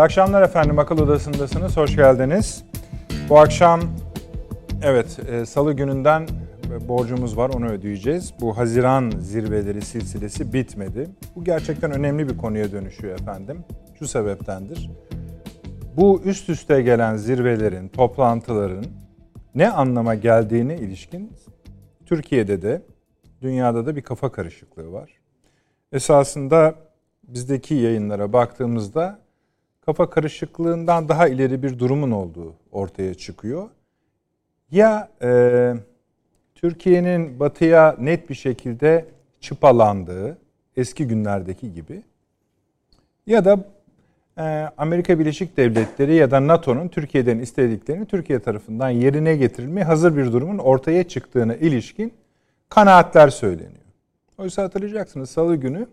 İyi akşamlar efendim. Akıl Odası'ndasınız. Hoş geldiniz. Bu akşam evet e, salı gününden borcumuz var. Onu ödeyeceğiz. Bu Haziran zirveleri silsilesi bitmedi. Bu gerçekten önemli bir konuya dönüşüyor efendim. Şu sebeptendir. Bu üst üste gelen zirvelerin, toplantıların ne anlama geldiğine ilişkin Türkiye'de de dünyada da bir kafa karışıklığı var. Esasında bizdeki yayınlara baktığımızda kafa karışıklığından daha ileri bir durumun olduğu ortaya çıkıyor. Ya e, Türkiye'nin batıya net bir şekilde çıpalandığı eski günlerdeki gibi ya da e, Amerika Birleşik Devletleri ya da NATO'nun Türkiye'den istediklerini Türkiye tarafından yerine getirilmeye hazır bir durumun ortaya çıktığına ilişkin kanaatler söyleniyor. Oysa hatırlayacaksınız salı günü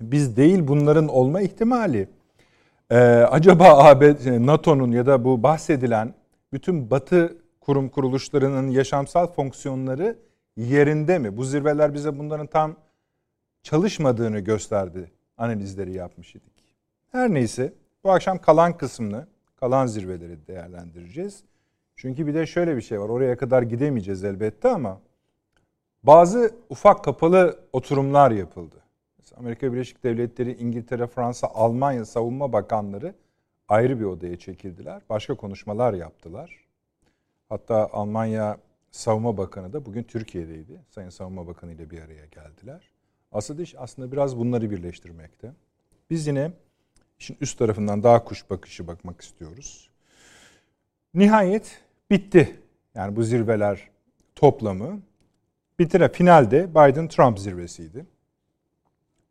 biz değil bunların olma ihtimali ee, acaba AB, NATO'nun ya da bu bahsedilen bütün Batı kurum kuruluşlarının yaşamsal fonksiyonları yerinde mi? Bu zirveler bize bunların tam çalışmadığını gösterdi analizleri yapmış idik. Her neyse bu akşam kalan kısmını, kalan zirveleri değerlendireceğiz. Çünkü bir de şöyle bir şey var. Oraya kadar gidemeyeceğiz elbette ama bazı ufak kapalı oturumlar yapıldı. Amerika Birleşik Devletleri, İngiltere, Fransa, Almanya savunma bakanları ayrı bir odaya çekildiler. Başka konuşmalar yaptılar. Hatta Almanya Savunma Bakanı da bugün Türkiye'deydi. Sayın Savunma Bakanı ile bir araya geldiler. Asıl iş aslında biraz bunları birleştirmekte. Biz yine işin üst tarafından daha kuş bakışı bakmak istiyoruz. Nihayet bitti. Yani bu zirveler toplamı. Bitire finalde Biden-Trump zirvesiydi.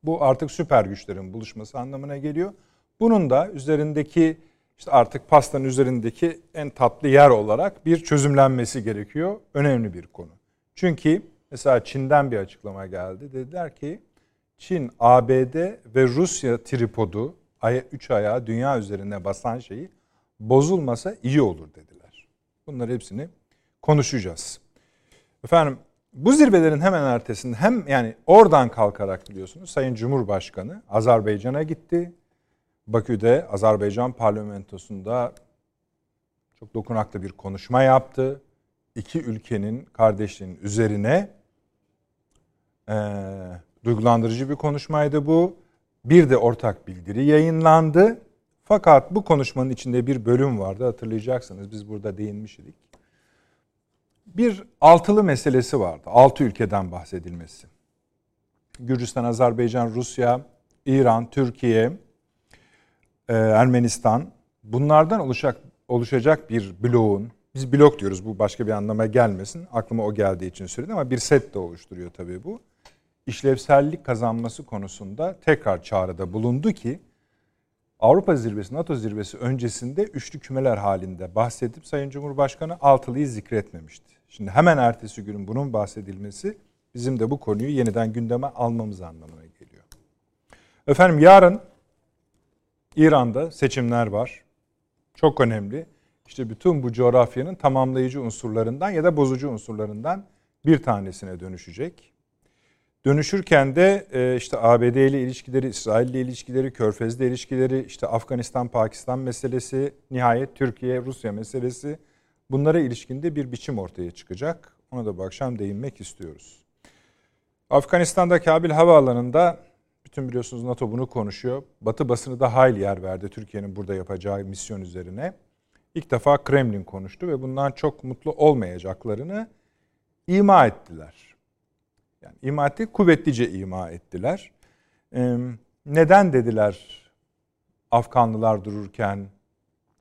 Bu artık süper güçlerin buluşması anlamına geliyor. Bunun da üzerindeki işte artık pastanın üzerindeki en tatlı yer olarak bir çözümlenmesi gerekiyor. Önemli bir konu. Çünkü mesela Çin'den bir açıklama geldi. Dediler ki Çin, ABD ve Rusya tripodu, üç ayağı dünya üzerine basan şeyi bozulmasa iyi olur dediler. Bunları hepsini konuşacağız. Efendim bu zirvelerin hemen ertesinde hem yani oradan kalkarak biliyorsunuz Sayın Cumhurbaşkanı Azerbaycan'a gitti. Bakü'de Azerbaycan parlamentosunda çok dokunaklı bir konuşma yaptı. İki ülkenin kardeşliğinin üzerine e, duygulandırıcı bir konuşmaydı bu. Bir de ortak bildiri yayınlandı. Fakat bu konuşmanın içinde bir bölüm vardı hatırlayacaksınız. Biz burada değinmiştik bir altılı meselesi vardı. Altı ülkeden bahsedilmesi. Gürcistan, Azerbaycan, Rusya, İran, Türkiye, e, Ermenistan bunlardan oluşacak, oluşacak bir bloğun, biz blok diyoruz bu başka bir anlama gelmesin. Aklıma o geldiği için söyledim ama bir set de oluşturuyor tabii bu. İşlevsellik kazanması konusunda tekrar çağrıda bulundu ki Avrupa zirvesi, NATO zirvesi öncesinde üçlü kümeler halinde bahsedip Sayın Cumhurbaşkanı altılıyı zikretmemişti. Şimdi hemen ertesi günün bunun bahsedilmesi bizim de bu konuyu yeniden gündeme almamız anlamına geliyor. Efendim yarın İran'da seçimler var. Çok önemli. İşte bütün bu coğrafyanın tamamlayıcı unsurlarından ya da bozucu unsurlarından bir tanesine dönüşecek. Dönüşürken de e, işte ABD ile ilişkileri, İsrail ile ilişkileri, Körfez'le ilişkileri, işte Afganistan-Pakistan meselesi, nihayet Türkiye-Rusya meselesi bunlara ilişkinde bir biçim ortaya çıkacak. Ona da bu akşam değinmek istiyoruz. Afganistan'da Kabil Havaalanı'nda bütün biliyorsunuz NATO bunu konuşuyor. Batı basını da hayli yer verdi Türkiye'nin burada yapacağı misyon üzerine. İlk defa Kremlin konuştu ve bundan çok mutlu olmayacaklarını ima ettiler. Yani ima etti, kuvvetlice ima ettiler. Ee, neden dediler Afganlılar dururken,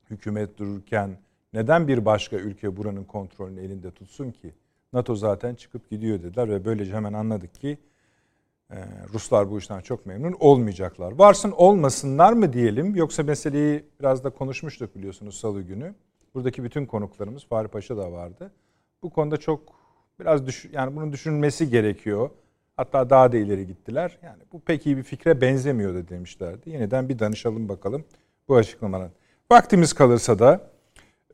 hükümet dururken neden bir başka ülke buranın kontrolünü elinde tutsun ki? NATO zaten çıkıp gidiyor dediler ve böylece hemen anladık ki e, Ruslar bu işten çok memnun olmayacaklar. Varsın olmasınlar mı diyelim yoksa meseleyi biraz da konuşmuştuk biliyorsunuz salı günü. Buradaki bütün konuklarımız Fahri Paşa da vardı. Bu konuda çok biraz düş yani bunun düşünülmesi gerekiyor. Hatta daha da ileri gittiler. Yani bu pek iyi bir fikre benzemiyor da demişlerdi. Yeniden bir danışalım bakalım bu açıklamaların. Vaktimiz kalırsa da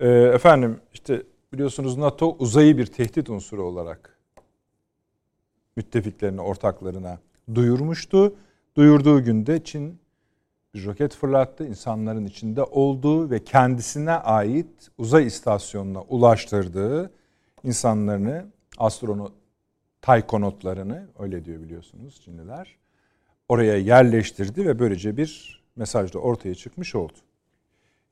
ee, efendim işte biliyorsunuz NATO uzayı bir tehdit unsuru olarak müttefiklerine, ortaklarına duyurmuştu. Duyurduğu günde Çin bir roket fırlattı. İnsanların içinde olduğu ve kendisine ait uzay istasyonuna ulaştırdığı insanlarını, astronot taykonotlarını öyle diyor biliyorsunuz Çinliler. Oraya yerleştirdi ve böylece bir mesaj da ortaya çıkmış oldu.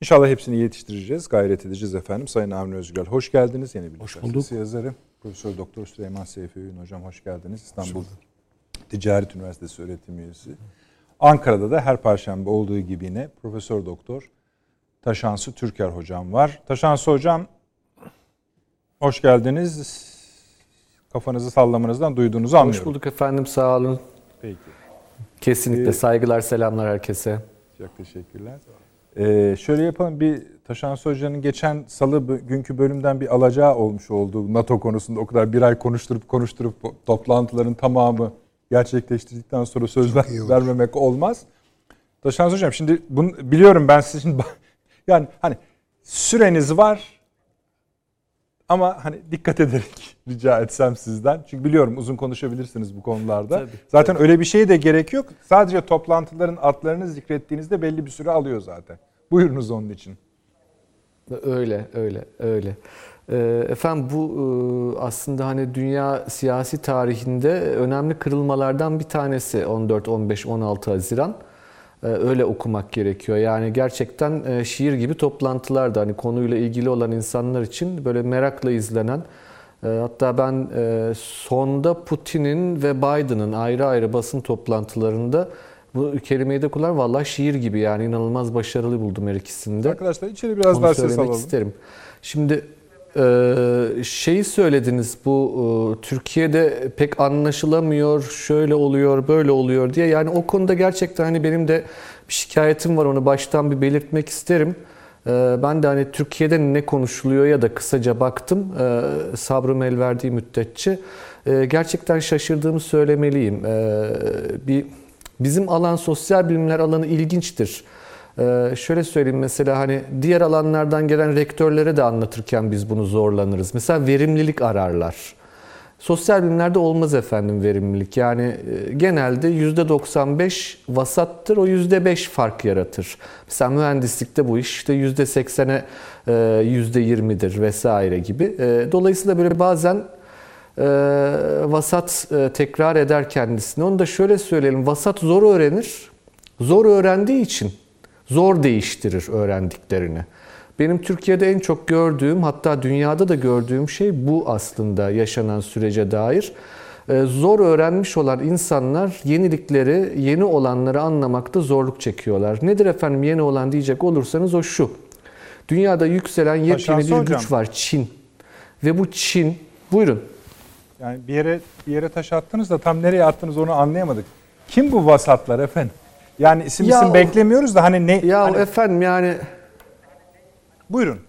İnşallah hepsini yetiştireceğiz, gayret edeceğiz efendim. Sayın Avni Özgür, hoş geldiniz. Yeni bir hoş bulduk. yazarı. Profesör Doktor Süleyman Seyfi Ün hocam hoş geldiniz. İstanbul Ticaret Üniversitesi öğretim üyesi. Ankara'da da her perşembe olduğu gibi yine Profesör Doktor Taşansı Türker hocam var. Taşansı hocam hoş geldiniz. Kafanızı sallamanızdan duyduğunuzu anlıyorum. Hoş bulduk efendim sağ olun. Peki. Kesinlikle ee, saygılar selamlar herkese. Çok teşekkürler. Ee, şöyle yapalım bir Taşan Hoca'nın geçen salı günkü bölümden bir alacağı olmuş oldu NATO konusunda. O kadar bir ay konuşturup konuşturup toplantıların tamamı gerçekleştirdikten sonra söz ver, vermemek olmaz. Taşan Hocam şimdi bunu biliyorum ben sizin yani hani süreniz var ama hani dikkat ederek rica etsem sizden. Çünkü biliyorum uzun konuşabilirsiniz bu konularda. Tabii, zaten tabii. öyle bir şey de gerek yok. Sadece toplantıların adlarını zikrettiğinizde belli bir süre alıyor zaten. Buyurunuz onun için. Öyle, öyle, öyle. Ee, efendim bu e, aslında hani dünya siyasi tarihinde önemli kırılmalardan bir tanesi 14, 15, 16 Haziran. Ee, öyle okumak gerekiyor. Yani gerçekten e, şiir gibi toplantılar da hani konuyla ilgili olan insanlar için böyle merakla izlenen e, hatta ben sonda Putin'in ve Biden'ın ayrı ayrı basın toplantılarında bu kelimeyi de kullan vallahi şiir gibi yani inanılmaz başarılı buldum her ikisinde. Arkadaşlar içeri biraz Onu daha ses alalım. isterim. Şimdi ee, şeyi söylediniz bu e, Türkiye'de pek anlaşılamıyor, şöyle oluyor, böyle oluyor diye. Yani o konuda gerçekten hani benim de bir şikayetim var onu baştan bir belirtmek isterim. Ee, ben de hani Türkiye'de ne konuşuluyor ya da kısaca baktım e, sabrım el verdiği müddetçe e, gerçekten şaşırdığımı söylemeliyim. Bir bizim alan sosyal bilimler alanı ilginçtir. Ee, şöyle söyleyeyim mesela hani diğer alanlardan gelen rektörlere de anlatırken biz bunu zorlanırız. Mesela verimlilik ararlar. Sosyal bilimlerde olmaz efendim verimlilik. Yani e, genelde %95 vasattır, o %5 fark yaratır. Mesela mühendislikte bu iş işte %80'e %20'dir vesaire gibi. E, dolayısıyla böyle bazen e, vasat tekrar eder kendisini. Onu da şöyle söyleyelim, vasat zor öğrenir. Zor öğrendiği için zor değiştirir öğrendiklerini. Benim Türkiye'de en çok gördüğüm hatta dünyada da gördüğüm şey bu aslında yaşanan sürece dair. Ee, zor öğrenmiş olan insanlar yenilikleri, yeni olanları anlamakta zorluk çekiyorlar. Nedir efendim yeni olan diyecek olursanız o şu. Dünyada yükselen yepyeni bir güç var Çin. Ve bu Çin, buyurun. Yani bir yere bir yere taş attınız da tam nereye attınız onu anlayamadık. Kim bu vasatlar efendim? Yani isim ya isim o, beklemiyoruz da hani ne? Ya hani... efendim yani... Buyurun.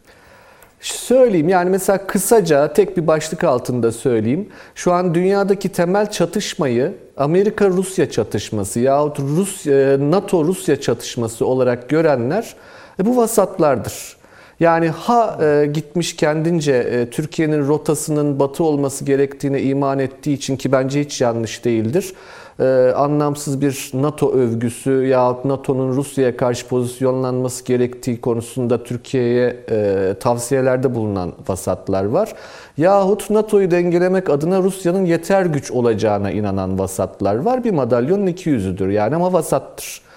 Söyleyeyim yani mesela kısaca tek bir başlık altında söyleyeyim. Şu an dünyadaki temel çatışmayı Amerika-Rusya çatışması yahut Rus, NATO-Rusya çatışması olarak görenler e, bu vasatlardır. Yani ha e, gitmiş kendince e, Türkiye'nin rotasının batı olması gerektiğine iman ettiği için ki bence hiç yanlış değildir e, anlamsız bir NATO övgüsü yahut NATO'nun Rusya'ya karşı pozisyonlanması gerektiği konusunda Türkiye'ye e, tavsiyelerde bulunan vasatlar var. Yahut NATO'yu dengelemek adına Rusya'nın yeter güç olacağına inanan vasatlar var. Bir madalyonun iki yüzüdür yani ama vasattır.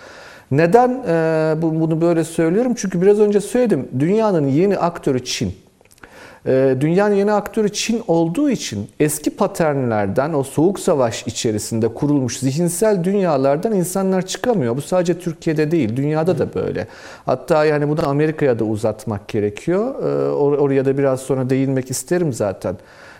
Neden e, bunu böyle söylüyorum? Çünkü biraz önce söyledim. Dünyanın yeni aktörü Çin. Ee, dünyanın yeni aktörü Çin olduğu için eski paternlerden o soğuk savaş içerisinde kurulmuş zihinsel dünyalardan insanlar çıkamıyor. Bu sadece Türkiye'de değil, dünyada da böyle. Hatta yani bunu Amerika'ya da uzatmak gerekiyor. Ee, oraya da biraz sonra değinmek isterim zaten.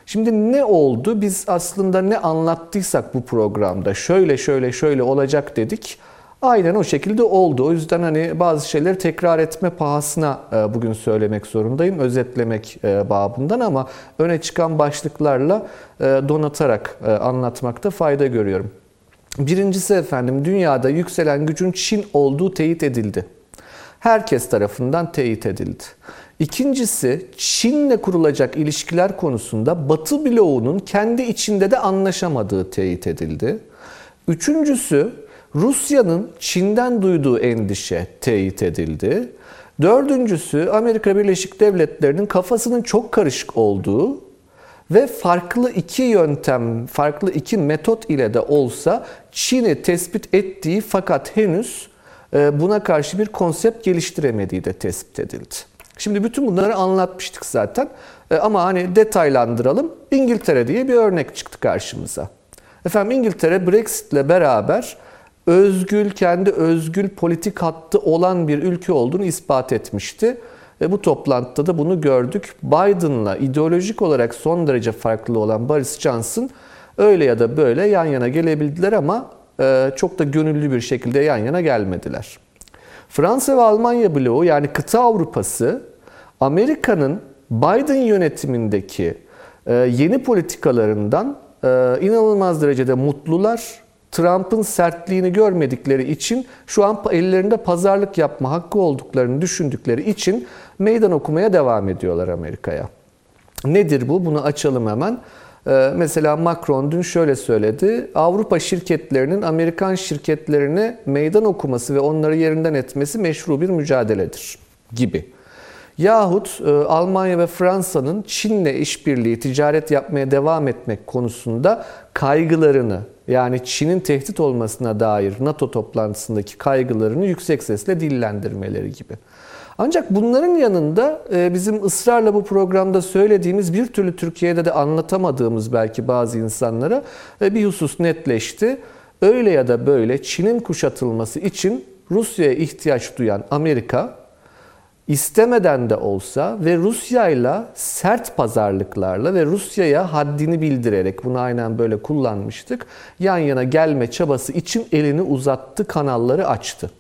Şimdi ne oldu? Biz aslında ne anlattıysak bu programda şöyle şöyle şöyle olacak dedik. Aynen o şekilde oldu. O yüzden hani bazı şeyleri tekrar etme pahasına e, bugün söylemek zorundayım. Özetlemek e, babından ama öne çıkan başlıklarla e, donatarak anlatmakta fayda görüyorum. Birincisi efendim dünyada yükselen gücün Çin olduğu teyit edildi. Herkes tarafından teyit edildi. İkincisi Çin'le kurulacak ilişkiler konusunda Batı bloğunun kendi içinde de anlaşamadığı teyit edildi. Üçüncüsü Rusya'nın Çin'den duyduğu endişe teyit edildi. Dördüncüsü Amerika Birleşik Devletleri'nin kafasının çok karışık olduğu ve farklı iki yöntem, farklı iki metot ile de olsa Çin'i tespit ettiği fakat henüz e, buna karşı bir konsept geliştiremediği de tespit edildi. Şimdi bütün bunları anlatmıştık zaten e, ama hani detaylandıralım. İngiltere diye bir örnek çıktı karşımıza. Efendim İngiltere Brexit ile beraber özgül, kendi özgül politik hattı olan bir ülke olduğunu ispat etmişti. Ve bu toplantıda da bunu gördük. Biden'la ideolojik olarak son derece farklı olan Boris Johnson öyle ya da böyle yan yana gelebildiler ama e, çok da gönüllü bir şekilde yan yana gelmediler. Fransa ve Almanya bloğu yani kıta Avrupası Amerika'nın Biden yönetimindeki e, yeni politikalarından e, inanılmaz derecede mutlular. Trump'ın sertliğini görmedikleri için şu an ellerinde pazarlık yapma hakkı olduklarını düşündükleri için meydan okumaya devam ediyorlar Amerika'ya. Nedir bu? Bunu açalım hemen. Ee, mesela Macron dün şöyle söyledi. Avrupa şirketlerinin Amerikan şirketlerine meydan okuması ve onları yerinden etmesi meşru bir mücadeledir gibi. Yahut e, Almanya ve Fransa'nın Çin'le işbirliği, ticaret yapmaya devam etmek konusunda kaygılarını yani Çin'in tehdit olmasına dair NATO toplantısındaki kaygılarını yüksek sesle dillendirmeleri gibi. Ancak bunların yanında e, bizim ısrarla bu programda söylediğimiz bir türlü Türkiye'de de anlatamadığımız belki bazı insanlara e, bir husus netleşti. Öyle ya da böyle Çin'in kuşatılması için Rusya'ya ihtiyaç duyan Amerika istemeden de olsa ve Rusya ile sert pazarlıklarla ve Rusya'ya haddini bildirerek bunu aynen böyle kullanmıştık. Yan yana gelme çabası için elini uzattı, kanalları açtı.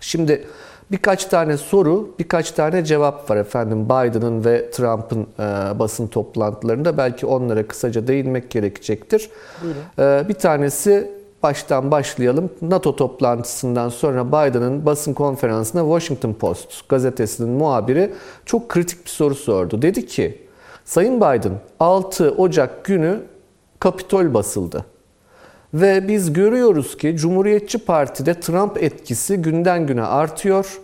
Şimdi birkaç tane soru, birkaç tane cevap var efendim Biden'ın ve Trump'ın e, basın toplantılarında. Belki onlara kısaca değinmek gerekecektir. E, bir tanesi baştan başlayalım. NATO toplantısından sonra Biden'ın basın konferansında Washington Post gazetesinin muhabiri çok kritik bir soru sordu. Dedi ki, Sayın Biden 6 Ocak günü Kapitol basıldı. Ve biz görüyoruz ki Cumhuriyetçi Parti'de Trump etkisi günden güne artıyor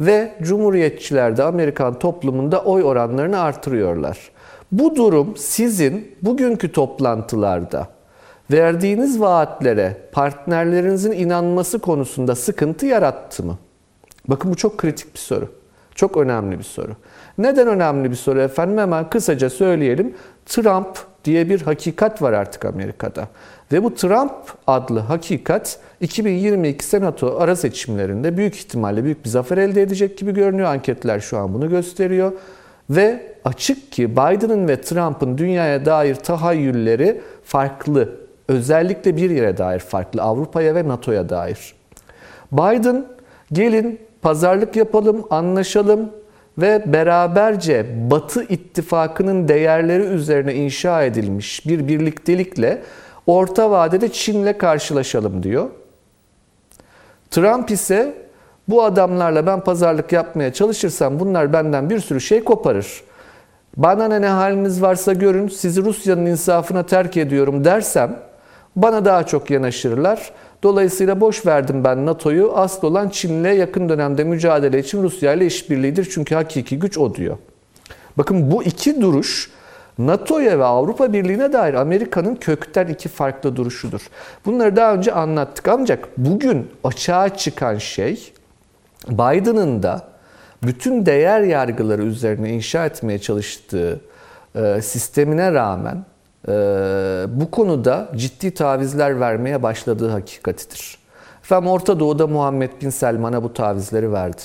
ve Cumhuriyetçiler de Amerikan toplumunda oy oranlarını artırıyorlar. Bu durum sizin bugünkü toplantılarda verdiğiniz vaatlere partnerlerinizin inanması konusunda sıkıntı yarattı mı? Bakın bu çok kritik bir soru. Çok önemli bir soru. Neden önemli bir soru efendim? Hemen kısaca söyleyelim. Trump diye bir hakikat var artık Amerika'da. Ve bu Trump adlı hakikat 2022 Senato ara seçimlerinde büyük ihtimalle büyük bir zafer elde edecek gibi görünüyor. Anketler şu an bunu gösteriyor. Ve açık ki Biden'ın ve Trump'ın dünyaya dair tahayyülleri farklı özellikle bir yere dair farklı Avrupa'ya ve NATO'ya dair. Biden gelin pazarlık yapalım, anlaşalım ve beraberce Batı ittifakının değerleri üzerine inşa edilmiş bir birliktelikle orta vadede Çin'le karşılaşalım diyor. Trump ise bu adamlarla ben pazarlık yapmaya çalışırsam bunlar benden bir sürü şey koparır. Bana ne, haliniz varsa görün sizi Rusya'nın insafına terk ediyorum dersem bana daha çok yanaşırlar. Dolayısıyla boş verdim ben NATO'yu. Asıl olan Çin'le yakın dönemde mücadele için Rusya ile işbirliğidir. Çünkü hakiki güç o diyor. Bakın bu iki duruş NATO'ya ve Avrupa Birliği'ne dair Amerika'nın kökten iki farklı duruşudur. Bunları daha önce anlattık ancak bugün açığa çıkan şey Biden'ın da bütün değer yargıları üzerine inşa etmeye çalıştığı e, sistemine rağmen bu konuda ciddi tavizler vermeye başladığı hakikatidir. Efendim Orta Doğu'da Muhammed Bin Selman'a bu tavizleri verdi.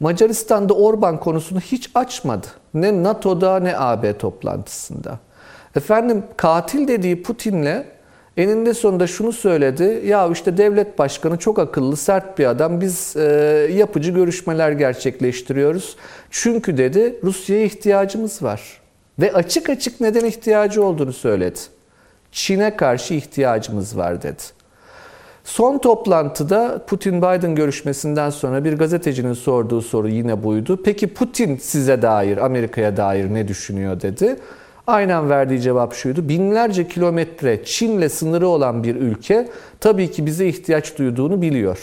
Macaristan'da Orban konusunu hiç açmadı. Ne NATO'da ne AB toplantısında. Efendim katil dediği Putin'le eninde sonunda şunu söyledi. Ya işte devlet başkanı çok akıllı, sert bir adam. Biz e, yapıcı görüşmeler gerçekleştiriyoruz. Çünkü dedi Rusya'ya ihtiyacımız var. Ve açık açık neden ihtiyacı olduğunu söyledi. Çin'e karşı ihtiyacımız var dedi. Son toplantıda Putin-Biden görüşmesinden sonra bir gazetecinin sorduğu soru yine buydu. Peki Putin size dair, Amerika'ya dair ne düşünüyor dedi. Aynen verdiği cevap şuydu. Binlerce kilometre Çin'le sınırı olan bir ülke tabii ki bize ihtiyaç duyduğunu biliyor.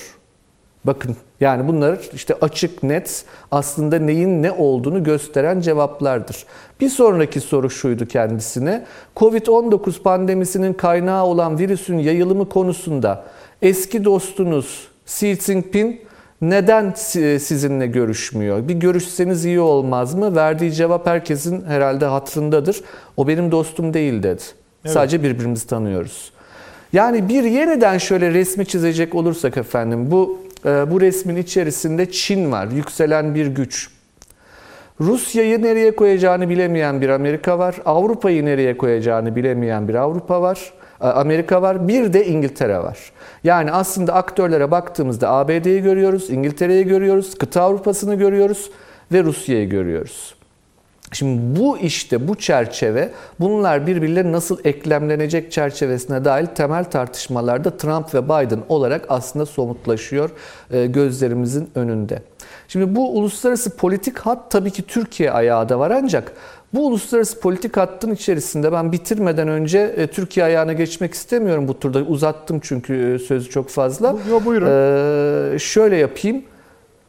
Bakın yani bunlar işte açık net aslında neyin ne olduğunu gösteren cevaplardır. Bir sonraki soru şuydu kendisine. Covid-19 pandemisinin kaynağı olan virüsün yayılımı konusunda eski dostunuz Xi Jinping neden sizinle görüşmüyor? Bir görüşseniz iyi olmaz mı? Verdiği cevap herkesin herhalde hatırındadır. O benim dostum değil dedi. Evet. Sadece birbirimizi tanıyoruz. Yani bir yeniden şöyle resmi çizecek olursak efendim bu bu resmin içerisinde Çin var. Yükselen bir güç. Rusya'yı nereye koyacağını bilemeyen bir Amerika var. Avrupa'yı nereye koyacağını bilemeyen bir Avrupa var. E, Amerika var. Bir de İngiltere var. Yani aslında aktörlere baktığımızda ABD'yi görüyoruz, İngiltere'yi görüyoruz, kıta Avrupa'sını görüyoruz ve Rusya'yı görüyoruz. Şimdi bu işte bu çerçeve bunlar birbirlerine nasıl eklemlenecek çerçevesine dair temel tartışmalarda Trump ve Biden olarak aslında somutlaşıyor e, gözlerimizin önünde. Şimdi bu uluslararası politik hat tabii ki Türkiye ayağı da var ancak bu uluslararası politik hattın içerisinde ben bitirmeden önce e, Türkiye ayağına geçmek istemiyorum bu turda. Uzattım çünkü e, sözü çok fazla. Yo, buyurun. Ee, şöyle yapayım.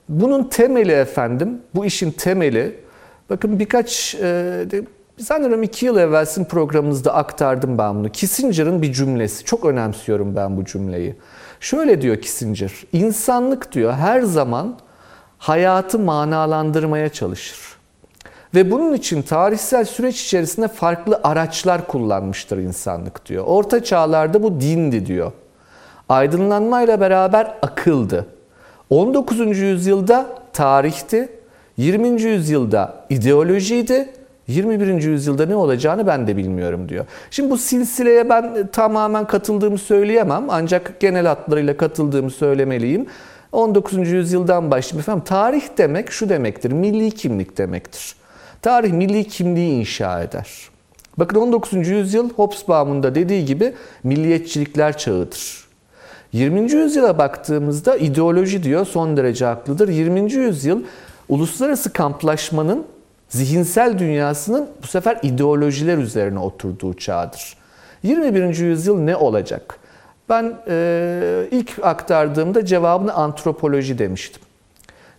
Bunun temeli efendim, bu işin temeli Bakın birkaç, e, sanırım iki yıl evvelsin programımızda aktardım ben bunu. Kissinger'ın bir cümlesi. Çok önemsiyorum ben bu cümleyi. Şöyle diyor Kissinger, insanlık diyor her zaman hayatı manalandırmaya çalışır. Ve bunun için tarihsel süreç içerisinde farklı araçlar kullanmıştır insanlık diyor. Orta çağlarda bu dindi diyor. Aydınlanmayla beraber akıldı. 19. yüzyılda tarihti. 20. yüzyılda ideolojiydi. 21. yüzyılda ne olacağını ben de bilmiyorum diyor. Şimdi bu silsileye ben tamamen katıldığımı söyleyemem ancak genel hatlarıyla katıldığımı söylemeliyim. 19. yüzyıldan başlayayım efendim. Tarih demek şu demektir. Milli kimlik demektir. Tarih milli kimliği inşa eder. Bakın 19. yüzyıl Hobsbawm'un da dediği gibi milliyetçilikler çağıdır. 20. yüzyıla baktığımızda ideoloji diyor son derece haklıdır. 20. yüzyıl uluslararası kamplaşmanın zihinsel dünyasının bu sefer ideolojiler üzerine oturduğu çağdır. 21. yüzyıl ne olacak? Ben e, ilk aktardığımda cevabını antropoloji demiştim.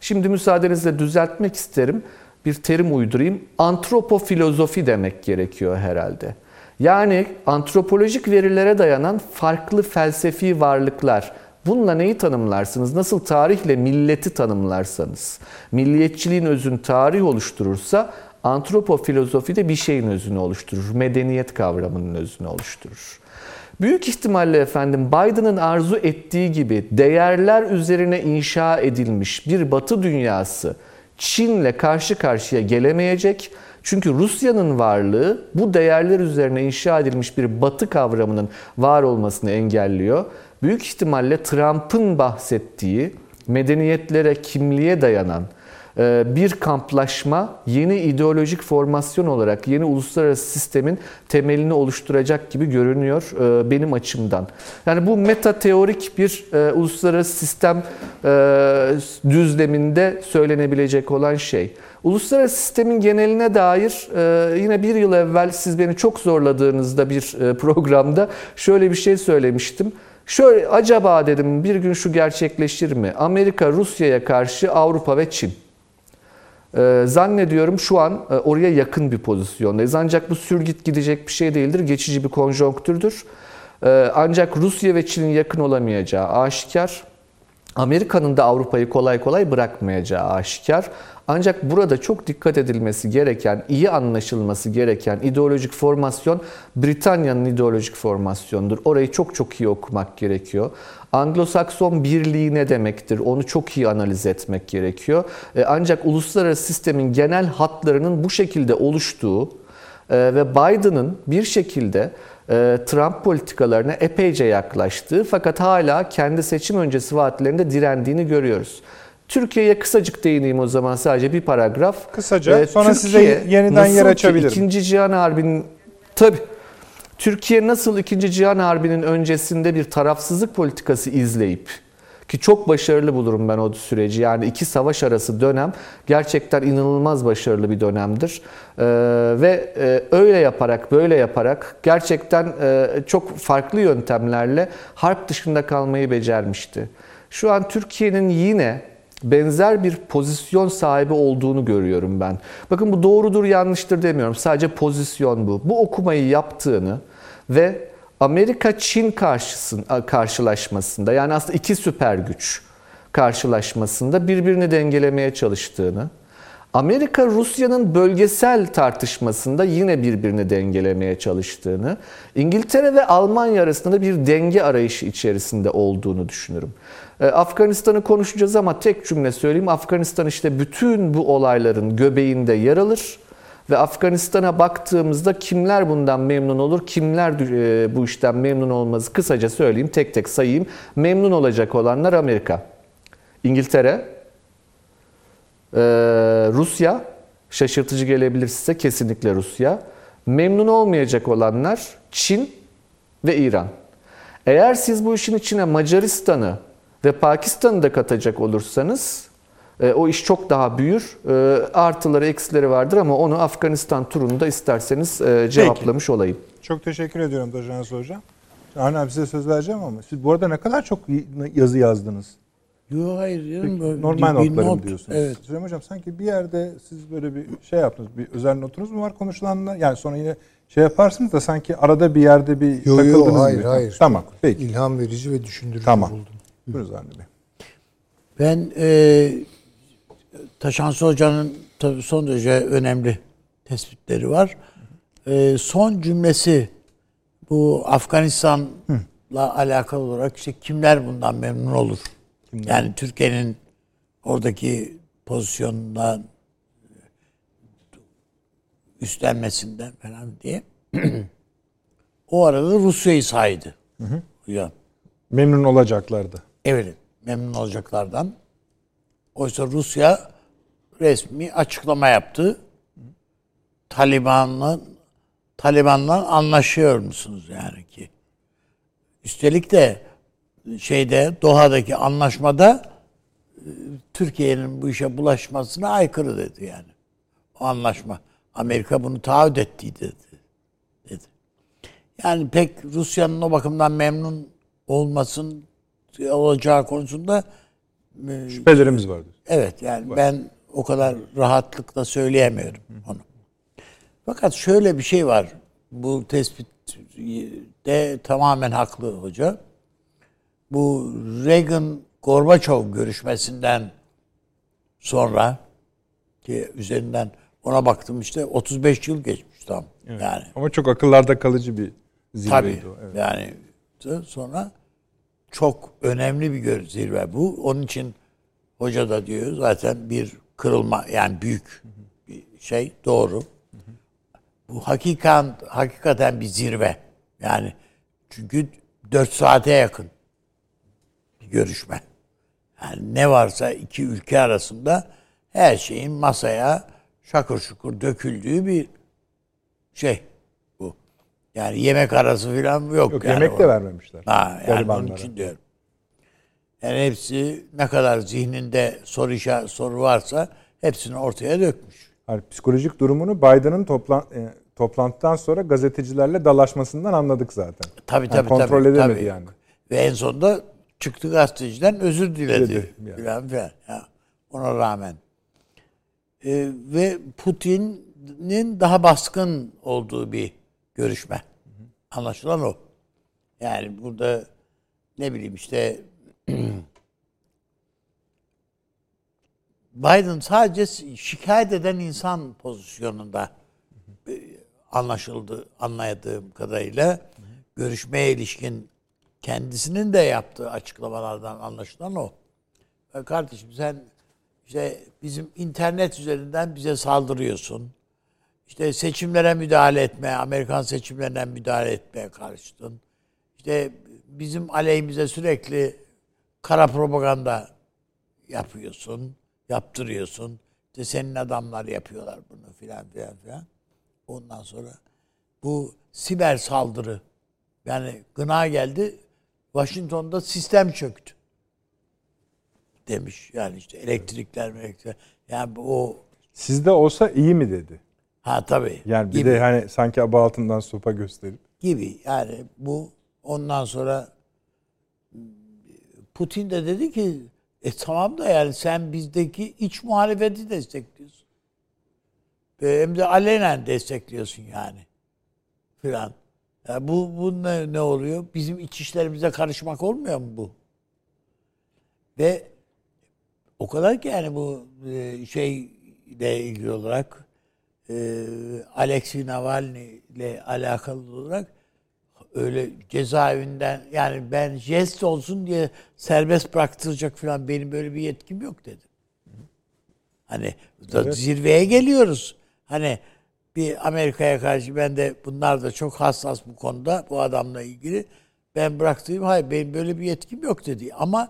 Şimdi müsaadenizle düzeltmek isterim. Bir terim uydurayım. Antropofilozofi demek gerekiyor herhalde. Yani antropolojik verilere dayanan farklı felsefi varlıklar, Bununla neyi tanımlarsınız? Nasıl tarihle milleti tanımlarsanız, milliyetçiliğin özün tarih oluşturursa antropofilozofi de bir şeyin özünü oluşturur. Medeniyet kavramının özünü oluşturur. Büyük ihtimalle efendim Biden'ın arzu ettiği gibi değerler üzerine inşa edilmiş bir batı dünyası Çin'le karşı karşıya gelemeyecek. Çünkü Rusya'nın varlığı bu değerler üzerine inşa edilmiş bir batı kavramının var olmasını engelliyor büyük ihtimalle Trump'ın bahsettiği medeniyetlere, kimliğe dayanan e, bir kamplaşma yeni ideolojik formasyon olarak yeni uluslararası sistemin temelini oluşturacak gibi görünüyor e, benim açımdan. Yani bu meta teorik bir e, uluslararası sistem düzleminde söylenebilecek olan şey. Uluslararası sistemin geneline dair yine bir yıl evvel siz beni çok zorladığınızda bir programda şöyle bir şey söylemiştim. Şöyle acaba dedim bir gün şu gerçekleşir mi? Amerika Rusya'ya karşı Avrupa ve Çin. Ee, zannediyorum şu an e, oraya yakın bir pozisyondayız. Ancak bu sürgit gidecek bir şey değildir. Geçici bir konjonktürdür. Ee, ancak Rusya ve Çin'in yakın olamayacağı aşikar. Amerika'nın da Avrupa'yı kolay kolay bırakmayacağı aşikar. Ancak burada çok dikkat edilmesi gereken, iyi anlaşılması gereken ideolojik formasyon Britanya'nın ideolojik formasyonudur. Orayı çok çok iyi okumak gerekiyor. Anglo-Sakson birliği ne demektir? Onu çok iyi analiz etmek gerekiyor. E, ancak uluslararası sistemin genel hatlarının bu şekilde oluştuğu e, ve Biden'ın bir şekilde Trump politikalarına epeyce yaklaştığı fakat hala kendi seçim öncesi vaatlerinde direndiğini görüyoruz. Türkiye'ye kısacık değineyim o zaman sadece bir paragraf. Kısaca. Ee, Sonra Türkiye, size yeniden yer açabilirim. İkinci Cihan Harbi'nin tabi Türkiye nasıl İkinci Cihan Harbi'nin öncesinde bir tarafsızlık politikası izleyip Ki çok başarılı bulurum ben o süreci. Yani iki savaş arası dönem gerçekten inanılmaz başarılı bir dönemdir. Ee, ve e, öyle yaparak, böyle yaparak gerçekten e, çok farklı yöntemlerle harp dışında kalmayı becermişti. Şu an Türkiye'nin yine benzer bir pozisyon sahibi olduğunu görüyorum ben. Bakın bu doğrudur yanlıştır demiyorum. Sadece pozisyon bu. Bu okumayı yaptığını ve Amerika-Çin karşılaşmasında yani aslında iki süper güç karşılaşmasında birbirini dengelemeye çalıştığını, Amerika Rusya'nın bölgesel tartışmasında yine birbirini dengelemeye çalıştığını, İngiltere ve Almanya arasında bir denge arayışı içerisinde olduğunu düşünürüm. Ee, Afganistan'ı konuşacağız ama tek cümle söyleyeyim. Afganistan işte bütün bu olayların göbeğinde yer alır. Ve Afganistan'a baktığımızda kimler bundan memnun olur, kimler e, bu işten memnun olmaz kısaca söyleyeyim, tek tek sayayım. Memnun olacak olanlar Amerika, İngiltere, e, Rusya, şaşırtıcı gelebilir size kesinlikle Rusya. Memnun olmayacak olanlar Çin ve İran. Eğer siz bu işin içine Macaristan'ı ve Pakistan'ı da katacak olursanız o iş çok daha büyür. E, artıları eksileri vardır ama onu Afganistan turunda isterseniz e, cevaplamış Peki. olayım. Çok teşekkür ediyorum Dojanus Hocam. Arne abi size söz vereceğim ama siz bu arada ne kadar çok yazı yazdınız. Yok hayır canım. Normal bir notlarım not, diyorsunuz. Evet. Süleyman Hocam sanki bir yerde siz böyle bir şey yaptınız. Bir özel notunuz mu var konuşulanla? Yani sonra yine şey yaparsınız da sanki arada bir yerde bir yo, takıldınız yo, hayır, mı? hayır. Tamam peki. İlham verici ve düşündürücü Tamam. buldum. Buyurun Arne Bey. Ben e, Taşansı Hoca'nın tabii son derece önemli tespitleri var. E, son cümlesi bu Afganistan'la alakalı olarak işte kimler bundan memnun olur? Kimler? Yani Türkiye'nin oradaki pozisyonundan üstlenmesinden falan diye. o arada Rusya'yı saydı. Hı hı. Ya. Memnun olacaklardı. Evet, memnun olacaklardan. Oysa Rusya resmi açıklama yaptı. Taliban'la Taliban'la anlaşıyor musunuz yani ki? Üstelik de şeyde Doha'daki anlaşmada e, Türkiye'nin bu işe bulaşmasına aykırı dedi yani. O anlaşma. Amerika bunu taahhüt ettiydi dedi. dedi. Yani pek Rusya'nın o bakımdan memnun olmasın olacağı konusunda şüphelerimiz vardır. Evet yani var. ben o kadar rahatlıkla söyleyemiyorum onu. Fakat şöyle bir şey var. Bu tespit de tamamen haklı hoca. Bu Reagan Gorbaçov görüşmesinden sonra ki üzerinden ona baktım işte 35 yıl geçmiş tam. Evet. Yani ama çok akıllarda kalıcı bir zirveydi tabii, o. Evet. Yani sonra çok önemli bir zirve bu. Onun için hoca da diyor zaten bir kırılma yani büyük bir şey doğru. Bu hakikan hakikaten bir zirve. Yani çünkü 4 saate yakın bir görüşme. Yani ne varsa iki ülke arasında her şeyin masaya şakır şukur döküldüğü bir şey. Yani yemek arası falan yok. Yok yani yemek de vermemişler. Ha, yani onun için diyorum. Yani hepsi ne kadar zihninde soru işa, soru varsa hepsini ortaya dökmüş. Yani psikolojik durumunu Biden'ın toplan, e, toplantıdan sonra gazetecilerle dalaşmasından anladık zaten. Tabii yani tabii. kontrol tabii, edemedi tabii. yani. Ve en sonunda çıktı gazeteciden özür diledi. Yani. Falan filan. Ya, ona rağmen. Ee, ve Putin'in daha baskın olduğu bir görüşme. Anlaşılan o. Yani burada ne bileyim işte Biden sadece şikayet eden insan pozisyonunda anlaşıldı anladığım kadarıyla görüşmeye ilişkin kendisinin de yaptığı açıklamalardan anlaşılan o. Kardeşim sen işte bizim internet üzerinden bize saldırıyorsun. İşte seçimlere müdahale etme, Amerikan seçimlerine müdahale etmeye karşıtın. İşte bizim aleyhimize sürekli kara propaganda yapıyorsun, yaptırıyorsun. İşte senin adamlar yapıyorlar bunu filan filan filan. Ondan sonra bu siber saldırı yani gına geldi. Washington'da sistem çöktü. demiş. Yani işte elektrikler, elektrikler. Yani o Sizde olsa iyi mi dedi? Ha tabii. Yani bir gibi, de hani sanki aba altından sopa gösterip. gibi. Yani bu ondan sonra Putin de dedi ki e tamam da yani sen bizdeki iç muhalefeti destekliyorsun. Ve hem de alenen destekliyorsun yani. Filan. Ya bu, bu ne, ne oluyor? Bizim iç işlerimize karışmak olmuyor mu bu? Ve o kadar ki yani bu e, şeyle ilgili olarak e, Alexei Navalny ile alakalı olarak öyle cezaevinden yani ben jest olsun diye serbest bıraktıracak falan benim böyle bir yetkim yok dedi. Hani Evet. zirveye geliyoruz. Hani bir Amerika'ya karşı ben de bunlar da çok hassas bu konuda bu adamla ilgili. Ben bıraktığım hayır benim böyle bir yetkim yok dedi. Ama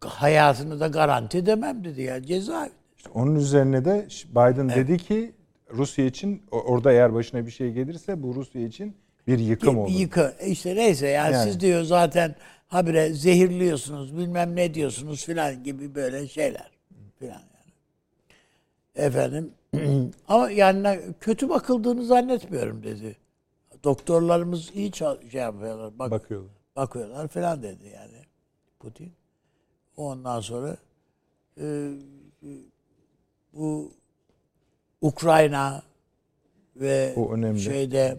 hayatını da garanti edemem dedi ya cezaevi. İşte onun üzerine de Biden dedi ki Rusya için orada eğer başına bir şey gelirse bu Rusya için bir yıkım olur. yıkı. İşte neyse yani, Yani. siz diyor zaten habire zehirliyorsunuz bilmem ne diyorsunuz filan gibi böyle şeyler filan yani. Efendim ama yani kötü bakıldığını zannetmiyorum dedi. Doktorlarımız iyi şey yapıyorlar. Bak, Bakıyorlar. bakıyorlar filan dedi yani Putin. Ondan sonra e, bu Ukrayna ve şeyde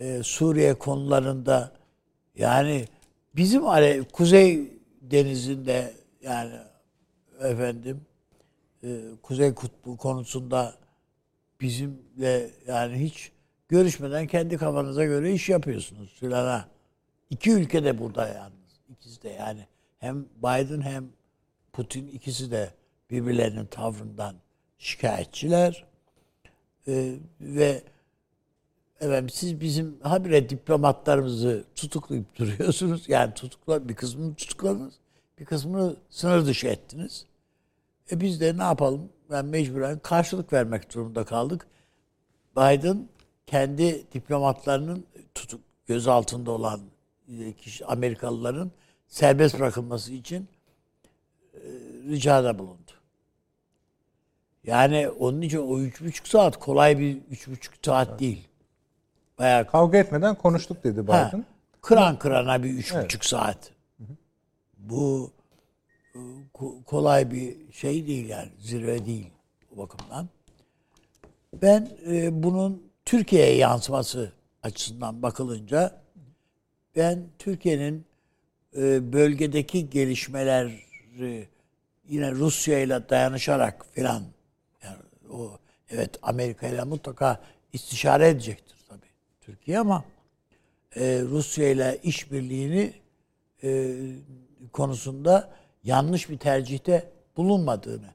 e, Suriye konularında yani bizim hani Kuzey Denizi'nde yani efendim e, Kuzey Kutbu konusunda bizimle yani hiç görüşmeden kendi kafanıza göre iş yapıyorsunuz filan ha. İki ülke de burada yalnız. İkisi de yani hem Biden hem Putin ikisi de birbirlerinin tavrından şikayetçiler. Ee, ve efendim siz bizim habire diplomatlarımızı tutuklayıp duruyorsunuz. Yani tutukla bir kısmını tutukladınız. Bir kısmını sınır dışı ettiniz. E biz de ne yapalım? Ben mecburen karşılık vermek durumunda kaldık. Biden kendi diplomatlarının tutuk gözaltında olan e, kişi Amerikalıların serbest bırakılması için e, ricada bulundu. Yani onun için o üç buçuk saat kolay bir üç buçuk saat değil. Bayağı Kavga etmeden konuştuk dedi Biden. Ha, kıran kırana bir üç Evet. buçuk saat. Bu e, ko- kolay bir şey değil yani zirve değil o bakımdan. Ben e, bunun Türkiye'ye yansıması açısından bakılınca ben Türkiye'nin e, bölgedeki gelişmeleri yine Rusya ile dayanışarak filan o evet Amerika ile mutlaka istişare edecektir tabii Türkiye ama e, Rusya ile işbirliğini e, konusunda yanlış bir tercihte bulunmadığını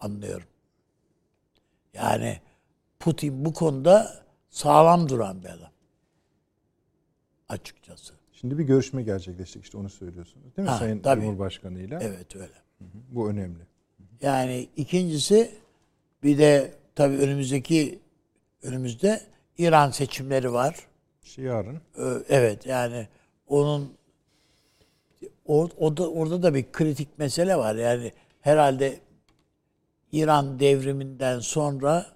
anlıyorum. Yani Putin bu konuda sağlam duran bir adam. Açıkçası. Şimdi bir görüşme gerçekleştik işte onu söylüyorsunuz. Değil mi Ha, Sayın tabii. Cumhurbaşkanı ile? Evet öyle. Bu önemli. Yani ikincisi bir de tabii önümüzdeki önümüzde İran seçimleri var. İşte yarın. Ee, Evet yani onun or, orada orada da bir kritik mesele var. Yani herhalde İran devriminden sonra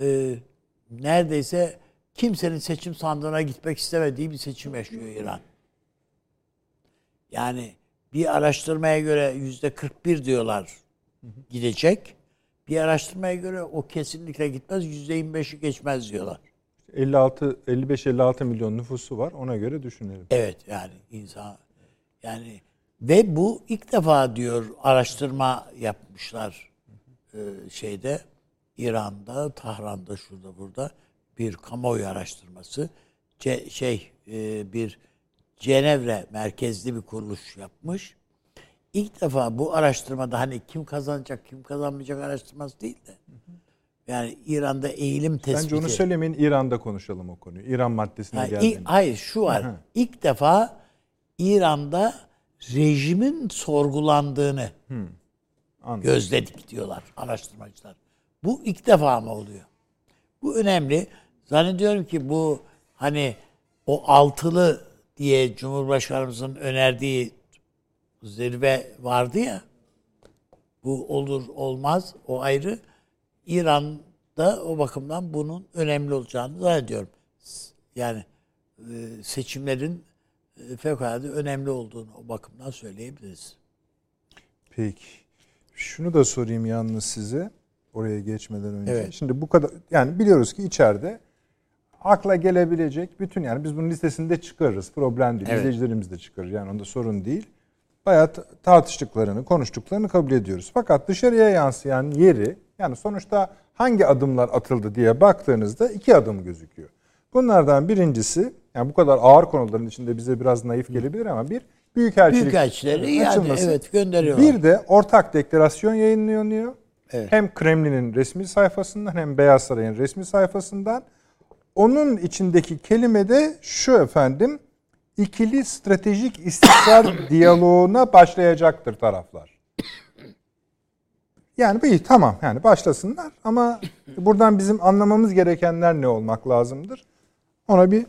e, neredeyse kimsenin seçim sandığına gitmek istemediği bir seçim yaşıyor İran. Yani bir araştırmaya göre yüzde 41 diyorlar gidecek. Bir araştırmaya göre o kesinlikle gitmez. Yüzde 25'i geçmez diyorlar. 56 55-56 milyon nüfusu var. Ona göre düşünelim. Evet yani insan yani ve bu ilk defa diyor araştırma yapmışlar e, şeyde İran'da, Tahran'da, şurada burada bir kamuoyu araştırması Ce- şey e, bir Cenevre merkezli bir kuruluş yapmış. İlk defa bu araştırmada hani kim kazanacak, kim kazanmayacak araştırması değil de yani İran'da eğilim tespiti. Bence onu söylemeyin İran'da konuşalım o konuyu. İran maddesine Ha, geldiğinde. ilk- hayır şu var. Aha. İlk defa İran'da rejimin sorgulandığını Anladım. gözledik diyorlar araştırmacılar. Bu ilk defa mı oluyor? Bu önemli. Zannediyorum ki bu hani o altılı diye Cumhurbaşkanımızın önerdiği zirve vardı ya. Bu olur olmaz o ayrı. İran'da o bakımdan bunun önemli olacağını zannediyorum. Yani e, seçimlerin e, fevkalade önemli olduğunu o bakımdan söyleyebiliriz. Peki. Şunu da sorayım yalnız size oraya geçmeden önce. Evet. Şimdi bu kadar yani biliyoruz ki içeride akla gelebilecek bütün yani biz bunun listesinde çıkarırız. Problem değil. Evet. İzleyicilerimiz de çıkarır. Yani onda sorun değil. Bayağı ta- tartıştıklarını, konuştuklarını kabul ediyoruz. Fakat dışarıya yansıyan yeri yani sonuçta hangi adımlar atıldı diye baktığınızda iki adım gözüküyor. Bunlardan birincisi yani bu kadar ağır konuların içinde bize biraz naif gelebilir ama bir büyükelçilik Büyükelçileri açılması. evet gönderiyorlar. Bir de ortak deklarasyon yayınlanıyor. Evet. Hem Kremlin'in resmi sayfasından hem Beyaz Saray'ın resmi sayfasından. Onun içindeki kelime de şu efendim. İkili stratejik istikrar diyaloğuna başlayacaktır taraflar. Yani iyi tamam yani başlasınlar ama buradan bizim anlamamız gerekenler ne olmak lazımdır? Ona bir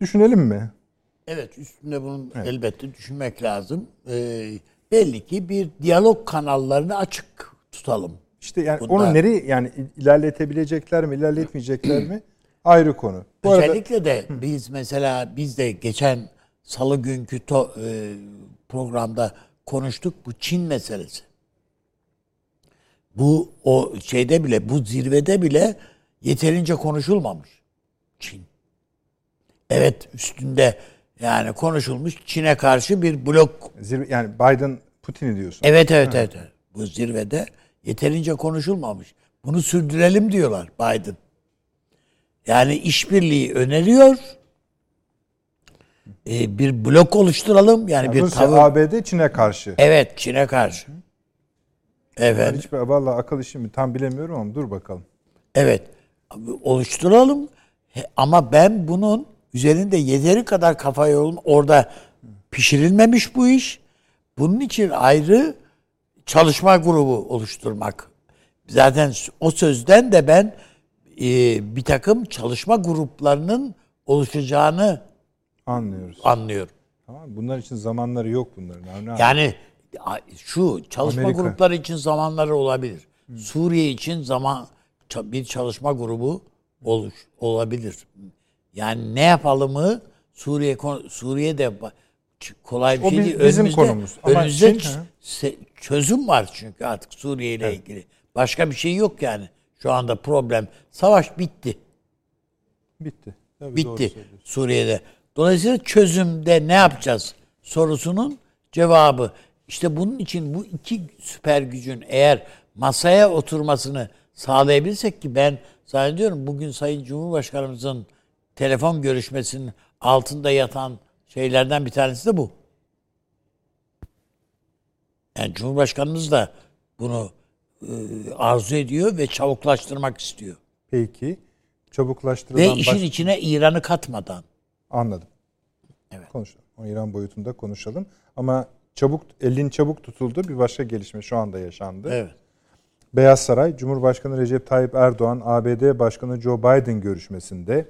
düşünelim mi? Evet üstünde bunun elbette düşünmek lazım. Ee, belli ki bir diyalog kanallarını açık tutalım. İşte yani Bunda- onu nereye yani ilerletebilecekler mi, ilerletmeyecekler mi? Ayrı konu. Bu arada Özellikle de biz mesela biz de geçen salı günkü to- e, programda konuştuk bu Çin meselesi. Bu o şeyde bile bu zirvede bile yeterince konuşulmamış Çin. Evet üstünde yani konuşulmuş Çin'e karşı bir blok zirve, yani Biden Putin'i diyorsun. Evet evet evet. evet. Bu zirvede yeterince konuşulmamış. Bunu sürdürelim diyorlar Biden. Yani işbirliği öneriyor. Ee, bir blok oluşturalım. Yani Yani bir Rusya, tavır. ABD Çin'e karşı. Evet Çin'e karşı. Ben Evet. hiç vallahi akıl işi mi tam bilemiyorum ama dur bakalım. Evet. Oluşturalım. Ama ben bunun üzerinde yeteri kadar kafa yorulma orada pişirilmemiş bu iş. Bunun için ayrı çalışma grubu oluşturmak. Zaten o sözden de ben e, bir takım çalışma gruplarının oluşacağını Anlıyoruz. anlıyorum. Tamam bunlar için zamanları yok bunların. Yani, Yani şu çalışma Amerika. grupları için zamanları olabilir. Suriye için zaman bir çalışma grubu olur olabilir. Yani ne yapalımı Suriye ba- ç- kolay bir O şey değil. bizim Önümüzde- konumuz. Ama önümüzde Çin, çözüm var çünkü artık Suriye ile ilgili. Başka bir şey yok yani. Şu anda problem. Savaş bitti. bitti. Tabii Bitti. Suriye'de. Dolayısıyla çözümde ne yapacağız sorusunun cevabı. İşte bunun için bu iki süper gücün eğer masaya oturmasını sağlayabilirsek ki ben zannediyorum bugün Sayın Cumhurbaşkanımızın telefon görüşmesinin altında yatan şeylerden bir tanesi de bu. Yani Cumhurbaşkanımız da bunu arzu ediyor ve çabuklaştırmak istiyor. Peki. Çabuklaştırılan Ve işin baş- içine İran'ı katmadan. Anladım. Evet. Konuşalım. O İran boyutunda konuşalım. Ama çabuk elin çabuk tutuldu bir başka gelişme şu anda yaşandı. Evet. Beyaz Saray, Cumhurbaşkanı Recep Tayyip Erdoğan, ABD Başkanı Joe Biden görüşmesinde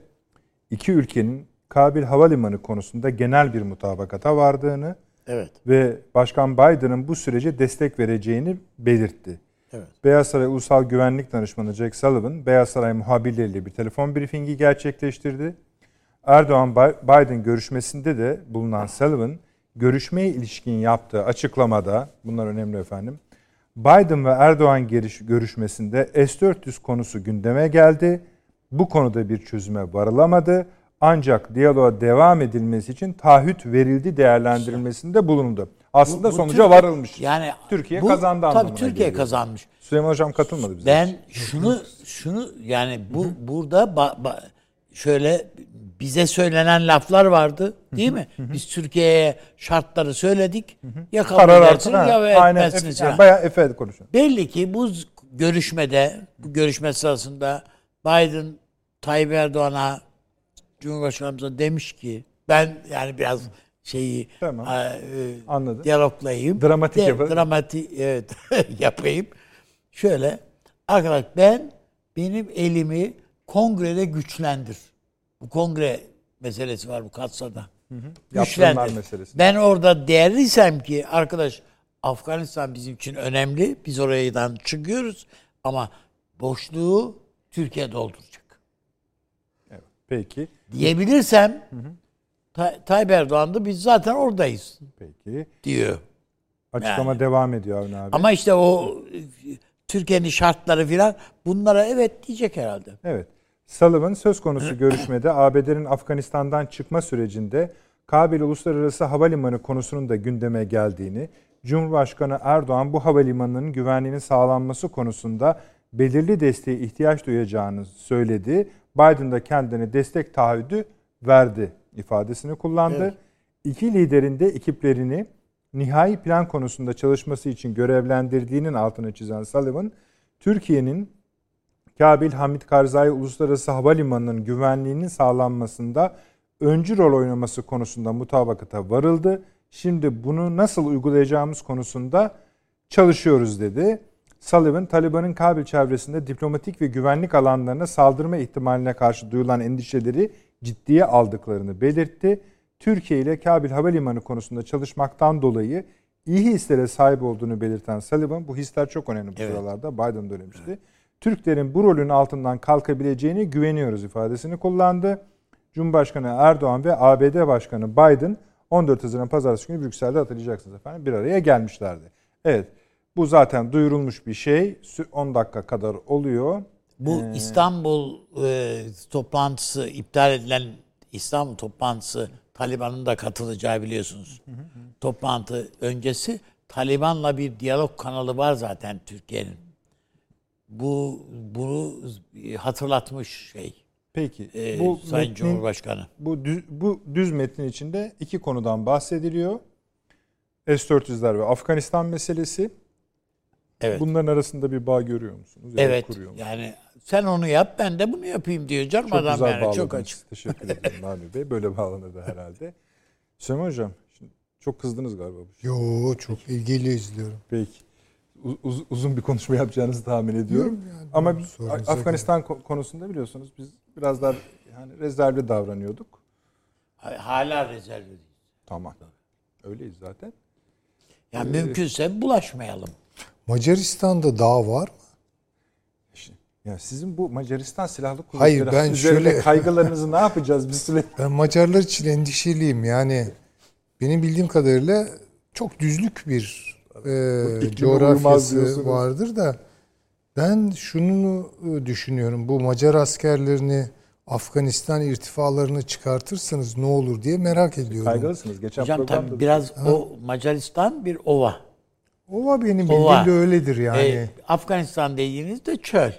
iki ülkenin Kabil Havalimanı konusunda genel bir mutabakata vardığını Evet. ve Başkan Biden'ın bu sürece destek vereceğini belirtti. Evet. Beyaz Saray Ulusal Güvenlik Danışmanı Jack Sullivan, Beyaz Saray muhabirleriyle bir telefon briefingi gerçekleştirdi. Erdoğan Biden görüşmesinde de bulunan Sullivan, görüşmeye ilişkin yaptığı açıklamada, bunlar önemli efendim, Biden ve Erdoğan görüşmesinde S-400 konusu gündeme geldi. Bu konuda bir çözüme varılamadı. Ancak diyaloğa devam edilmesi için taahhüt verildi değerlendirilmesinde bulundu. Aslında Bu- bu sonuca Türkiye- varılmış. Yani Türkiye bu- kazandı anlamına Tabii Türkiye geliyor. kazanmış. Süleyman Hocam katılmadı bize. Ben şunu şunu yani bu burada ba- ba- şöyle bize söylenen laflar vardı değil mi? Biz Türkiye'ye şartları söyledik. Ya kabul Karar edersiniz ya Aynen. etmezsiniz. Yani falan. bayağı Efe konuşun. Belli ki bu görüşmede, bu görüşme sırasında Biden Tayyip Erdoğan'a Cumhurbaşkanımıza demiş ki ben yani biraz şeyi Tamam. e, e, Anladım. diyaloglayayım. Dramatik yapalım. Dramatik evet yapayım. Şöyle arkadaş ben benim elimi kongrede güçlendir. Bu kongre meselesi var bu Katsa'da. Yaptırımlar güçlendir. meselesi. Ben orada değerliysem ki arkadaş Afganistan bizim için önemli. Biz oradan çıkıyoruz ama boşluğu Türkiye dolduracak. Evet. Peki. Diyebilirsem Tay- Tayyip Erdoğan da biz zaten oradayız Peki. diyor. Açıklama Yani. devam ediyor Avni abi. Ama işte o Türkiye'nin şartları filan bunlara evet diyecek herhalde. Evet. Sullivan söz konusu görüşmede ABD'nin Afganistan'dan çıkma sürecinde Kabil Uluslararası Havalimanı konusunun da gündeme geldiğini, Cumhurbaşkanı Erdoğan bu havalimanının güvenliğinin sağlanması konusunda belirli desteğe ihtiyaç duyacağını söyledi. Biden da kendine destek taahhüdü verdi ifadesini kullandı. Evet. İki liderin de ekiplerini nihai plan konusunda çalışması için görevlendirdiğinin altını çizen Sullivan, Türkiye'nin Kabil Hamit Karzai Uluslararası Havalimanı'nın güvenliğinin sağlanmasında öncü rol oynaması konusunda mutabakata varıldı. Şimdi bunu nasıl uygulayacağımız konusunda çalışıyoruz dedi. Sullivan, Taliban'ın Kabil çevresinde diplomatik ve güvenlik alanlarına saldırma ihtimaline karşı duyulan endişeleri ciddiye aldıklarını belirtti. Türkiye ile Kabil Havalimanı konusunda çalışmaktan dolayı iyi hislere sahip olduğunu belirten Sullivan, bu hisler çok önemli bu Evet. sıralarda, Biden da söylemişti. Türklerin bu rolün altından kalkabileceğine güveniyoruz ifadesini kullandı. Cumhurbaşkanı Erdoğan ve ABD Başkanı Biden 14 Haziran Pazartesi günü Brüksel'de hatırlayacaksınız efendim bir araya gelmişlerdi. Evet bu zaten duyurulmuş bir şey. Sü- 10 dakika kadar oluyor. Bu İstanbul e, toplantısı iptal edilen İstanbul toplantısı Taliban'ın da katılacağı biliyorsunuz. Toplantı öncesi Taliban'la bir diyalog kanalı var zaten Türkiye'nin. Bu bunu hatırlatmış şey. Peki e, bu Sayın metnin- Cumhurbaşkanı. bu düz, bu düz metnin içinde iki konudan bahsediliyor. S-400'ler ve Afganistan meselesi. Evet. Bunların arasında bir bağ görüyor musunuz? Evet. kuruyor musunuz? Yani sen onu yap ben de bunu yapayım diyor canım Çok adam güzel yani bağladınız. çok açık. Teşekkür ederim Nami Bey. Böyle bağlanırdı herhalde. Süleyman Hocam, şimdi çok kızdınız galiba. bu işe. Yo çok ilgiyle izliyorum. Peki. Uz- uzun bir konuşma yapacağınızı tahmin ediyorum. Yani, Ama Afganistan ko- konusunda biliyorsunuz biz biraz daha yani rezervli davranıyorduk. Hala rezerv değil. Tamam. Öyleyiz zaten. Yani mümkünse bulaşmayalım. Macaristan'da dağ var mı? Ya sizin bu Macaristan silahlı Hayır, kuvvetleri ben üzerinde şöyle- kaygılarınızı ne yapacağız biz sürekli? Ben Macarlar için endişeliyim. Yani benim bildiğim kadarıyla çok düzlük bir e, coğrafyası vardır da ben şunu e, düşünüyorum. Bu Macar askerlerini Afganistan irtifalarını çıkartırsanız ne olur diye merak ediyorum. Kaygılısınız. Geçen Hocam tabii biraz o Macaristan bir ova. Ova benim Ova. bildiğim de öyledir yani. Ee, Afganistan dediğinizde çöl.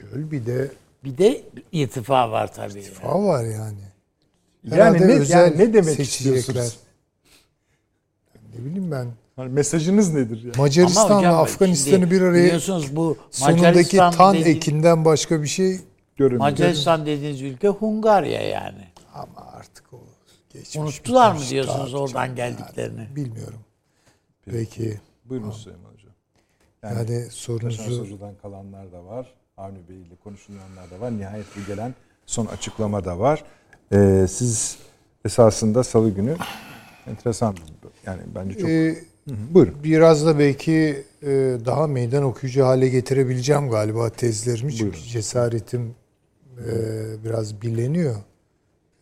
Çöl bir de Bir de irtifa var tabii. dağ var yani. yani Herhalde ne, özel yani ne demek seçecekler. istiyorsunuz? Ne bileyim ben. Hani mesajınız nedir yani? Macaristan'la Afganistan'ı bir araya biliyorsunuz bu sonundaki tan dediği- ekinden başka bir şey Görünmüyor. Macaristan dediğiniz ülke Hungarya yani. ama artık o geçmiş. Unuttular mı diyorsunuz oradan yani. geldiklerini? Bilmiyorum. Peki. Buyurun Süleyman Hocam. Yani, Taşan sorunuzu kalanlar da var. Avni Bey ile konuşulanlar da var. Nihayet bir gelen son açıklama da var. Ee, siz esasında salı günü enteresan yani bence çok... Ee, Hı hı, Buyurun. biraz da belki e, daha meydan okuyucu hale getirebileceğim galiba tezlerimi. Çünkü Buyurun. cesaretim e, biraz bileniyor.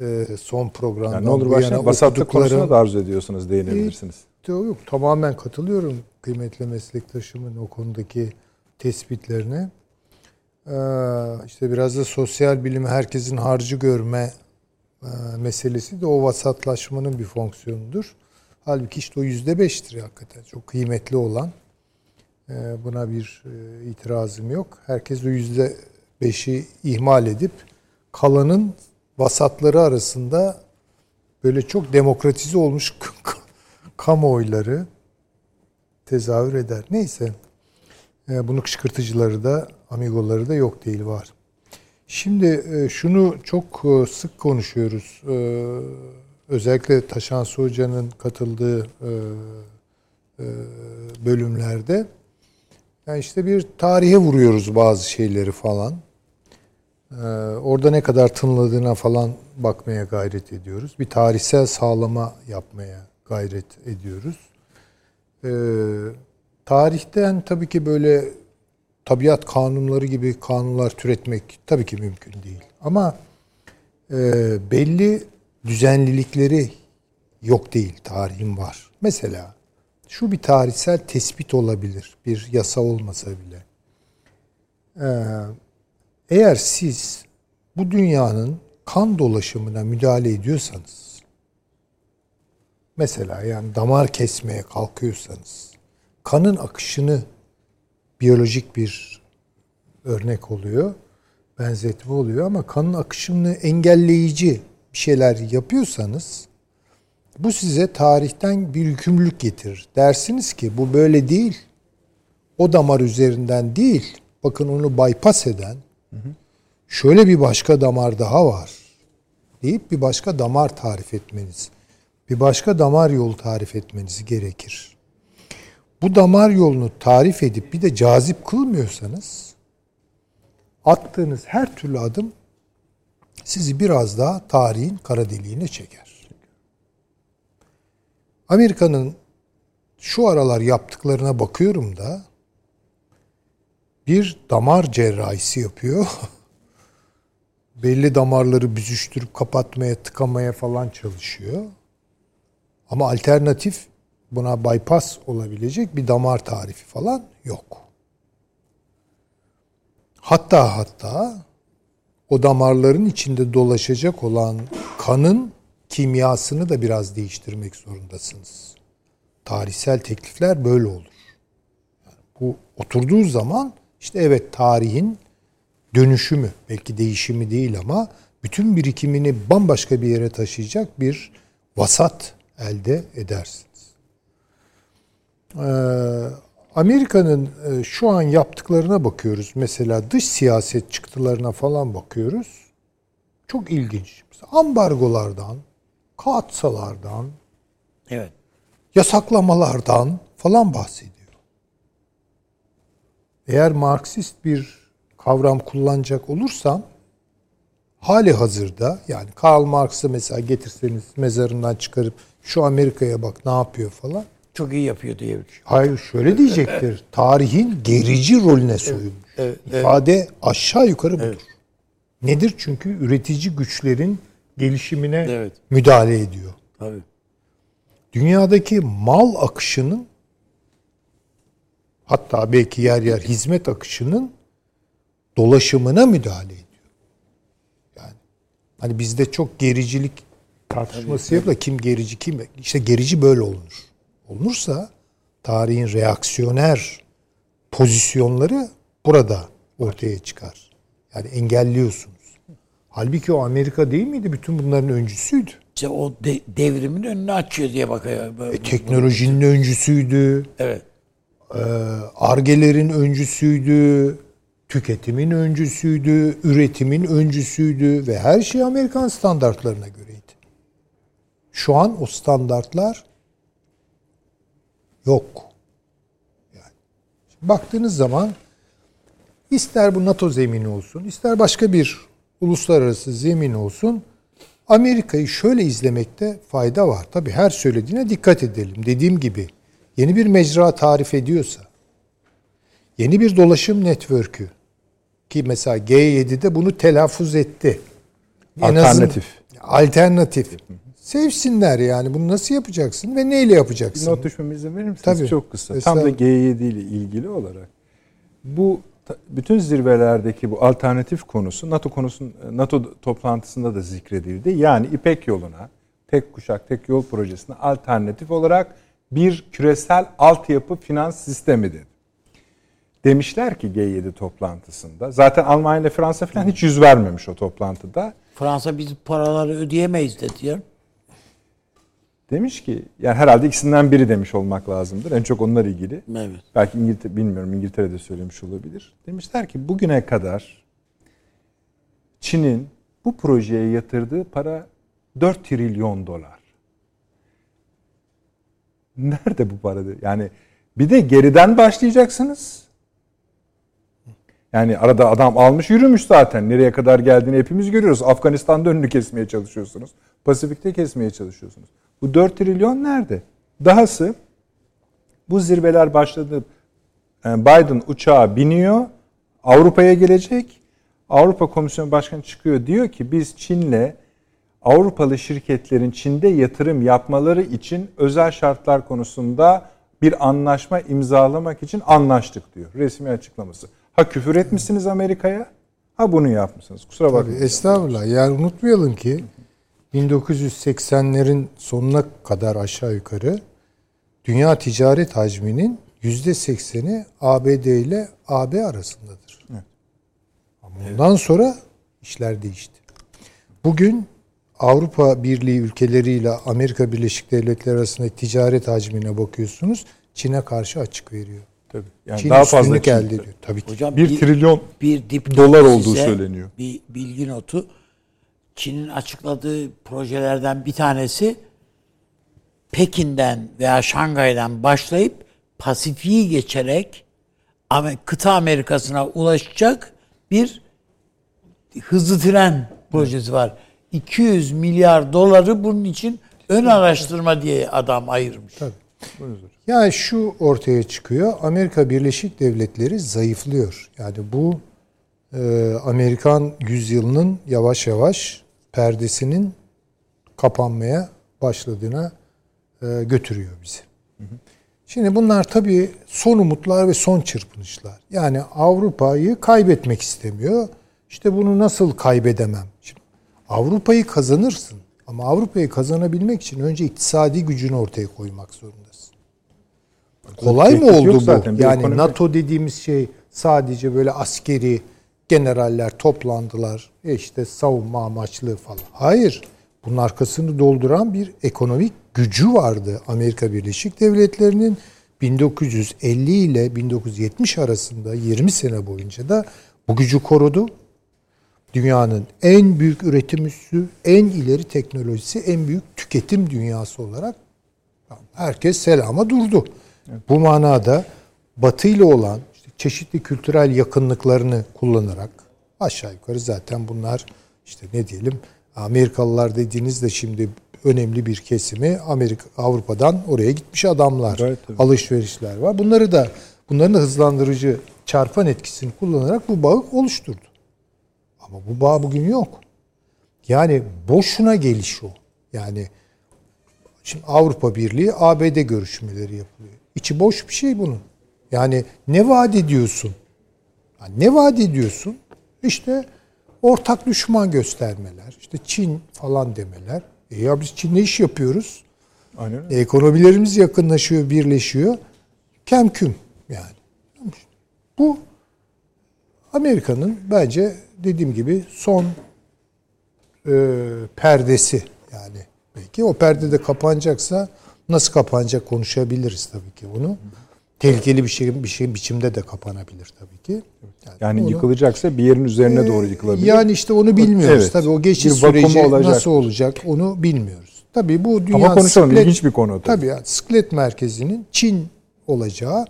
E, son programdan Yani ne olur bu başlayalım. Vasatlık konusuna da arzu ediyorsanız değinebilirsiniz. Yok tamamen katılıyorum kıymetli meslektaşımın o konudaki tespitlerine. Ee, işte biraz da sosyal bilimi herkesin harcı görme e, meselesi de o vasatlaşmanın bir fonksiyonudur. Halbuki işte o yüzde beştir hakikaten çok kıymetli olan. Ee, buna bir e, itirazım yok. Herkes o yüzde beşi ihmal edip kalanın vasatları arasında böyle çok demokratize olmuş kamuoyları tezahür eder. Neyse. E, Bunun kışkırtıcıları da, amigoları da yok değil var. Şimdi e, şunu çok e, sık konuşuyoruz. E, Özellikle Taşansı Hoca'nın katıldığı bölümlerde. Yani işte bir tarihe vuruyoruz bazı şeyleri falan. Orada ne kadar tınladığına falan bakmaya gayret ediyoruz. Bir tarihsel sağlama yapmaya gayret ediyoruz. Tarihten tabii ki böyle tabiat kanunları gibi kanunlar türetmek tabii ki mümkün değil. Ama e, belli düzenlilikleri yok değil, tarihin var. Mesela şu bir tarihsel tespit olabilir, bir yasa olmasa bile. Ee, eğer siz bu dünyanın kan dolaşımına müdahale ediyorsanız, mesela yani damar kesmeye kalkıyorsanız, kanın akışını biyolojik bir örnek oluyor, benzetme oluyor ama kanın akışını engelleyici bir şeyler yapıyorsanız bu size tarihten bir yükümlülük getirir. Dersiniz ki bu böyle değil. O damar üzerinden değil. Bakın onu bypass eden şöyle bir başka damar daha var deyip bir başka damar tarif etmeniz, bir başka damar yolu tarif etmeniz gerekir. Bu damar yolunu tarif edip bir de cazip kılmıyorsanız attığınız her türlü adım sizi biraz daha tarihin kara deliğine çeker. Amerika'nın şu aralar yaptıklarına bakıyorum da bir damar cerrahisi yapıyor. Belli damarları büzüştürüp kapatmaya, tıkamaya falan çalışıyor. Ama alternatif buna bypass olabilecek bir damar tarifi falan yok. Hatta hatta o damarların içinde dolaşacak olan kanın kimyasını da biraz değiştirmek zorundasınız. Tarihsel teklifler böyle olur. Bu oturduğu zaman işte evet tarihin dönüşümü, belki değişimi değil ama bütün birikimini bambaşka bir yere taşıyacak bir vasat elde edersiniz. Ee, Amerika'nın e, şu an yaptıklarına bakıyoruz. Mesela dış siyaset çıktılarına falan bakıyoruz. Çok ilginç. Mesela ambargolardan, katsalardan, Evet. yasaklamalardan falan bahsediyor. Eğer Marksist bir kavram kullanacak olursam hali hazırda yani Karl Marx'ı mesela getirseniz mezarından çıkarıp şu Amerika'ya bak ne yapıyor falan. Çok iyi yapıyor diye. Hayır şöyle diyecektir. Tarihin gerici rolüne soyulmuş. evet, İfade aşağı yukarı budur. Nedir? Çünkü üretici güçlerin gelişimine Evet. müdahale ediyor. Tabii. Dünyadaki mal akışının hatta belki yer yer hizmet akışının dolaşımına müdahale ediyor. Yani hani bizde çok gericilik tartışması yapılır. Kim gerici kim? İşte gerici böyle olunur. Olunursa tarihin reaksiyoner pozisyonları burada ortaya çıkar. Yani engelliyorsunuz. Halbuki o Amerika değil miydi? Bütün bunların öncüsüydü. İşte o de- devrimin önünü açıyor diye bakıyor. E, teknolojinin öncüsüydü. Evet. Argelerin öncüsüydü, tüketimin öncüsüydü, üretimin öncüsüydü ve her şey Amerikan standartlarına göreydi. Şu an o standartlar yok. Yani şimdi baktığınız zaman ister bu NATO zemini olsun, ister başka bir uluslararası zemin olsun Amerika'yı şöyle izlemekte fayda var. Tabii her söylediğine dikkat edelim. Dediğim gibi yeni bir mecra tarif ediyorsa, yeni bir dolaşım network'ü ki mesela G7'de bunu telaffuz etti. En azın- Alternatif. Sevsinler yani. Bunu nasıl yapacaksın ve neyle Bir yapacaksın? not düşmeme izin verir misiniz? Tabii. Çok kısa. Tam da Estağfurullah. G7 ile ilgili olarak. Bu bütün zirvelerdeki bu alternatif konusu NATO konusun NATO toplantısında da zikredildi. Yani İpek yoluna, tek kuşak tek yol projesine alternatif olarak bir küresel altyapı finans sistemi dedi. Demişler ki G7 toplantısında. Zaten Almanya ile Fransa falan hiç yüz vermemiş o toplantıda. Fransa biz paraları ödeyemeyiz dedi ya. Demiş ki yani herhalde ikisinden biri demiş olmak lazımdır. En çok onlar ilgili. Evet. Belki İngiltere, bilmiyorum İngiltere'de söylemiş olabilir. Demişler ki bugüne kadar Çin'in bu projeye yatırdığı para 4 trilyon dolar. Nerede bu para? Yani bir de geriden başlayacaksınız. Yani arada adam almış yürümüş zaten. Nereye kadar geldiğini hepimiz görüyoruz. Afganistan'da önünü kesmeye çalışıyorsunuz. Pasifik'te kesmeye çalışıyorsunuz. Bu 4 trilyon nerede? Dahası bu zirveler başladı. Yani Biden uçağa biniyor. Avrupa'ya gelecek. Avrupa Komisyonu Başkanı çıkıyor diyor ki biz Çin'le Avrupalı şirketlerin Çin'de yatırım yapmaları için özel şartlar konusunda bir anlaşma imzalamak için anlaştık diyor. Resmi açıklaması. Ha küfür etmişsiniz Amerika'ya, ha bunu yapmışsınız. Kusura bakmayın. estağfurullah. Yani unutmayalım ki 1980'lerin sonuna kadar aşağı yukarı dünya ticaret hacminin %80'i ABD ile AB arasındadır. Evet. Ama ondan sonra işler değişti. Bugün Avrupa Birliği ülkeleriyle Amerika Birleşik Devletleri arasındaki ticaret hacmine bakıyorsunuz. Çin'e karşı açık veriyor. Tabii. Yani Çin daha fazla elde ediyor. Tabii ki. Hocam 1 trilyon bir dipnot dolar olduğu size söyleniyor. Bir bilgi notu. Çin'in açıkladığı projelerden bir tanesi Pekin'den veya Şangay'dan başlayıp Pasifik'i geçerek kıta Amerika'sına ulaşacak bir hızlı tren projesi var. 200 milyar doları bunun için ön araştırma diye adam ayırmış. Yani şu ortaya çıkıyor. Amerika Birleşik Devletleri zayıflıyor. Yani bu e, Amerikan yüzyılının yavaş yavaş perdesinin kapanmaya başladığına e, götürüyor bizi. Şimdi bunlar tabii son umutlar ve son çırpınışlar. Yani Avrupa'yı kaybetmek istemiyor. İşte bunu nasıl kaybedemem? Şimdi Avrupa'yı kazanırsın. Ama Avrupa'yı kazanabilmek için önce iktisadi gücünü ortaya koymak zorundasın. Kolay mı oldu bu? zaten, Yani ekonomi- NATO dediğimiz şey sadece böyle askeri generaller toplandılar. E işte savunma amaçlı falan. Hayır. Bunun arkasını dolduran bir ekonomik gücü vardı Amerika Birleşik Devletleri'nin 1950 ile 1970 arasında 20 sene boyunca da bu gücü korudu. Dünyanın en büyük üretim üssü, en ileri teknolojisi, en büyük tüketim dünyası olarak herkes selama durdu. Bu manada Batı ile olan çeşitli kültürel yakınlıklarını kullanarak aşağı yukarı zaten bunlar işte ne diyelim Amerikalılar dediğinizde şimdi önemli bir kesimi Amerika Avrupa'dan oraya gitmiş adamlar. Evet, tabii. Alışverişler var. Bunları da bunların da hızlandırıcı çarpan etkisini kullanarak bu bağı oluşturdu. Ama bu bağ bugün yok. Yani boşuna geliş o. Yani Şimdi Avrupa Birliği ABD görüşmeleri yapılıyor. İçi boş bir şey bunun. Yani ne vaat ediyorsun? Yani ne vaat ediyorsun? İşte ortak düşman göstermeler, işte Çin falan demeler. E ya biz Çin'le iş yapıyoruz. Aynen. E, ekonomilerimiz yakınlaşıyor, birleşiyor. Kemküm yani. Bu Amerika'nın bence dediğim gibi son e, perdesi yani. Belki o perde de kapanacaksa nasıl kapanacak konuşabiliriz tabii ki bunu. Tehlikeli bir şey bir şey biçimde de kapanabilir tabii ki. Yani onu- yıkılacaksa bir yerin üzerine doğru yıkılabilir. Yani işte onu bilmiyoruz. Evet. Tabii o geçiş süreci olacak. nasıl olacak onu bilmiyoruz. Tabii bu dünya Ama konuşalım, siklet- ilginç bir konu tabii. Tabii yani siklet merkezinin Çin olacağı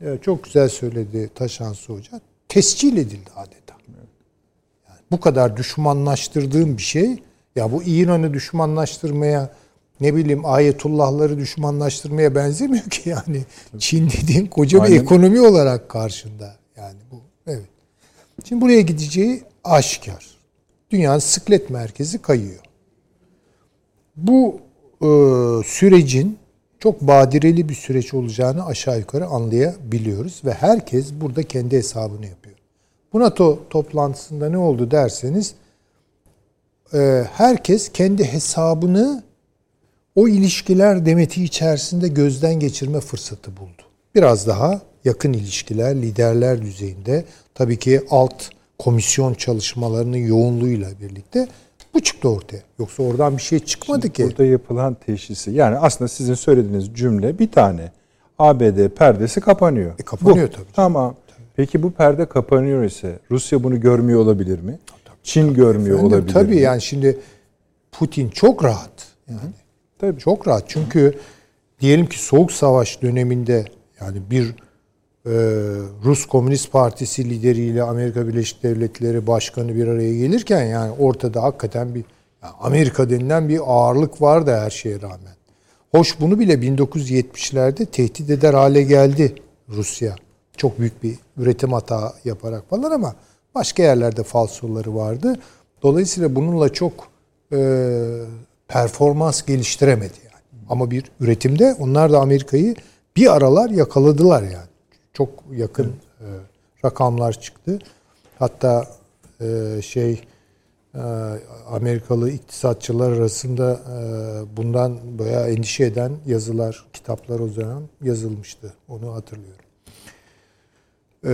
e, çok güzel söyledi Taşansı Hoca. Tescil edildi adeta. Yani bu kadar düşmanlaştırdığım bir şey ya bu İran'ı düşmanlaştırmaya ne bileyim ayetullahları düşmanlaştırmaya benzemiyor ki yani. Çin dediğin koca bir Aynen. ekonomi olarak karşında. Yani bu evet. Şimdi buraya gideceği aşikar. Dünyanın sıklet merkezi kayıyor. Bu e, sürecin çok badireli bir süreç olacağını aşağı yukarı anlayabiliyoruz ve herkes burada kendi hesabını yapıyor. Bu NATO toplantısında ne oldu derseniz e, herkes kendi hesabını o ilişkiler demeti içerisinde gözden geçirme fırsatı buldu. Biraz daha yakın ilişkiler, liderler düzeyinde tabii ki alt komisyon çalışmalarının yoğunluğuyla birlikte bu çıktı ortaya. Yoksa oradan bir şey çıkmadı ki. Burada yapılan teşhisi yani aslında sizin söylediğiniz cümle bir tane. ABD perdesi kapanıyor. E, kapanıyor Bu. tabii. Tamam. Peki bu perde kapanıyor ise Rusya bunu görmüyor olabilir mi? Çin görmüyor Efendim, olabilir tabii mi? yani şimdi Putin çok rahat. Yani Tabii. çok rahat. Çünkü diyelim ki soğuk savaş döneminde yani bir e, Rus Komünist Partisi lideriyle Amerika Birleşik Devletleri Başkanı bir araya gelirken yani ortada hakikaten bir yani Amerika denilen bir ağırlık vardı her şeye rağmen. Hoş bunu bile 1970'lerde tehdit eder hale geldi Rusya. Çok büyük bir üretim hata yaparak falan ama başka yerlerde falsoları vardı. Dolayısıyla bununla çok e, performans geliştiremedi yani. Ama bir üretimde onlar da Amerika'yı bir aralar yakaladılar yani. Çok yakın e, rakamlar çıktı. Hatta e, şey e, Amerikalı iktisatçılar arasında e, bundan bayağı endişe eden yazılar, kitaplar o zaman yazılmıştı. Onu hatırlıyorum. E,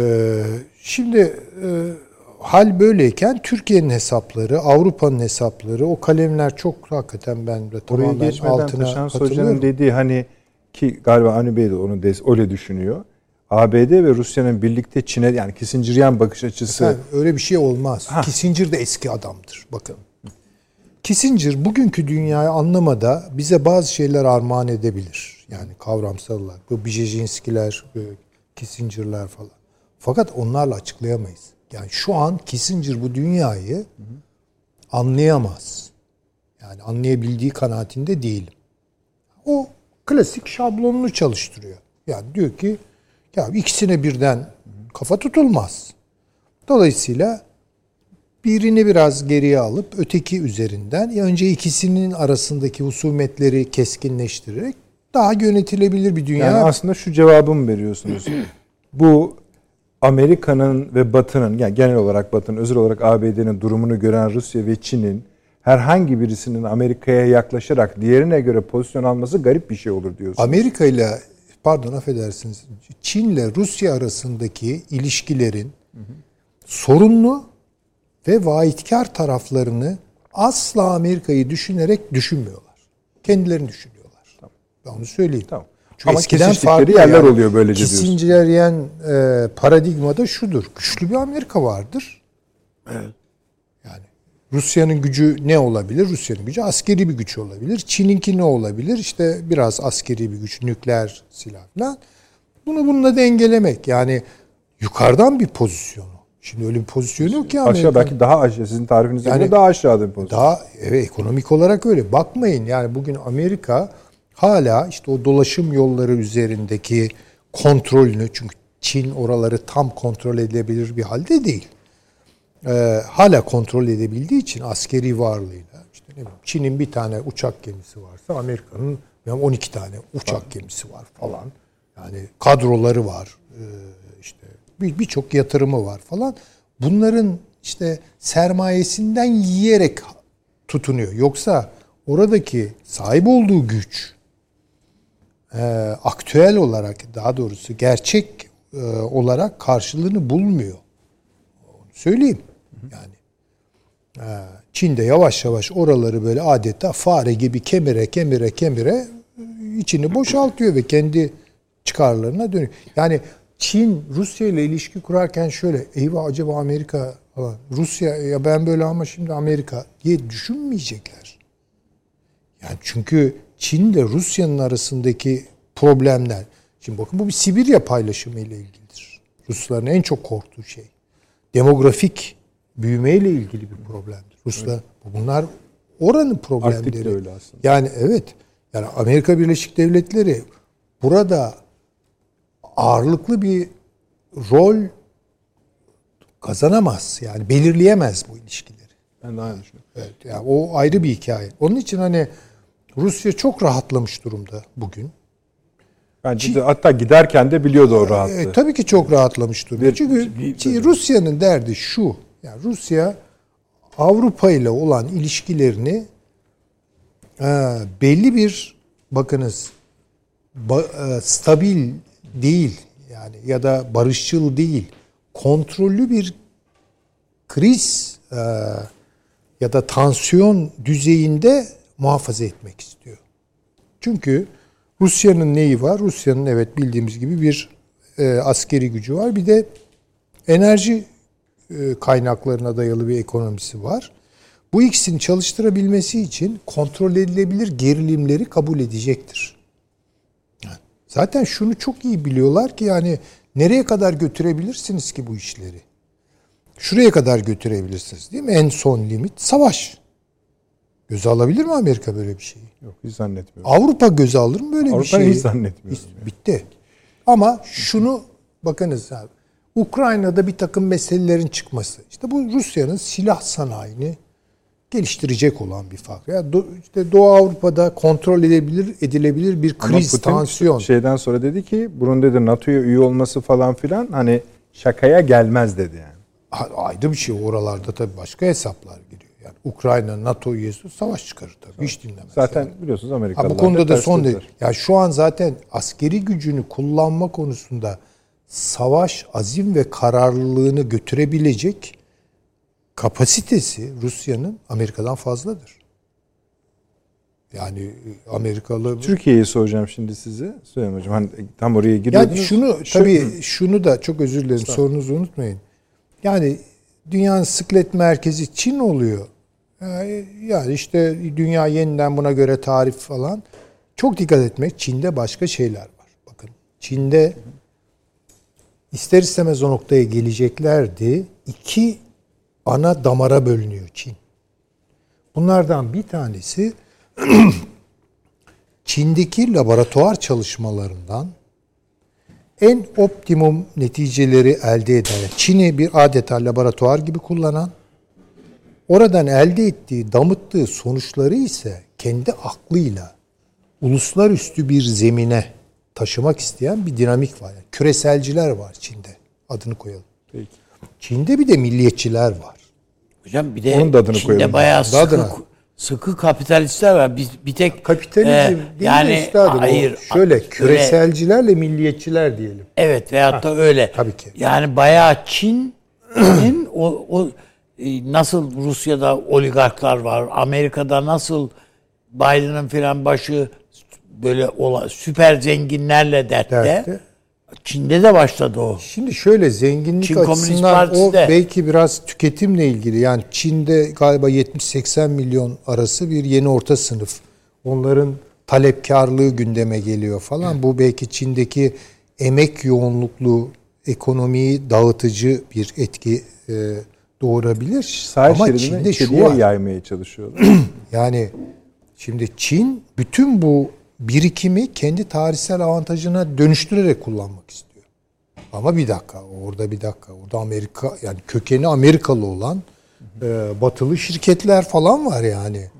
şimdi e, hal böyleyken Türkiye'nin hesapları, Avrupa'nın hesapları, o kalemler çok hakikaten ben de tamamen geçmeden altına Taşan. Hoca'nın dediği hani ki galiba Avni Bey de onu des, öyle düşünüyor. ABD ve Rusya'nın birlikte Çin'e yani Kissinger'yan bakış açısı Efendim, öyle bir şey olmaz. Ha. Kissinger de eski adamdır. Bakın. Kissinger bugünkü dünyayı anlamada bize bazı şeyler armağan edebilir. Yani kavramsal olarak. Bu Brzezinskiler, bu Kissinger'lar falan. Fakat onlarla açıklayamayız. Yani şu an Kissinger bu dünyayı anlayamaz. Yani anlayabildiği kanaatinde değilim. O klasik şablonunu çalıştırıyor. Yani diyor ki ya ikisine birden kafa tutulmaz. Dolayısıyla birini biraz geriye alıp öteki üzerinden ya önce ikisinin arasındaki husumetleri keskinleştirerek daha yönetilebilir bir dünya. yani aslında şu cevabı mı veriyorsunuz? Bu Amerika'nın ve Batı'nın yani genel olarak Batı'nın özel olarak ABD'nin durumunu gören Rusya ve Çin'in herhangi birisinin Amerika'ya yaklaşarak diğerine göre pozisyon alması garip bir şey olur diyorsunuz. Amerika ile pardon affedersiniz Çin ile Rusya arasındaki ilişkilerin sorunlu ve vaatkar taraflarını asla Amerika'yı düşünerek düşünmüyorlar. Kendilerini düşünüyorlar. Ben onu söyleyeyim. Tamam. Çünkü Ama eskiden farklı yerler oluyor böylece diyorsun. Kissingeryen e, paradigmada şudur. Güçlü bir Amerika vardır. Yani Rusya'nın gücü ne olabilir? Rusya'nın gücü askeri bir güç olabilir. Çin'inki ne olabilir? İşte biraz askeri bir güç, nükleer silah falan. Bunu bununla dengelemek. Yani yukarıdan bir pozisyonu. Şimdi öyle bir pozisyonu yok ki Amerika. Aşağı belki daha aşağı sizin tarifinizde Yani daha aşağıda bir pozisyon. Daha evet ekonomik olarak öyle. Bakmayın yani bugün Amerika hala işte o dolaşım yolları üzerindeki kontrolünü çünkü Çin oraları tam kontrol edebilir bir halde değil. Ee, hala kontrol edebildiği için askeri varlığıyla işte ne bileyim Çin'in bir tane uçak gemisi varsa Amerika'nın yani 12 tane uçak gemisi var falan. Yani kadroları var. Ee, işte bir- birçok yatırımı var falan. Bunların işte sermayesinden yiyerek tutunuyor. Yoksa oradaki sahip olduğu güç e, aktüel olarak daha doğrusu gerçek e, olarak karşılığını bulmuyor. Onu söyleyeyim. Yani e, Çin'de yavaş yavaş oraları böyle adeta fare gibi kemire kemire kemire e, içini boşaltıyor ve kendi çıkarlarına dönüyor. Yani Çin Rusya ile ilişki kurarken şöyle eyvah acaba Amerika Rusya ya ben böyle ama şimdi Amerika diye düşünmeyecekler. Yani çünkü Çin ile Rusya'nın arasındaki problemler. Şimdi bakın bu bir Sibirya paylaşımı ile ilgilidir. Rusların en çok korktuğu şey. Demografik büyümeyle ilgili bir problemdir. Ruslar bunlar oranın problemleri. Arktik de öyle aslında. Yani evet. Yani Amerika Birleşik Devletleri burada ağırlıklı bir rol kazanamaz. Yani belirleyemez bu ilişkileri. Ben de aynı düşünüyorum. Evet, yani o ayrı bir hikaye. Onun için hani Rusya çok rahatlamış durumda bugün. Bence de hatta giderken de biliyordu o rahatlığı. E, tabii ki çok rahatlamış durumda. Bir- Çünkü bir- Rusya'nın derdi şu. Yani Rusya Avrupa ile olan ilişkilerini e, belli bir bakınız ba- e, stabil değil yani ya da barışçıl değil kontrollü bir kriz e, ya da tansiyon düzeyinde muhafaza etmek istiyor. Çünkü Rusya'nın neyi var? Rusya'nın evet bildiğimiz gibi bir e, askeri gücü var. Bir de enerji e, kaynaklarına dayalı bir ekonomisi var. Bu ikisini çalıştırabilmesi için kontrol edilebilir gerilimleri kabul edecektir. Zaten şunu çok iyi biliyorlar ki yani Nereye kadar götürebilirsiniz ki bu işleri? Şuraya kadar götürebilirsiniz değil mi? En son limit savaş. Göze alabilir mi Amerika böyle bir şeyi? Yok hiç zannetmiyorum. Avrupa göze alır mı böyle bir Avrupa şeyi? hiç zannetmiyorum. Hiç- Bitti. Ama şunu bakınız abi. Ukrayna'da bir takım meselelerin çıkması. İşte bu Rusya'nın silah sanayini geliştirecek olan bir faktör. Yani Do- işte Doğu Avrupa'da kontrol edilebilir edilebilir bir Ama kriz, Putin tansiyon. şeyden sonra dedi ki bunun dedi NATO'ya üye olması falan filan hani şakaya gelmez dedi yani. Ayrı bir şey. Oralarda tabii başka hesaplar giriyor. Yani Ukrayna NATO üyesi savaş çıkarır tabii. Hiç dinlemez. Zaten yani. biliyorsunuz Ha, Amerikalılar bu konuda da son değil. Ya şu an zaten askeri gücünü kullanma konusunda savaş azim ve kararlılığını götürebilecek kapasitesi Rusya'nın Amerika'dan fazladır. Yani e, Amerikalı Türkiye'yi soracağım şimdi size. Söyleyeyim hocam. Hani tam oraya ya giriyordunuz. şunu Şu- tabii şunu da çok özür dilerim sorunuzu unutmayın. Yani dünyanın sıklet merkezi Çin oluyor. Yani, yani işte dünya yeniden buna göre tarif falan. Çok dikkat etmek. Çin'de başka şeyler var. Bakın Çin'de ister istemez o noktaya geleceklerdi. İki ana damara bölünüyor Çin. Bunlardan bir tanesi Çin'deki laboratuvar çalışmalarından en optimum neticeleri elde eden, Çin'i bir adeta laboratuvar gibi kullanan, oradan elde ettiği, damıttığı sonuçları ise kendi aklıyla uluslararası bir zemine taşımak isteyen bir dinamik var. Yani küreselciler var Çin'de. Adını koyalım. Peki. Çin'de bir de milliyetçiler var. Hocam bir de Onun da adını Çin'de koyalım. bayağı sıkı, Adına. sıkı kapitalistler var. Bir, bir tek Kapitalizm e, değil yani, de üstadım. o hayır, şöyle öyle- küreselcilerle milliyetçiler diyelim. Evet veyahut da öyle. tabii ki. Yani bayağı Çin'in o, o nasıl Rusya'da oligarklar var, Amerika'da nasıl Biden'ın filan başı böyle ola, süper zenginlerle dertte. Dertte. Çin'de de başladı o. Şimdi şöyle zenginlik Çin açısından o belki biraz tüketimle ilgili. Yani Çin'de galiba 70-80 milyon arası bir yeni orta sınıf. Onların talepkarlığı gündeme geliyor falan. Bu belki Çin'deki emek yoğunluklu ekonomiyi dağıtıcı bir etki e, doğurabilir. Sahil Ama Çin'de şu var. yaymaya çalışıyorlar. Yani şimdi Çin bütün bu birikimi kendi tarihsel avantajına dönüştürerek kullanmak istiyor. Ama bir dakika orada bir dakika orada Amerika yani kökeni Amerikalı olan e, batılı şirketler falan var yani.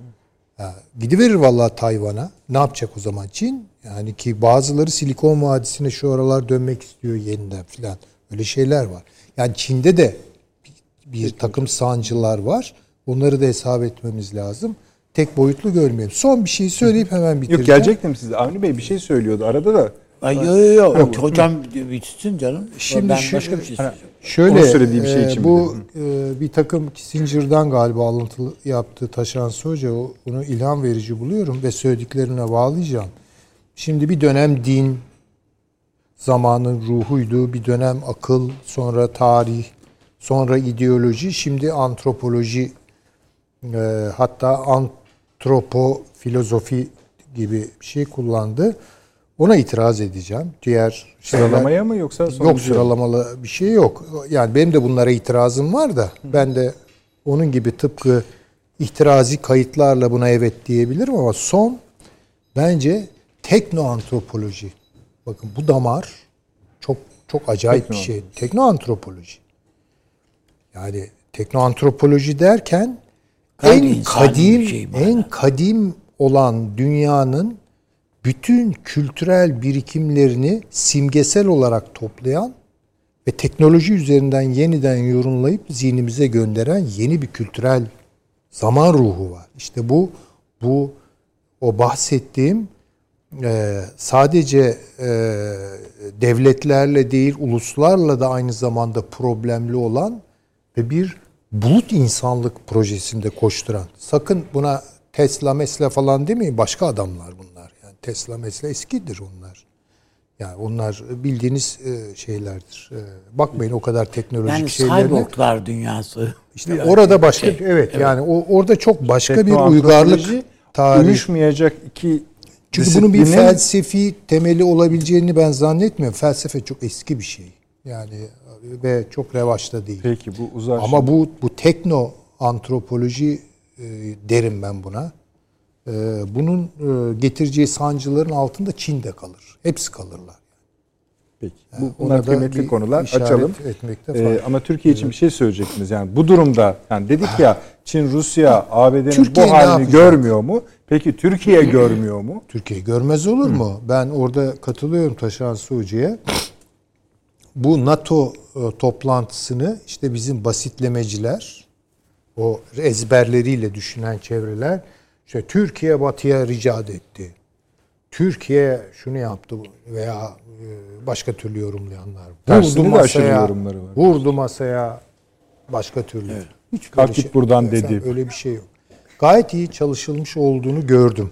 Ha, gidiverir vallahi Tayvan'a. Ne yapacak o zaman Çin? Yani ki bazıları Silikon Vadisi'ne şu aralar dönmek istiyor yeniden filan. Öyle şeyler var. Yani Çin'de de bir, takım sancılar var. Onları da hesap etmemiz lazım. Tek boyutlu görmeyelim. Son bir şey söyleyip hemen bitireceğim. Yok gelecektim size. Avni Bey bir şey söylüyordu arada da. Ay, yo, yo, yo. Hocam bitsin canım. Şimdi ben şu- başka bir şey söyleyeceğim. Şöyle söylediği bir şey e, için bu e, bir takım Kissinger'dan galiba alıntılı yaptığı Taşansı Hoca onu ilham verici buluyorum ve söylediklerine bağlayacağım. Şimdi bir dönem din zamanın ruhuydu, bir dönem akıl, sonra tarih, sonra ideoloji, şimdi antropoloji e, hatta antropo filozofi gibi bir şey kullandı. Ona itiraz edeceğim. Diğer şeyler- Sıralamaya mı yoksa Yok sonucu? sıralamalı bir şey yok. Yani benim de bunlara itirazım var da ben de onun gibi tıpkı ihtirazi kayıtlarla buna evet diyebilirim ama son bence teknoantropoloji. Bakın bu damar çok çok acayip bir şey. Teknoantropoloji. Yani teknoantropoloji derken Gayri en kadim şey en kadim olan dünyanın bütün kültürel birikimlerini simgesel olarak toplayan ve teknoloji üzerinden yeniden yorumlayıp zihnimize gönderen yeni bir kültürel zaman ruhu var. İşte bu bu o bahsettiğim e, sadece e, devletlerle değil uluslarla da aynı zamanda problemli olan ve bir bulut insanlık projesinde koşturan. Sakın buna Tesla mesla falan demeyin. Başka adamlar bunlar. Yani Tesla mesla eskidir onlar. Yani onlar bildiğiniz e, şeylerdir. E, bakmayın o kadar teknolojik Yani şeylerine. cyborglar dünyası. İşte orada başka evet, yani o orada çok başka bir uygarlık tarihi. Uyuşmayacak iki Çünkü bunun bir felsefi temeli olabileceğini ben zannetmiyorum. Felsefe çok eski bir şey. Yani ve çok revaçta değil. Peki bu uzak Ama bu bu tekno antropoloji e, derim ben buna. E, bunun e, getireceği sancıların altında Çin de kalır. Hepsi kalırlar. Peki. Bu, Ona bunlar da kıymetli konular. Açalım. etmekte Ee, ama Türkiye için bir şey söyleyecektiniz. Yani bu durumda yani dedik ya Çin, Rusya, ABD'nin bu halini görmüyor mu? Peki Türkiye görmüyor mu? Türkiye görmez olur mu? Ben orada katılıyorum Taşan Suucu'ya. Bu NATO e, toplantısını işte bizim basitlemeciler, o ezberleriyle düşünen çevreler, işte Türkiye Batı'ya ricat etti. Türkiye şunu yaptı veya e, başka türlü yorumlayanlar. Tersini de aşırı yorumları var. Vurdu masaya başka türlü. Hiç Kalk git buradan Efendim, dedi. Öyle bir şey yok. Gayet iyi çalışılmış olduğunu gördüm.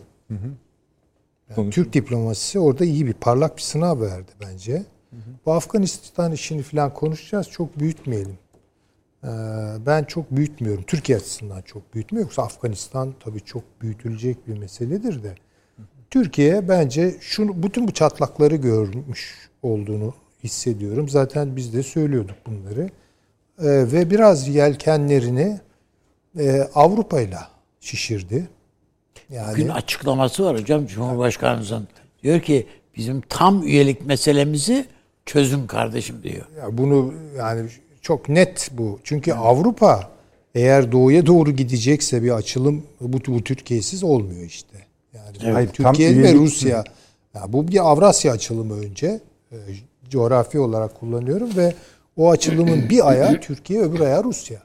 Yani Türk diplomasisi orada iyi bir parlak bir sınav verdi bence. Bu Afganistan işini falan konuşacağız. Çok büyütmeyelim. Ee, ben çok büyütmüyorum. Türkiye açısından çok büyütmüyorum. Yoksa Afganistan tabii çok büyütülecek bir meseledir de. Türkiye bence şunu bütün bu çatlakları görmüş olduğunu hissediyorum. Zaten biz de söylüyorduk bunları. Ee, ve biraz yelkenlerini e, Avrupa ile şişirdi. Yani Gün açıklaması var hocam Cumhurbaşkanımızın. Diyor ki bizim tam üyelik meselemizi çözün kardeşim diyor. Ya bunu yani çok net bu. Çünkü Avrupa eğer doğuya doğru gidecekse bir açılım bu, bu Türkiye'siz olmuyor işte. Yani Hayır, tam Türkiye ve Rusya. Ya bu bir Avrasya açılımı önce. E, coğrafi olarak kullanıyorum ve o açılımın bir ayağı Türkiye öbür ayağı Rusya.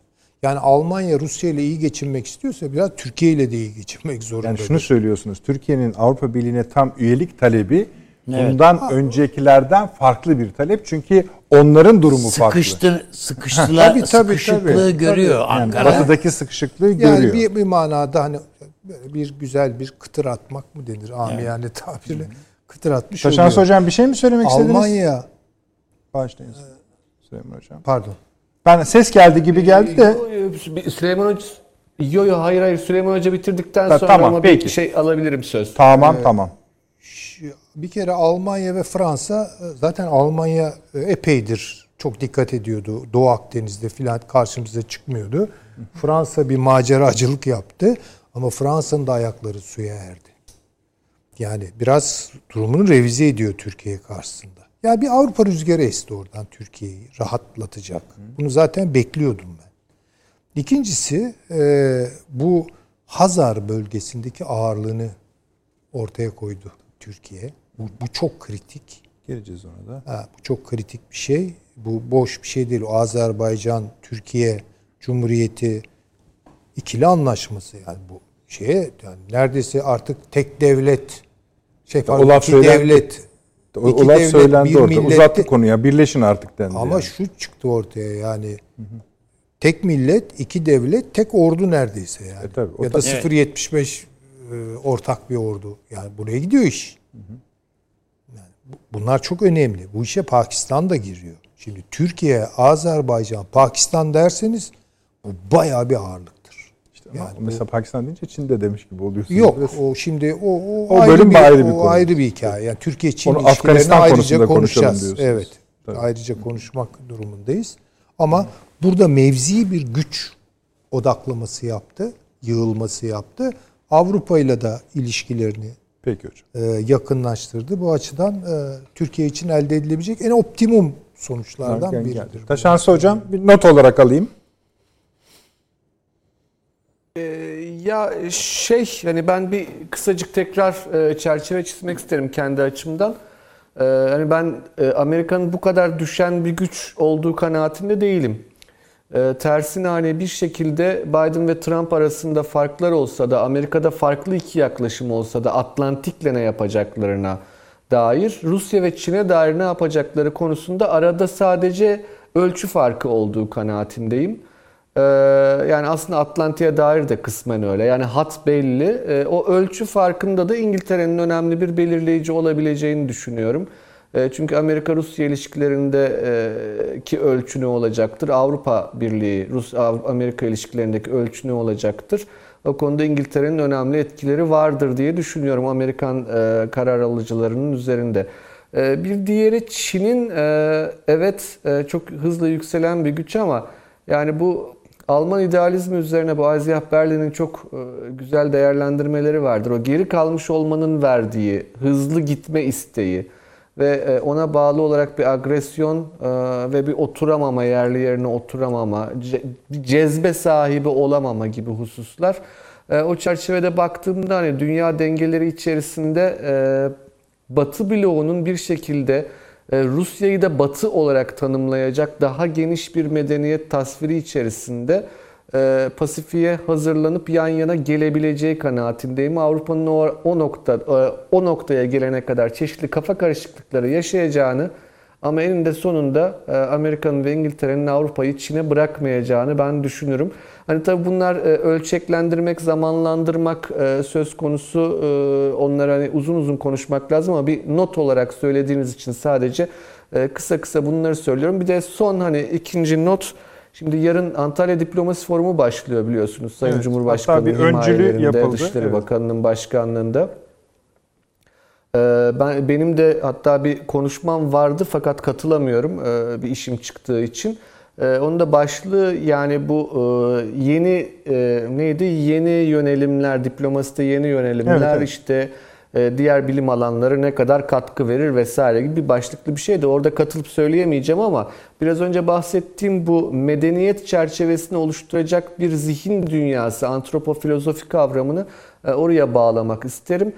Yani Almanya Rusya ile iyi geçinmek istiyorsa biraz Türkiye ile de iyi geçinmek zorunda. Yani şunu söylüyorsunuz. Türkiye'nin Avrupa Birliği'ne tam üyelik talebi bundan öncekilerden farklı bir talep. Çünkü onların durumu farklı. Sıkıştı, sıkıştılar, Tabii, tabii, sıkışıklığı tabii. görüyor Yani Ankara. batıdaki sıkışıklığı Yani görüyor. bir, bir manada hani böyle bir güzel bir kıtır atmak mı denir amiyane tabirle kıtır atmış Taşans oluyor. Hocam bir şey mi söylemek istediniz? Almanya Başlayın. Süleyman Hocam. pardon. Ben ses geldi gibi geldi de Süleyman Hoca Yo yo hayır hayır Süleyman Hoca bitirdikten sonra tamam, ama peki. bir şey alabilirim söz. tamam tamam. Bir kere Almanya ve Fransa zaten Almanya e, epeydir çok dikkat ediyordu. Doğu Akdeniz'de filan karşımıza çıkmıyordu. Fransa bir maceracılık yaptı ama Fransa'nın da ayakları suya erdi. Yani biraz durumunu revize ediyor Türkiye karşısında. Yani bir Avrupa rüzgarı esti oradan Türkiye'yi rahatlatacak. Bunu zaten bekliyordum ben. İkincisi e, bu Hazar bölgesindeki ağırlığını ortaya koydu Türkiye. Bu, bu çok kritik. Geleceğiz ona da. Ha, bu çok kritik bir şey. Bu boş bir şey değil. O Azerbaycan, Türkiye Cumhuriyeti ikili anlaşması yani bu şeye yani neredeyse artık tek devlet şey pardon, o laf iki söylen- devlet O, iki o laf devlet, söylendi bir orada. millet- Uzattı konuya. Birleşin artık dendi. Ama yani. şu çıktı ortaya yani tek millet, iki devlet, tek ordu neredeyse yani. E tabii, ya da 0.75 e, ortak bir ordu. Yani buraya gidiyor iş. Yani bu- bunlar çok önemli. Bu işe Pakistan da giriyor. Şimdi Türkiye, Azerbaycan, Pakistan derseniz bu bayağı bir ağırlıktır. İşte ama Yani mesela Pakistan deyince Çin'de demiş gibi oluyorsunuz. Yok Biraz. o şimdi o, o, O ayrı bölüm bir, ayrı bir o konu. ayrı bir hikaye. Yani Türkiye Çin Onu ilişkilerini ayrıca konuşacağız. Evet. Tabii. Ayrıca konuşmak durumundayız. Ama burada mevzi bir güç odaklaması yaptı, yığılması yaptı. Avrupa ile de ilişkilerini Peki hocam. e, yakınlaştırdı. Bu açıdan e, Türkiye için elde edilebilecek en optimum sonuçlardan Gel- biridir. geldi. Taşansı hocam bir not olarak alayım. Ee, ya şey hani ben bir kısacık tekrar e, çerçeve çizmek isterim kendi açımdan. Ee, hani ben e, Amerika'nın bu kadar düşen bir güç olduğu kanaatinde değilim. Ee, tersine hani bir şekilde Biden ve Trump arasında farklar olsa da Amerika'da farklı iki yaklaşım olsa da Atlantik'le ne yapacaklarına dair Rusya ve Çin'e dair ne yapacakları konusunda arada sadece ölçü farkı olduğu kanaatindeyim. Ee, yani aslında Atlantik'e dair de kısmen öyle. Yani hat belli. Ee, o ölçü farkında da İngiltere'nin önemli bir belirleyici olabileceğini düşünüyorum. Ee, çünkü Amerika-Rusya ilişkilerinde e, ölçü ne olacaktır? Avrupa Birliği, Rus-Amerika ilişkilerindeki ölçü ne olacaktır? O konuda İngiltere'nin önemli etkileri vardır diye düşünüyorum Amerikan e, karar alıcılarının üzerinde. E, bir diğeri Çin'in e, evet e, çok hızlı yükselen bir güç ama yani bu Alman idealizmi üzerine bu Isaiah Berlin'in çok e, güzel değerlendirmeleri vardır. O geri kalmış olmanın verdiği hızlı gitme isteği ve e, ona bağlı olarak bir agresyon e, ve bir oturamama, yerli yerine oturamama, cezbe sahibi olamama gibi hususlar. O çerçevede baktığımda hani dünya dengeleri içerisinde Batı bloğunun bir şekilde e, Rusya'yı da batı olarak tanımlayacak daha geniş bir medeniyet tasviri içerisinde e, Pasifik'e hazırlanıp yan yana gelebileceği kanaatindeyim. Avrupa'nın o, o nokta e, o noktaya gelene kadar çeşitli kafa karışıklıkları yaşayacağını ama eninde sonunda Amerika'nın ve İngiltere'nin Avrupa'yı Çin'e bırakmayacağını ben düşünürüm. Hani tabii bunlar e, ölçeklendirmek, zamanlandırmak e, söz konusu. E, onları hani uzun uzun konuşmak lazım ama bir not olarak söylediğiniz için sadece kısa kısa bunları söylüyorum. Bir de son hani ikinci not Şimdi yarın Antalya Diplomasi Forumu başlıyor biliyorsunuz Sayın evet, Cumhurbaşkanı bir yapıldı. Dışişleri evet. Bakanı'nın başkanlığında. Ben benim de hatta bir konuşmam vardı fakat katılamıyorum bir işim çıktığı için. Ee, onun da başlığı yani bu e, yeni e, neydi? Yeni yönelimler, diplomaside yeni yönelimler evet, evet. işte diğer bilim alanları ne kadar katkı verir vesaire gibi bir başlıklı bir şeydi. Orada katılıp söyleyemeyeceğim ama biraz önce bahsettiğim bu medeniyet çerçevesini oluşturacak bir zihin dünyası, antropofilozofi kavramını oraya bağlamak isterim.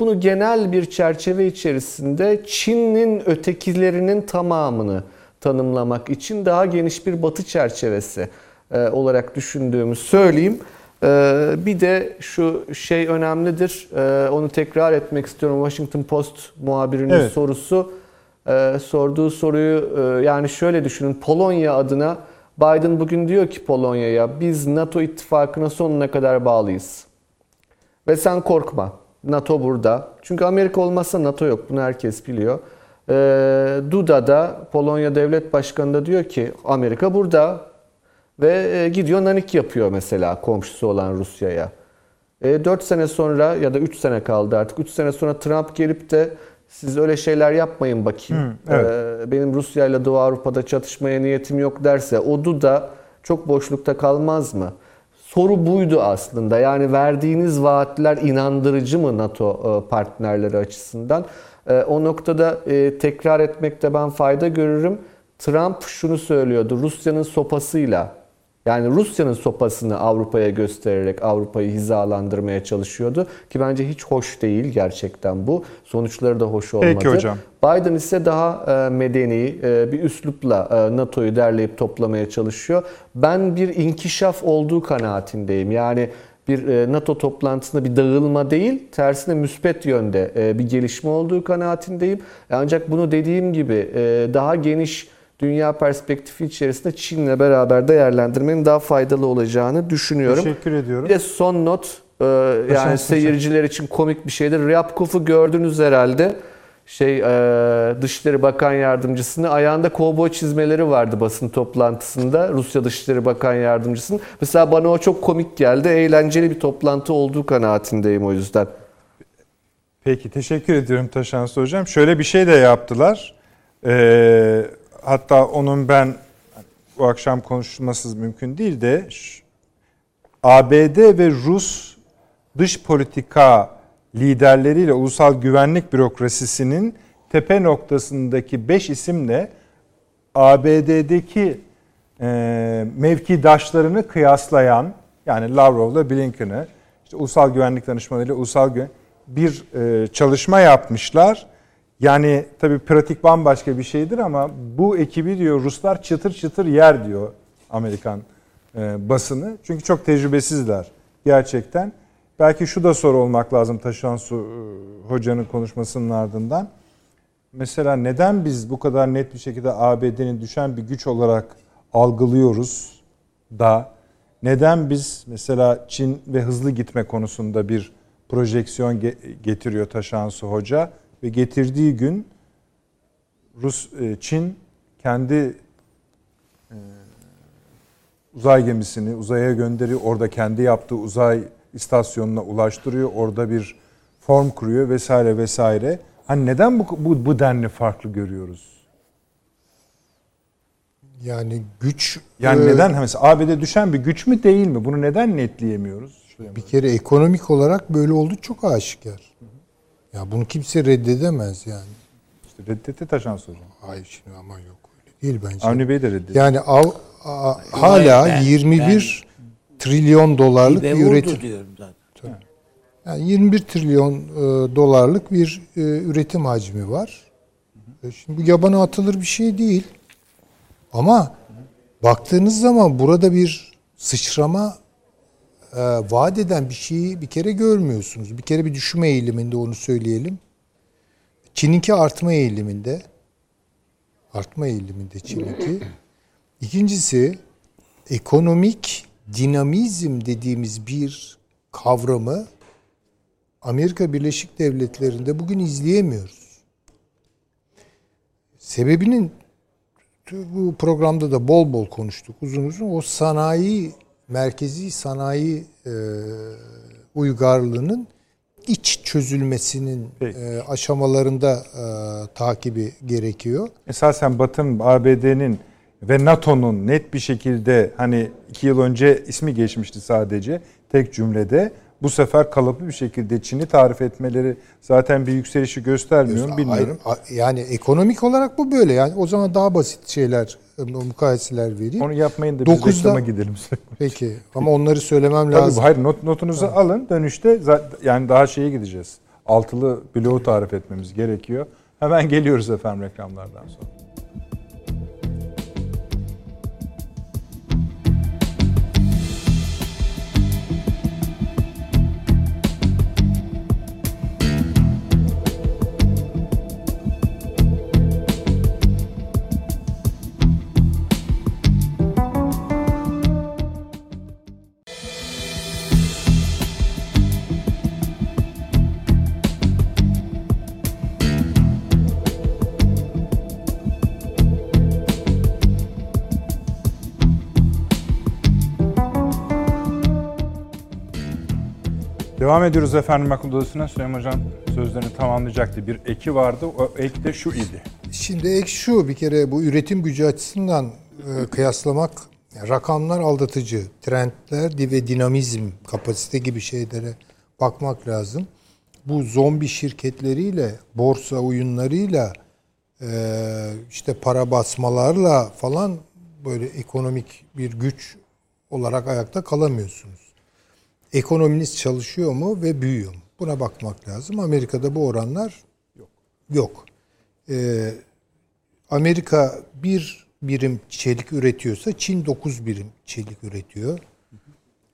Bunu genel bir çerçeve içerisinde Çin'in ötekilerinin tamamını tanımlamak için daha geniş bir batı çerçevesi e, olarak düşündüğümü söyleyeyim. E, bir de şu şey önemlidir, e, onu tekrar etmek istiyorum. Washington Post muhabirinin evet. sorusu, sorduğu soruyu yani şöyle düşünün. Polonya adına Biden bugün diyor ki Polonya'ya biz NATO ittifakına sonuna kadar bağlıyız. Ve sen korkma. NATO burada. Çünkü Amerika olmazsa NATO yok. Bunu herkes biliyor. E, Duda da Polonya Devlet Başkanı da diyor ki Amerika burada ve e, gidiyor nanik yapıyor mesela komşusu olan Rusya'ya. E, 4 sene sonra ya da 3 sene kaldı artık. 3 sene sonra Trump gelip de siz öyle şeyler yapmayın bakayım. Hı, evet. e, benim Rusya ile Doğu Avrupa'da çatışmaya niyetim yok derse o Duda çok boşlukta kalmaz mı? Soru buydu aslında. Yani verdiğiniz vaatler inandırıcı mı NATO e, partnerleri açısından? O noktada tekrar etmekte ben fayda görürüm. Trump şunu söylüyordu. Rusya'nın sopasıyla yani Rusya'nın sopasını Avrupa'ya göstererek Avrupa'yı hizalandırmaya çalışıyordu. Ki bence hiç hoş değil gerçekten bu. Sonuçları da hoş olmadı. Peki hocam. Biden ise daha e, medeni e, bir üslupla NATO'yu derleyip toplamaya çalışıyor. Ben bir inkişaf olduğu kanaatindeyim. Yani bir e, NATO toplantısında bir dağılma değil, tersine müspet yönde e, bir gelişme olduğu kanaatindeyim. Ancak bunu dediğim gibi e, daha geniş dünya perspektifi içerisinde Çin'le beraber değerlendirmenin daha faydalı olacağını düşünüyorum. Teşekkür ediyorum. Bir de son not, yani seyirciler için komik bir şeydir. Ryabkov'u gördünüz herhalde şey e, Dışişleri Bakan Yardımcısını ayağında kovboy çizmeleri vardı basın toplantısında Rusya Dışişleri Bakan Yardımcısının. Mesela bana o çok komik geldi. Eğlenceli bir toplantı olduğu kanaatindeyim o yüzden. Peki teşekkür ediyorum Taşansı Hocam. Şöyle bir şey de yaptılar. Ee, hatta onun ben bu akşam konuşulması mümkün değil de ABD ve Rus dış politika liderleriyle ulusal güvenlik bürokrasisinin tepe noktasındaki 5 isimle ABD'deki e, mevkidaşlarını kıyaslayan yani Lavrov'la Blinken'ı işte ulusal güvenlik danışmanıyla ulusal bir e, çalışma yapmışlar. Yani tabii pratik bambaşka bir şeydir ama bu ekibi diyor Ruslar çıtır çıtır yer diyor Amerikan e, basını. Çünkü çok tecrübesizler gerçekten. Belki şu da soru olmak lazım Taşan Su e, hocanın konuşmasının ardından. Mesela neden biz bu kadar net bir şekilde ABD'nin düşen bir güç olarak algılıyoruz da neden biz mesela Çin ve hızlı gitme konusunda bir projeksiyon getiriyor Taşansu Hoca ve getirdiği gün Rus e, Çin kendi e, uzay gemisini uzaya gönderiyor. Orada kendi yaptığı uzay istasyonuna ulaştırıyor. Orada bir form kuruyor vesaire vesaire. Hani neden bu, bu, bu denli farklı görüyoruz? Yani güç Yani e, neden mesela ABD düşen bir güç mü değil mi? Bunu neden netleyemiyoruz? bir kere ekonomik olarak böyle oldu çok aşikar. Ya bunu kimse reddedemez yani. İşte reddetti Taşan hocam. Hayır şimdi ama yok öyle değil bence. Avni Bey de reddetti. Yani av, a- hala ben- 21 trilyon dolarlık bir üretim. diyorum zaten. Yani 21 trilyon e, dolarlık bir e, üretim hacmi var. E, şimdi bu yabana atılır bir şey değil. Ama baktığınız zaman burada bir sıçrama e, vaat eden bir şeyi bir kere görmüyorsunuz. Bir kere bir düşme eğiliminde onu söyleyelim. Çin'inki artma eğiliminde. Artma eğiliminde Çin'inki. İkincisi ekonomik dinamizm dediğimiz bir kavramı Amerika Birleşik Devletleri'nde bugün izleyemiyoruz. Sebebinin bu programda da bol bol konuştuk uzun uzun. O sanayi, merkezi sanayi e, uygarlığının iç çözülmesinin Peki. e, aşamalarında e, takibi gerekiyor. Esasen Batı'nın, ABD'nin ve NATO'nun net bir şekilde hani iki yıl önce ismi geçmişti sadece tek cümlede. Bu sefer kalıplı bir şekilde Çin'i tarif etmeleri zaten bir yükselişi göstermiyor mu bilmiyorum. Hayır, yani ekonomik olarak bu böyle. Yani o zaman daha basit şeyler, e, mukayeseler vereyim. Onu yapmayın da biz reklama gidelim. Peki ama onları söylemem Tabii lazım. bu- hayır not, notunuzu alın dönüşte zaten, yani daha şeye gideceğiz. Altılı bloğu tarif etmemiz gerekiyor. Hemen geliyoruz efendim reklamlardan sonra. Devam ediyoruz efendim akıl odasına. Süleyman Hocam sözlerini tamamlayacaktı. Bir eki vardı. O ek de şu idi. Şimdi ek şu bir kere bu üretim gücü açısından e, kıyaslamak yani rakamlar aldatıcı. Trendler ve dinamizm, kapasite gibi şeylere bakmak lazım. Bu zombi şirketleriyle, borsa oyunlarıyla e, işte para basmalarla falan böyle ekonomik bir güç olarak ayakta kalamıyorsunuz. Ekonominiz çalışıyor mu ve büyüyor mu? Buna bakmak lazım. Amerika'da bu oranlar yok. Yok. Ee, Amerika bir birim çelik üretiyorsa Çin 9 birim çelik üretiyor.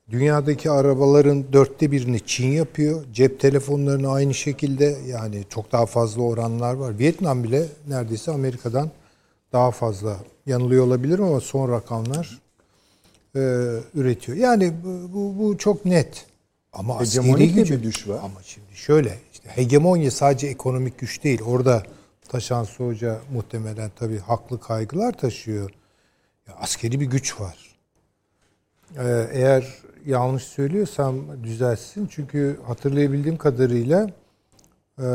Dünyadaki arabaların dörtte birini Çin yapıyor. Cep telefonlarını aynı şekilde yani çok daha fazla oranlar var. Vietnam bile neredeyse Amerika'dan daha fazla yanılıyor olabilirim ama son rakamlar e, üretiyor. Yani bu, bu, bu çok net. Ama Hegemonik gücü- bir güç var. Ama şimdi şöyle işte hegemonya sadece ekonomik güç değil. Orada Taşansı Hoca muhtemelen tabii haklı kaygılar taşıyor. Ya, askeri bir güç var. Ee, eğer yanlış söylüyorsam düzelsin. Çünkü hatırlayabildiğim kadarıyla e,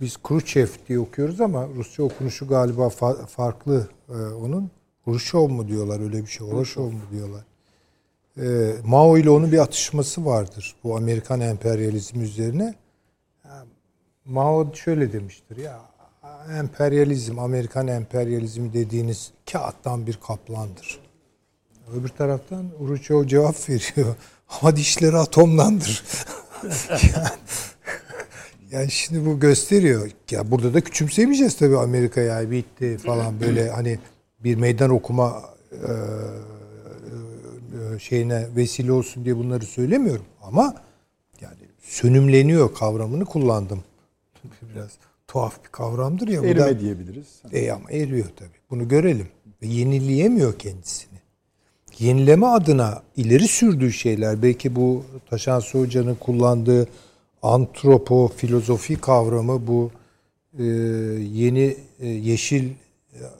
biz Khrushchev diye okuyoruz ama Rusça okunuşu galiba fa- farklı e, onun. Hrushchev mu diyorlar öyle bir şey. Hrushchev mu diyorlar. E, Mao ile onun bir atışması vardır bu Amerikan emperyalizmi üzerine. Mao şöyle demiştir ya emperyalizm, Amerikan emperyalizmi dediğiniz kağıttan bir kaplandır. Öbür taraftan Hrushchev cevap veriyor. Ama dişleri atomdandır. yani, yani şimdi bu gösteriyor. Ya burada da küçümsemeyeceğiz tabii Amerika yani bitti falan böyle hani bir meydan okuma e, e, şeyine vesile olsun diye bunları söylemiyorum. Ama yani sönümleniyor kavramını kullandım. Biraz tuhaf bir kavramdır ya. bu da- Erime diyebiliriz. e ama eriyor tabii. Bunu görelim. Ve yenileyemiyor kendisini. Yenileme adına ileri sürdüğü şeyler belki bu Taşansı Hoca'nın kullandığı antropo filozofi kavramı bu e, yeni e, yeşil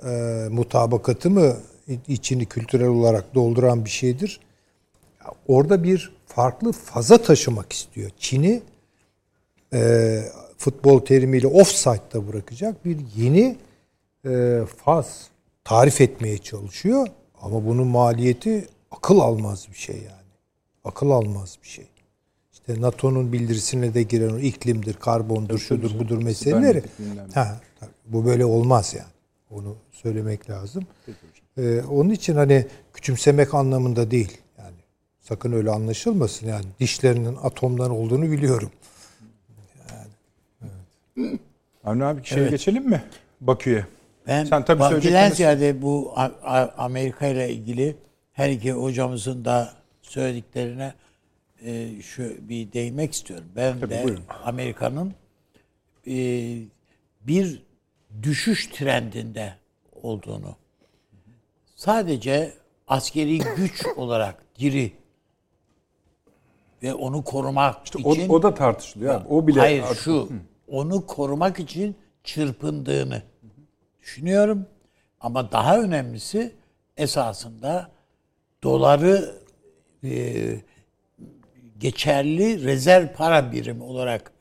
e, mutabakatı mı içini kültürel olarak dolduran bir şeydir. Orada bir farklı faza taşımak istiyor. Çin'i e, futbol terimiyle offside'da bırakacak bir yeni e, faz tarif etmeye çalışıyor. Ama bunun maliyeti akıl almaz bir şey yani. Akıl almaz bir şey. İşte NATO'nun bildirisine de giren o iklimdir, karbondur, şudur budur meseleleri. Ha, bu böyle olmaz yani. Onu söylemek lazım. Ee, onun için hani küçümsemek anlamında değil. Yani sakın öyle anlaşılmasın yani dişlerinin atomdan olduğunu biliyorum. Avni abi şeye Evet. geçelim mi? Bakü'ye. Ben Sen tabii Bakü'den ziyade bu Amerika ile ilgili her iki hocamızın da söylediklerine e, şu bir değinmek istiyorum. Ben Tabii, de. Amerika'nın e, bir düşüş trendinde olduğunu sadece askeri güç olarak diri ve onu korumak O, için o da tartışılıyor abi. O bile Hayır artık- şu onu korumak için çırpındığını düşünüyorum. Ama daha önemlisi esasında doları e, geçerli rezerv para birimi olarak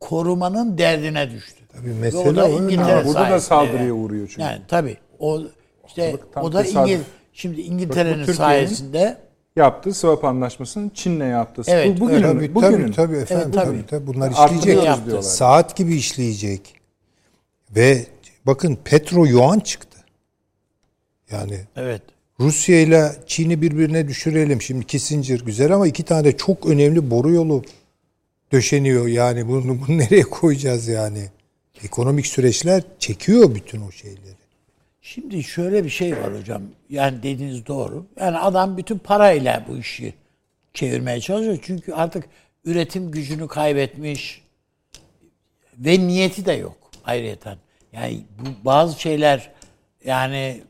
korumanın derdine düştü. Tabii mesele o da. İngiltere Ha, burada da saldırıya yani. uğruyor çünkü. Yani tabii o işte o da. İngil şimdi İngiltere'nin sayesinde Yaptığı swap anlaşmasının Çin'le yaptığı. Evet, bu bugünün, Tabii bugünün. tabii tabii efendim tabii. tabii. tabii bunlar işleyecek. Saat gibi işleyecek. Ve bakın petro yuan çıktı. Yani evet Rusya ile Çin'i birbirine düşürelim. Şimdi Kissinger güzel ama iki tane de çok önemli boru yolu döşeniyor. Yani bunu, bunu nereye koyacağız yani? Ekonomik süreçler çekiyor bütün o şeyleri. Şimdi şöyle bir şey var hocam. Yani dediğiniz doğru. Yani adam bütün parayla bu işi çevirmeye çalışıyor. Çünkü artık üretim gücünü kaybetmiş ve niyeti de yok ayrıyeten. Yani bu bazı şeyler yani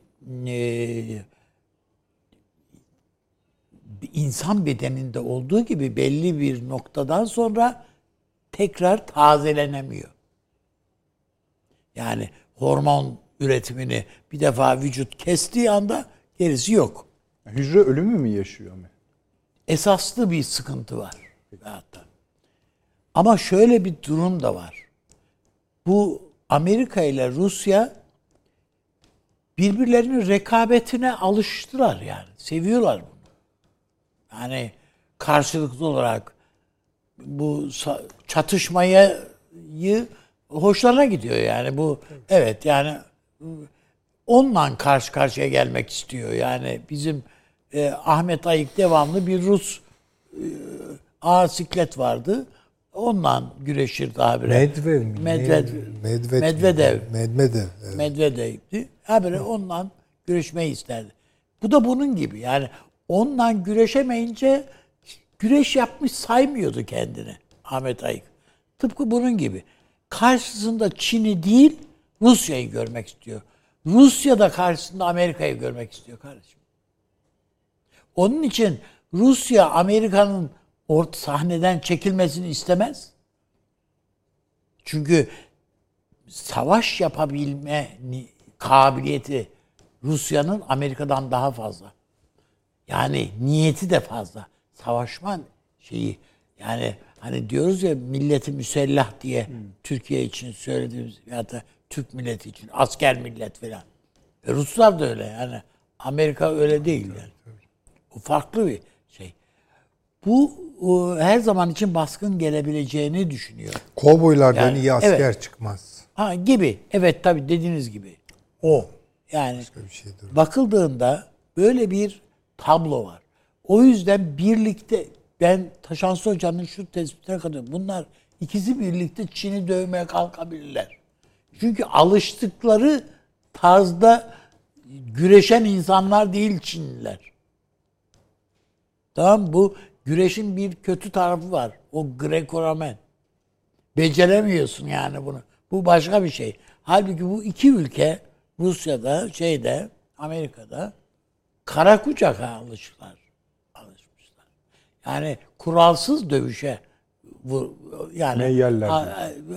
e, insan bedeninde olduğu gibi belli bir noktadan sonra tekrar tazelenemiyor. Yani hormon üretimini bir defa vücut kestiği anda gerisi yok. Hücre ölümü mü yaşıyor mu? Esaslı bir sıkıntı var. Hatta. Ama şöyle bir durum da var. Bu Amerika ile Rusya birbirlerinin rekabetine alıştılar yani. Seviyorlar bunu. Yani karşılıklı olarak bu çatışmayı hoşlarına gidiyor yani bu evet yani onunla karşı karşıya gelmek istiyor. Yani bizim e, Ahmet Ayık devamlı bir Rus e, ağır siklet vardı. Onunla güreşirdi habire. Medvedev mi? Medved, Medved, Medvedev. Medvedev. evet. Medvedev'di. Habire onunla güreşmeyi isterdi. Bu da bunun gibi. Yani onunla güreşemeyince güreş yapmış saymıyordu kendini Ahmet Ayık. Tıpkı bunun gibi. Karşısında Çin'i değil Rusya'yı görmek istiyor. Rusya da karşısında Amerika'yı görmek istiyor kardeşim. Onun için Rusya Amerika'nın ort sahneden çekilmesini istemez. Çünkü savaş yapabilme kabiliyeti Rusya'nın Amerika'dan daha fazla. Yani niyeti de fazla. Savaşma şeyi yani hani diyoruz ya milleti müsellah diye Türkiye için söylediğimiz ya da Türk milleti için asker millet falan. E Ruslar da öyle yani. Amerika öyle değil yani. Bu farklı bir şey. Bu o, her zaman için baskın gelebileceğini düşünüyor. Kovboylardan Yani, iyi asker evet. çıkmaz. Ha gibi. Evet tabii dediğiniz gibi. O. Yani Bir şeydir. bakıldığında böyle bir tablo var. O yüzden birlikte ben Taşansı Hoca'nın şu tespitine katılıyorum. Bunlar ikisi birlikte Çin'i dövmeye kalkabilirler. Çünkü alıştıkları tarzda güreşen insanlar değil Çinliler. Tamam bu güreşin bir kötü tarafı var. O Greco-Romen. Beceremiyorsun yani bunu. Bu başka bir şey. Halbuki bu iki ülke Rusya'da, şeyde, Amerika'da kara kucaka alıştılar. Yani kuralsız dövüşe bu yani Meyyerler a-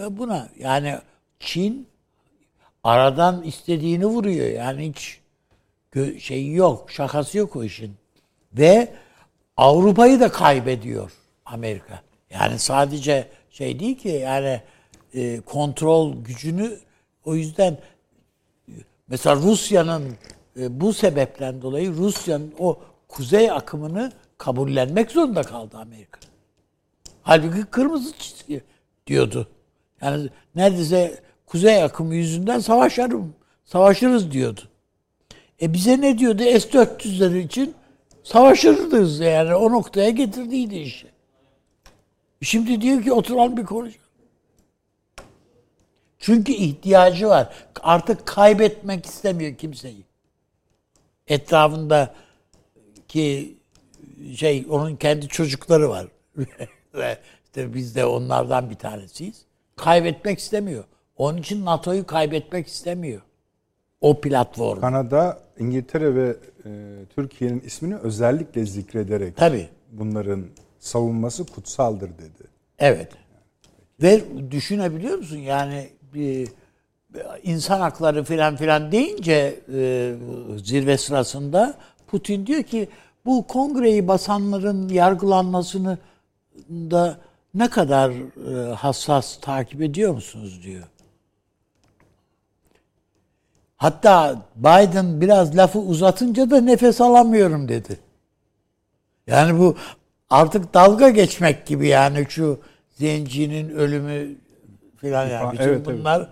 a- buna yani Çin aradan istediğini vuruyor. Yani hiç şey yok, şakası yok o işin. Ve Avrupa'yı da kaybediyor Amerika. Yani sadece şey değil ki yani e, kontrol gücünü o yüzden e, mesela Rusya'nın e, bu sebepten dolayı Rusya'nın o kuzey akımını kabullenmek zorunda kaldı Amerika. Halbuki kırmızı çizgi diyordu. Yani neredeyse kuzey akımı yüzünden savaşarım, savaşırız diyordu. E bize ne diyordu? S-400'leri için savaşırız yani. O noktaya getirdiydi işi. Şimdi diyor ki oturalım bir konuşalım. Çünkü ihtiyacı var. Artık kaybetmek istemiyor kimseyi. Etrafında ki şey onun kendi çocukları var. Ve işte biz de onlardan bir tanesiyiz. Kaybetmek istemiyor. Onun için NATO'yu kaybetmek istemiyor. O platform. Kanada, İngiltere ve e, Türkiye'nin ismini özellikle zikrederek Tabii. bunların savunması kutsaldır dedi. Evet. Ve düşünebiliyor musun yani bir insan hakları filan filan deyince e, zirve sırasında Putin diyor ki bu kongreyi basanların yargılanmasını da ne kadar e, hassas takip ediyor musunuz diyor. Hatta Biden biraz lafı uzatınca da nefes alamıyorum dedi. Yani bu artık dalga geçmek gibi yani şu zencinin ölümü filan yani. Bütün Evet, evet. bunları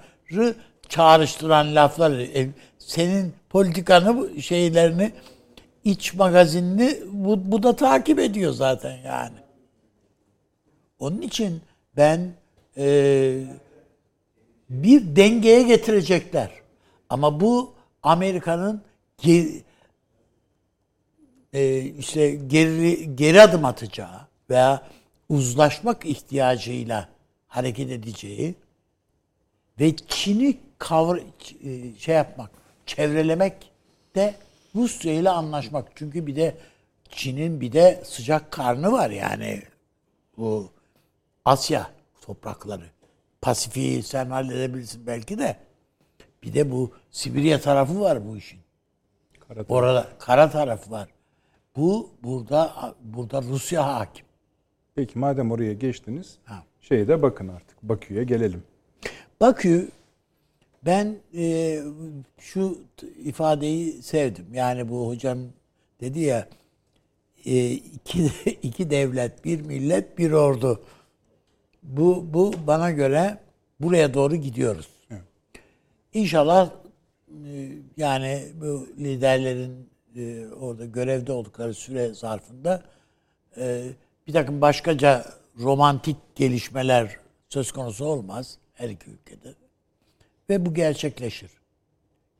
çağrıştıran laflar. E, senin politikanı şeylerini iç magazinini bu, bu da takip ediyor zaten yani. Onun için ben e, bir dengeye getirecekler. Ama bu Amerika'nın ge- e, işte geri geri adım atacağı veya uzlaşmak ihtiyacıyla hareket edeceği ve Çin'i kavr e, şey yapmak, çevrelemek de Rusya ile anlaşmak. Çünkü bir de Çin'in bir de sıcak karnı var yani bu Asya toprakları. Pasifik'i sen halledebilirsin belki de. Bir de bu Sibirya tarafı var bu işin. Kara Orada kara tarafı var. Bu burada burada Rusya hakim. Peki madem oraya geçtiniz, Ha. şeye de bakın artık. Bakü'ye gelelim. Bakü ben e, şu ifadeyi sevdim. Yani bu hocam dedi ya e, iki, iki devlet, bir millet, bir ordu. Bu, bu bana göre buraya doğru gidiyoruz. İnşallah e, yani bu liderlerin e, orada görevde oldukları süre zarfında e, bir takım başkaca romantik gelişmeler söz konusu olmaz her iki ülkede. Ve bu gerçekleşir.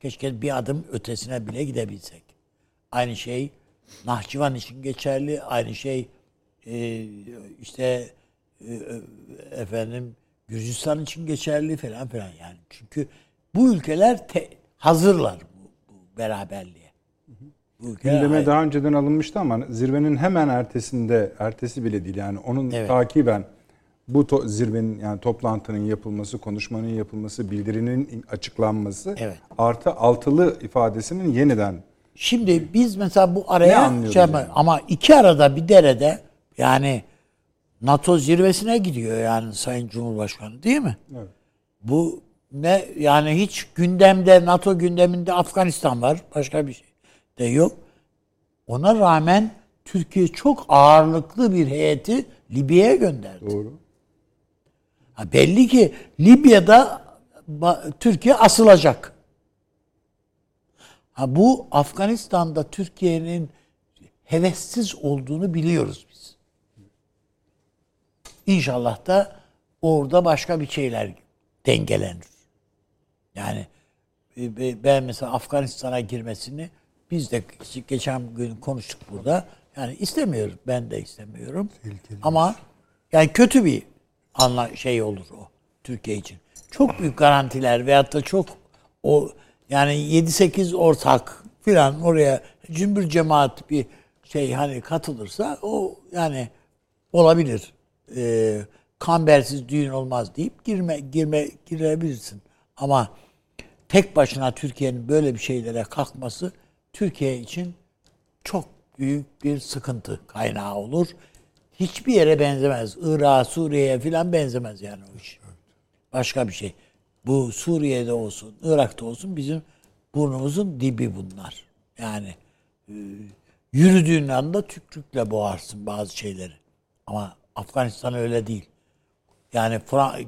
Keşke bir adım ötesine bile gidebilsek. Aynı şey Nahçıvan için geçerli. Aynı şey e, işte e, efendim Gürcistan için geçerli falan filan yani. Çünkü bu ülkeler te- hazırlar bu, bu beraberliğe. Bu ülkeler Gündeme daha önceden alınmıştı ama zirvenin hemen ertesinde, ertesi bile değil yani onun Evet. takiben bu to- zirvenin yani toplantının yapılması, konuşmanın yapılması, bildirinin açıklanması Evet. artı altılı ifadesinin yeniden Şimdi biz mesela bu araya şey yani? ama iki arada bir derede yani NATO zirvesine gidiyor yani Sayın Cumhurbaşkanı değil mi? Evet. Bu ne yani hiç gündemde NATO gündeminde Afganistan var. Başka bir şey de yok. Ona rağmen Türkiye çok ağırlıklı bir heyeti Libya'ya gönderdi. doğru. Ha, belli ki Libya'da Türkiye asılacak. Ha, bu Afganistan'da Türkiye'nin hevessiz olduğunu biliyoruz biz. İnşallah da orada başka bir şeyler dengelenir. Yani e, be- ben mesela Afganistan'a girmesini biz de geçen gün konuştuk burada. Yani istemiyoruz. Ben de istemiyorum. Ama yani kötü bir anla şey olur o Türkiye için. Çok büyük garantiler veyahut da çok o yani 7-8 ortak filan oraya cümbür cemaat bir şey hani katılırsa o yani olabilir. Ee, kambersiz düğün olmaz deyip girme girme girebilirsin. Ama tek başına Türkiye'nin böyle bir şeylere kalkması Türkiye için çok büyük bir sıkıntı kaynağı olur. Hiçbir yere benzemez. Irak'a, Suriye'ye filan benzemez yani o iş. Başka bir şey. Bu Suriye'de olsun, Irak'ta olsun bizim burnumuzun dibi bunlar. Yani e, yürüdüğün anda tükrükle boğarsın bazı şeyleri. Ama Afganistan öyle değil. Yani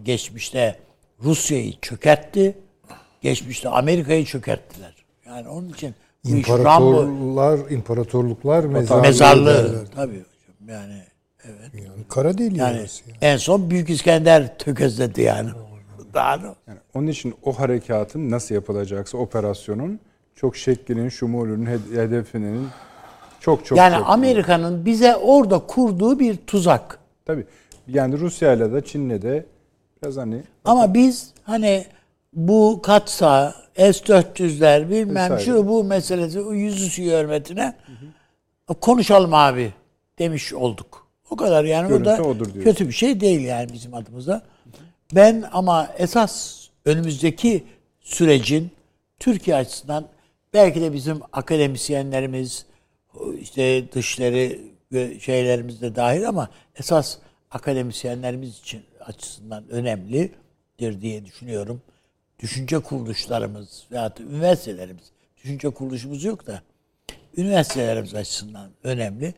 geçmişte Rusya'yı çökertti. Geçmişte Amerika'yı çökerttiler. Yani onun için İmparatorlar, imparatorluklar mezarlığı. mezarlığı. Tabii hocam. Yani evet. Yani kara deliği Yani orası ya. en son Büyük İskender tökezledi yani. Daha ne? Yani onun için o harekatın nasıl yapılacaksa operasyonun çok şeklinin, şumulünün, hed- hedefinin çok çok Yani çok Amerika'nın bize orada kurduğu bir tuzak. Tabii. Yani Rusya'yla da Çin'le de biraz hani Ama biz hani bu katsa S-400'ler bilmem Vesaire. şu bu meselesi o yüzüstü hürmetine konuşalım abi demiş olduk. O kadar yani o da Görüntü odur diyorsun. kötü bir şey değil yani bizim adımıza. Ben ama esas önümüzdeki sürecin Türkiye açısından belki de bizim akademisyenlerimiz işte dışları şeylerimiz de dahil ama esas akademisyenlerimiz için açısından önemlidir diye düşünüyorum. Düşünce kuruluşlarımız veyahut üniversitelerimiz, düşünce kuruluşumuz yok da üniversitelerimiz açısından önemli.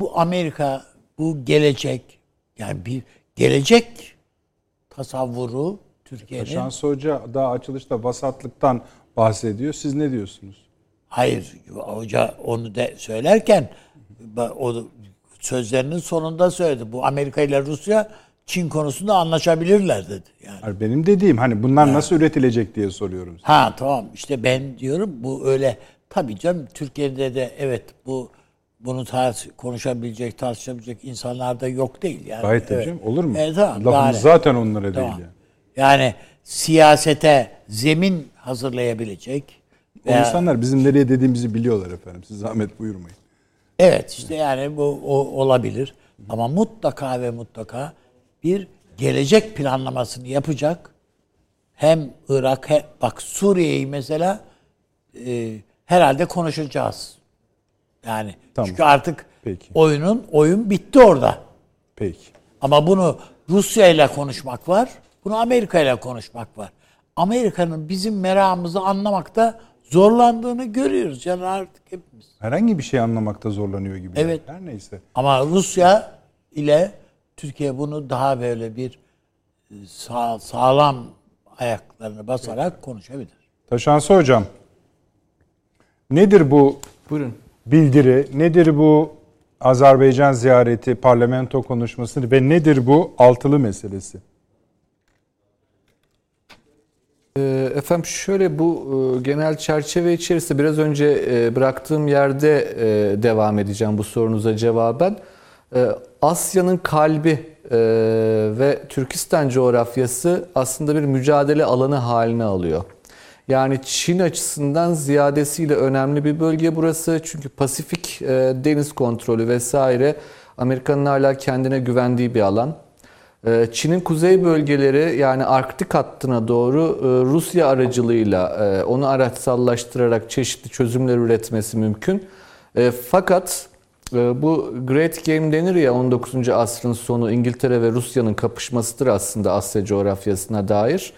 Bu Amerika, bu gelecek, yani bir gelecek tasavvuru Türkiye'nin Şans Hoca daha açılışta vasatlıktan bahsediyor. Siz ne diyorsunuz? Hayır, hoca onu de söylerken o sözlerinin sonunda söyledi. Bu Amerika ile Rusya Çin konusunda anlaşabilirler dedi. Yani. Benim dediğim hani bunlar nasıl üretilecek diye soruyorum. Ha tamam işte ben diyorum bu öyle tabii canım Türkiye'de de evet bu bunu tarz, konuşabilecek, tartışabilecek insanlar da yok değil yani. Gayet evet. canım. Olur mu? Evet, tamam, Lafımız zaten onlara Tamam. değil yani. Yani siyasete zemin hazırlayabilecek O veya- insanlar bizim nereye dediğimizi biliyorlar efendim. Siz zahmet buyurmayın. Evet işte yani bu o, olabilir. Ama mutlaka ve mutlaka bir gelecek planlamasını yapacak. Hem Irak he, bak Suriye'yi mesela e, herhalde konuşacağız. Yani Tamam. çünkü artık Peki. oyunun oyun bitti orada. Peki. Ama bunu Rusya ile konuşmak var. Bunu Amerika ile konuşmak var. Amerika'nın bizim meramımızı anlamakta zorlandığını görüyoruz. Yani artık hepimiz. Herhangi bir şey anlamakta zorlanıyor gibi. Evet. Her neyse. Ama Rusya ile Türkiye bunu daha böyle bir e, sağ, sağlam ayaklarını basarak konuşabilir. Taşansı hocam. Nedir bu Buyurun. Bildiri? Nedir bu Azerbaycan ziyareti, parlamento konuşması ve nedir bu altılı meselesi? Ee, Efendim şöyle bu e, genel çerçeve içerisinde biraz önce e, bıraktığım yerde e, devam edeceğim bu sorunuza cevaben. Asya'nın kalbi ve Türkistan coğrafyası aslında bir mücadele alanı haline alıyor. Yani Çin açısından ziyadesiyle önemli bir bölge burası. Çünkü Pasifik e, deniz kontrolü vesaire Amerika'nın hala kendine güvendiği bir alan. Ee, Çin'in kuzey bölgeleri yani Arktik hattına doğru e, Rusya aracılığıyla e, onu araçsallaştırarak çeşitli çözümler üretmesi mümkün. E, Fakat e, bu Great Game denir ya 19. asrın sonu İngiltere ve Rusya'nın kapışmasıdır aslında Asya coğrafyasına dair.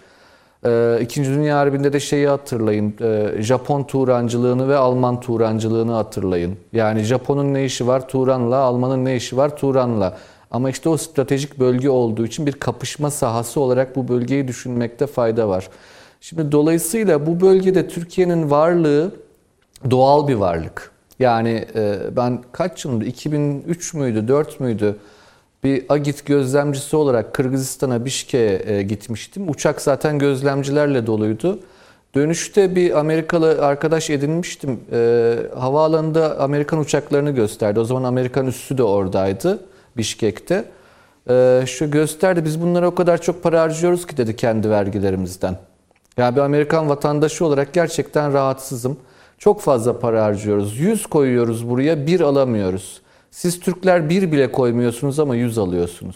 Ee, İkinci Dünya Harbi'nde de şeyi hatırlayın. Ee, Japon Turancılığını ve Alman Turancılığını hatırlayın. Yani Japon'un ne işi var Turan'la, Alman'ın ne işi var Turan'la. Ama işte o stratejik bölge olduğu için bir kapışma sahası olarak bu bölgeyi düşünmekte fayda var. Şimdi dolayısıyla bu bölgede Türkiye'nin varlığı doğal bir varlık. Yani e, ben kaç yılında 2003 müydü 4 müydü bir Agit gözlemcisi olarak Kırgızistan'a Bişke'ye e, gitmiştim. Uçak zaten gözlemcilerle doluydu. Dönüşte bir Amerikalı arkadaş edinmiştim. E, havaalanında Amerikan uçaklarını gösterdi. O zaman Amerikan üssü de oradaydı Bişkek'te. E, şu gösterdi biz bunlara o kadar çok para harcıyoruz ki dedi kendi vergilerimizden. Yani bir Amerikan vatandaşı olarak gerçekten rahatsızım. Çok fazla para harcıyoruz. 100 koyuyoruz buraya, bir alamıyoruz. Siz Türkler bir bile koymuyorsunuz ama 100 alıyorsunuz.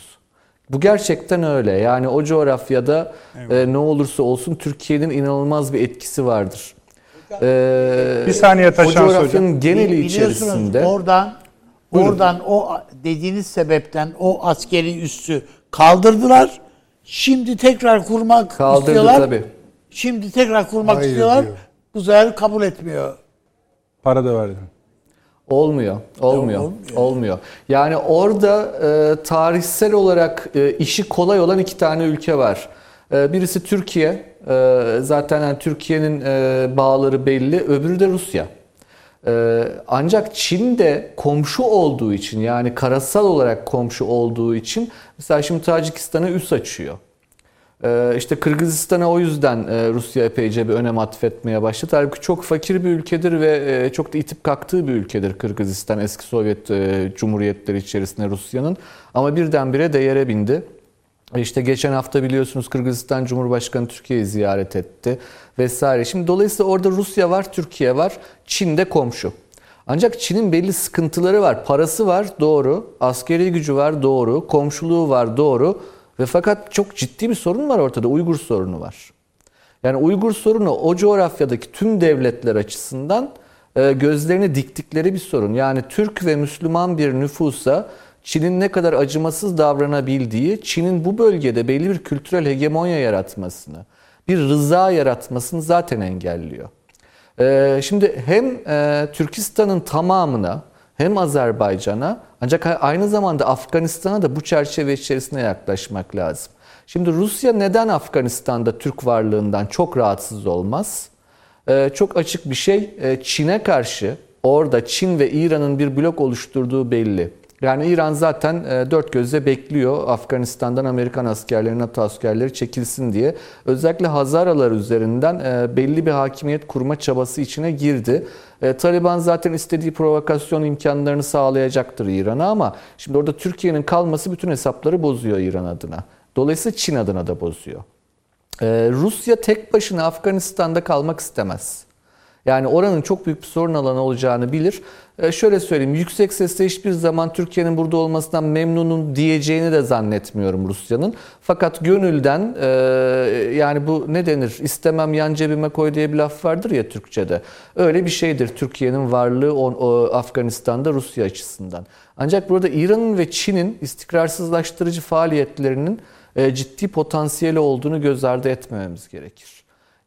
Bu gerçekten öyle. Yani o coğrafyada e, ne olursa olsun Türkiye'nin inanılmaz bir etkisi vardır. E, Bir saniye O Taşans hocam. coğrafyanın geneli Biliyorsunuz içerisinde oradan oradan o dediğiniz sebepten o askeri üssü kaldırdılar. Şimdi tekrar kurmak Kaldırdı istiyorlar. tabii. Şimdi tekrar kurmak Hayır istiyorlar. diyor. Bu sefer kabul etmiyor. Para da verdi. Olmuyor, olmuyor, olmuyor. olmuyor. Yani orada e, tarihsel olarak e, işi kolay olan iki tane ülke var. E, birisi Türkiye, e, zaten yani Türkiye'nin e, bağları belli. Öbürü de Rusya. E, ancak Çin de komşu olduğu için yani karasal olarak komşu olduğu için mesela şimdi Tacikistan'a üs açıyor. Ee, işte Kırgızistan'a o yüzden e, Rusya epeyce bir önem atfetmeye başladı. Halbuki çok fakir bir ülkedir ve e, çok da itip kalktığı bir ülkedir Kırgızistan eski Sovyet e, Cumhuriyetleri içerisinde Rusya'nın. Ama birdenbire değere bindi. İşte geçen hafta biliyorsunuz Kırgızistan Cumhurbaşkanı Türkiye'yi ziyaret etti vesaire. Şimdi dolayısıyla orada Rusya var, Türkiye var, Çin de komşu. Ancak Çin'in belli sıkıntıları var. Parası var doğru, askeri gücü var doğru, komşuluğu var doğru ve fakat çok ciddi bir sorun var ortada. Uygur sorunu var. Yani Uygur sorunu o coğrafyadaki tüm devletler açısından e, gözlerini diktikleri bir sorun. Yani Türk ve Müslüman bir nüfusa Çin'in ne kadar acımasız davranabildiği, Çin'in bu bölgede belli bir kültürel hegemonya yaratmasını, bir rıza yaratmasını zaten engelliyor. Ee, Şimdi hem e, Türkistan'ın tamamına hem Azerbaycan'a ancak aynı zamanda Afganistan'a da bu çerçeve içerisinde yaklaşmak lazım. Şimdi Rusya neden Afganistan'da Türk varlığından çok rahatsız olmaz? Ee, Çok açık bir şey e, Çin'e karşı orada Çin ve İran'ın bir blok oluşturduğu belli. Yani İran zaten e, dört gözle bekliyor Afganistan'dan Amerikan askerleri, NATO askerleri çekilsin diye. Özellikle Hazaralar üzerinden e, belli bir hakimiyet kurma çabası içine girdi. E, Taliban zaten istediği provokasyon imkanlarını sağlayacaktır İran'a ama şimdi orada Türkiye'nin kalması bütün hesapları bozuyor İran adına. Dolayısıyla Çin adına da bozuyor. Rusya tek başına Afganistan'da kalmak istemez. Yani oranın çok büyük bir sorun alanı olacağını bilir. Ee, şöyle söyleyeyim, yüksek sesle hiçbir zaman Türkiye'nin burada olmasından memnunum diyeceğini de zannetmiyorum Rusya'nın. Fakat gönülden e, yani bu ne denir, istemem yan cebime koy diye bir laf vardır ya Türkçe'de. Öyle bir şeydir Türkiye'nin varlığı Afganistan'da Rusya açısından. Ancak burada İran'ın ve Çin'in istikrarsızlaştırıcı faaliyetlerinin e, ciddi potansiyeli olduğunu göz ardı etmememiz gerekir.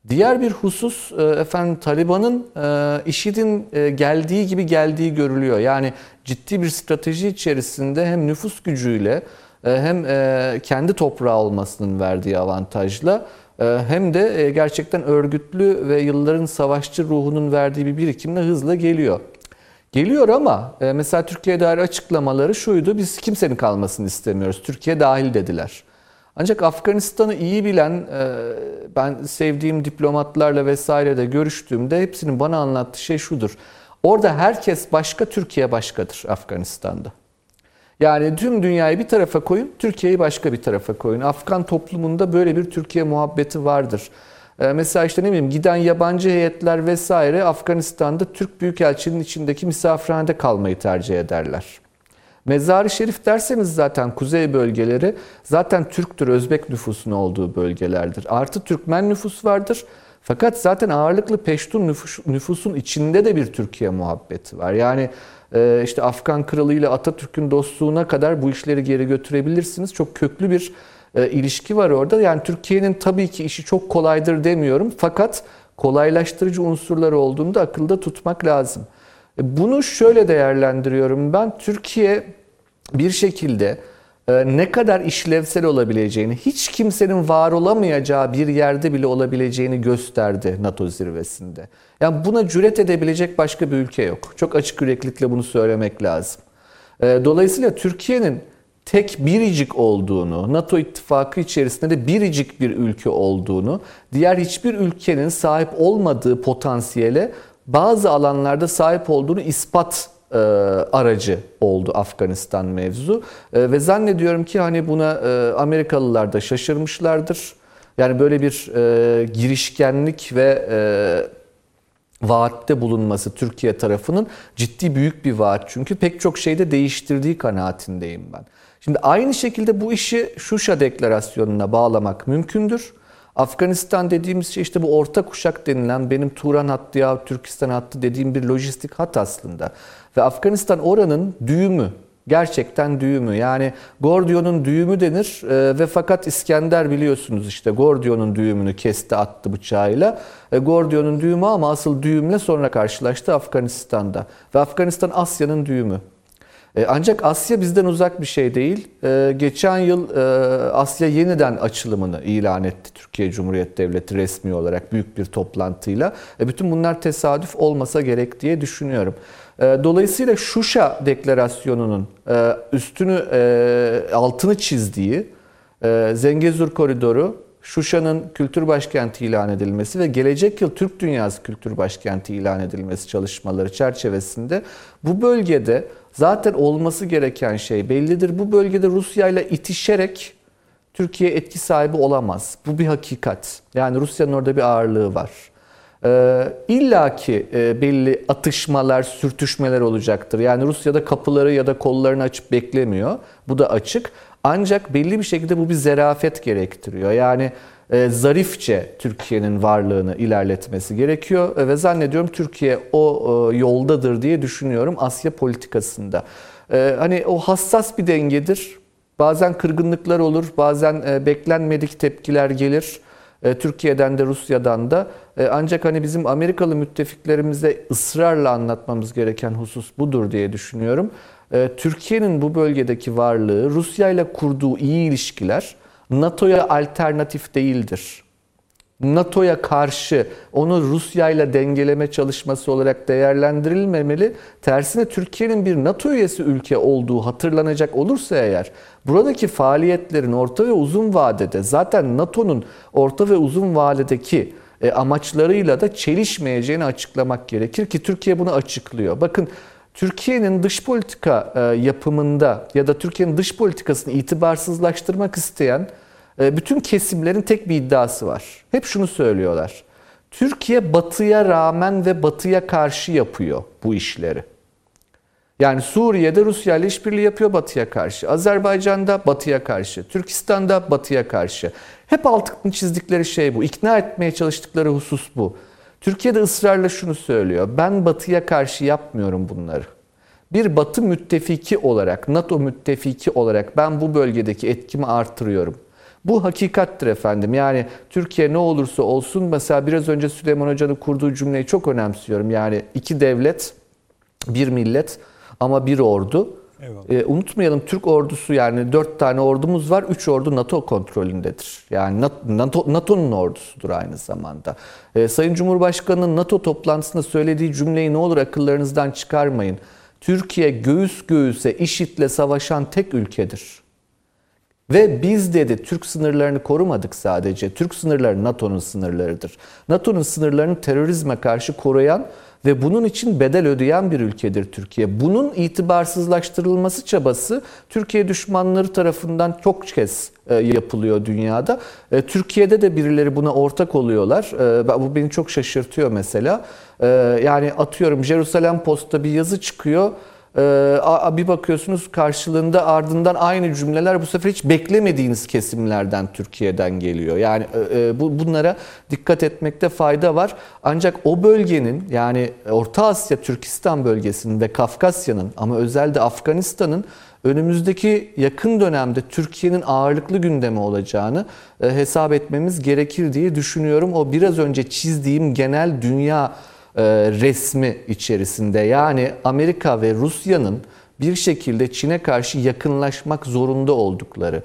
Diğer bir husus e, efendim Taliban'ın e, IŞİD'in e, geldiği gibi geldiği görülüyor. Yani ciddi bir strateji içerisinde hem nüfus gücüyle hem kendi toprağı olmasının verdiği avantajla hem de gerçekten örgütlü ve yılların savaşçı ruhunun verdiği bir birikimle hızla geliyor. Geliyor ama mesela Türkiye'ye dair açıklamaları şuydu. Biz kimsenin kalmasını istemiyoruz. Türkiye dahil dediler. Ancak Afganistan'ı iyi bilen, e, ben sevdiğim diplomatlarla vesaire de görüştüğümde hepsinin bana anlattığı şey şudur. Orada herkes başka, Türkiye başkadır Afganistan'da. Yani tüm dünyayı bir tarafa koyun, Türkiye'yi başka bir tarafa koyun. Afgan toplumunda böyle bir Türkiye muhabbeti vardır. Ee, mesela işte ne bileyim giden yabancı heyetler vesaire Afganistan'da Türk Büyükelçiliğinin içindeki misafirhanede kalmayı tercih ederler. Mezar-ı Şerif derseniz zaten kuzey bölgeleri zaten Türktür, Özbek nüfusun olduğu bölgelerdir. Artı Türkmen nüfus vardır. Fakat zaten ağırlıklı Peştun nüfus, nüfusun içinde de bir Türkiye muhabbeti var. Yani e, işte Afgan Kralı ile Atatürk'ün dostluğuna kadar bu işleri geri götürebilirsiniz. Çok köklü bir e, ilişki var orada. Yani Türkiye'nin tabii ki işi çok kolaydır demiyorum. Fakat kolaylaştırıcı unsurları olduğunu da akılda tutmak lazım. Bunu şöyle değerlendiriyorum ben. Türkiye bir şekilde e, ne kadar işlevsel olabileceğini, hiç kimsenin var olamayacağı bir yerde bile olabileceğini gösterdi NATO zirvesinde. Yani buna cüret edebilecek başka bir ülke yok. Çok açık yüreklilikle bunu söylemek lazım. E, Dolayısıyla Türkiye'nin tek biricik olduğunu, NATO ittifakı içerisinde de biricik bir ülke olduğunu, diğer hiçbir ülkenin sahip olmadığı potansiyele bazı alanlarda sahip olduğunu ispat e, aracı oldu Afganistan mevzu. E, ve zannediyorum ki hani buna e, Amerikalılar da şaşırmışlardır. Yani böyle bir e, girişkenlik ve e, vaatte bulunması Türkiye tarafının ciddi büyük bir vaat. Çünkü pek çok şeyde değiştirdiği kanaatindeyim ben. Şimdi aynı şekilde bu işi Şuşa Deklarasyonu'na bağlamak mümkündür. Afganistan dediğimiz şey işte bu orta kuşak denilen benim Turan hattı ya Türkistan hattı dediğim bir lojistik hat aslında. Ve Afganistan oranın düğümü. Gerçekten düğümü. Yani Gordion'un düğümü denir e, ve fakat İskender biliyorsunuz işte Gordion'un düğümünü kesti attı bıçağıyla. E, Gordion'un düğümü ama asıl düğümle sonra karşılaştı Afganistan'da. Ve Afganistan Asya'nın düğümü. E, ancak Asya bizden uzak bir şey değil. E, geçen yıl e, Asya yeniden açılımını ilan etti Türkiye Cumhuriyeti Devleti resmi olarak büyük bir toplantıyla. Bütün bunlar tesadüf olmasa gerek diye düşünüyorum. Dolayısıyla Şuşa Deklarasyonu'nun üstünü altını çizdiği Zengezur Koridoru Şuşa'nın kültür başkenti ilan edilmesi ve gelecek yıl Türk Dünyası kültür başkenti ilan edilmesi çalışmaları çerçevesinde bu bölgede zaten olması gereken şey bellidir. Bu bölgede Rusya ile itişerek Türkiye etki sahibi olamaz. Bu bir hakikat. Yani Rusya'nın orada bir ağırlığı var. Ee, İlla ki e, belli atışmalar, sürtüşmeler olacaktır. Yani Rusya'da kapıları ya da kollarını açıp beklemiyor. Bu da açık. Ancak belli bir şekilde bu bir zerafet gerektiriyor. Yani e, zarifçe Türkiye'nin varlığını ilerletmesi gerekiyor ve zannediyorum Türkiye o e, yoldadır diye düşünüyorum Asya politikasında. E, hani o hassas bir dengedir. Bazen kırgınlıklar olur, bazen e, beklenmedik tepkiler gelir. E, Türkiye'den de Rusya'dan da. E, ancak hani bizim Amerikalı müttefiklerimize ısrarla anlatmamız gereken husus budur diye düşünüyorum. E, Türkiye'nin bu bölgedeki varlığı, Rusya ile kurduğu iyi ilişkiler NATO'ya alternatif değildir. NATO'ya karşı onu Rusya ile dengeleme çalışması olarak değerlendirilmemeli. Tersine Türkiye'nin bir NATO üyesi ülke olduğu hatırlanacak olursa eğer buradaki faaliyetlerin orta ve uzun vadede zaten NATO'nun orta ve uzun vadedeki e, amaçlarıyla da çelişmeyeceğini açıklamak gerekir ki Türkiye bunu açıklıyor. Bakın Türkiye'nin dış politika e, yapımında ya da Türkiye'nin dış politikasını itibarsızlaştırmak isteyen bütün kesimlerin tek bir iddiası var. Hep şunu söylüyorlar. Türkiye batıya rağmen ve batıya karşı yapıyor bu işleri. Yani Suriye'de Rusya ile işbirliği yapıyor batıya karşı. Azerbaycan'da batıya karşı. Türkistan'da batıya karşı. Hep altını çizdikleri şey bu. İkna etmeye çalıştıkları husus bu. Türkiye de ısrarla şunu söylüyor. Ben batıya karşı yapmıyorum bunları. Bir batı müttefiki olarak, NATO müttefiki olarak ben bu bölgedeki etkimi artırıyorum. Bu hakikattir efendim. Yani Türkiye ne olursa olsun mesela biraz önce Süleyman Hoca'nın kurduğu cümleyi çok önemsiyorum. Yani iki devlet, bir millet ama bir ordu. E, unutmayalım Türk ordusu yani dört tane ordumuz var. Üç ordu NATO kontrolündedir. Yani NATO, NATO'nun ordusudur aynı zamanda. E, Sayın Cumhurbaşkanı'nın NATO toplantısında söylediği cümleyi ne olur akıllarınızdan çıkarmayın. Türkiye göğüs göğüse IŞİD'le savaşan tek ülkedir. Ve biz dedi Türk sınırlarını korumadık sadece. Türk sınırları NATO'nun sınırlarıdır. NATO'nun sınırlarını terörizme karşı koruyan ve bunun için bedel ödeyen bir ülkedir Türkiye. Bunun itibarsızlaştırılması çabası Türkiye düşmanları tarafından çok kez e, yapılıyor dünyada. E, Türkiye'de de birileri buna ortak oluyorlar. E, bu beni çok şaşırtıyor mesela. Yani atıyorum Jerusalem Post'ta bir yazı çıkıyor. Ee, bir bakıyorsunuz karşılığında ardından aynı cümleler bu sefer hiç beklemediğiniz kesimlerden Türkiye'den geliyor. Yani e, e, bu bunlara dikkat etmekte fayda var. Ancak o bölgenin yani Orta Asya, Türkistan bölgesinin ve Kafkasya'nın ama özellikle Afganistan'ın önümüzdeki yakın dönemde Türkiye'nin ağırlıklı gündemi olacağını e, hesap etmemiz gerekir diye düşünüyorum. O biraz önce çizdiğim genel dünya resmi içerisinde yani Amerika ve Rusya'nın bir şekilde Çin'e karşı yakınlaşmak zorunda oldukları,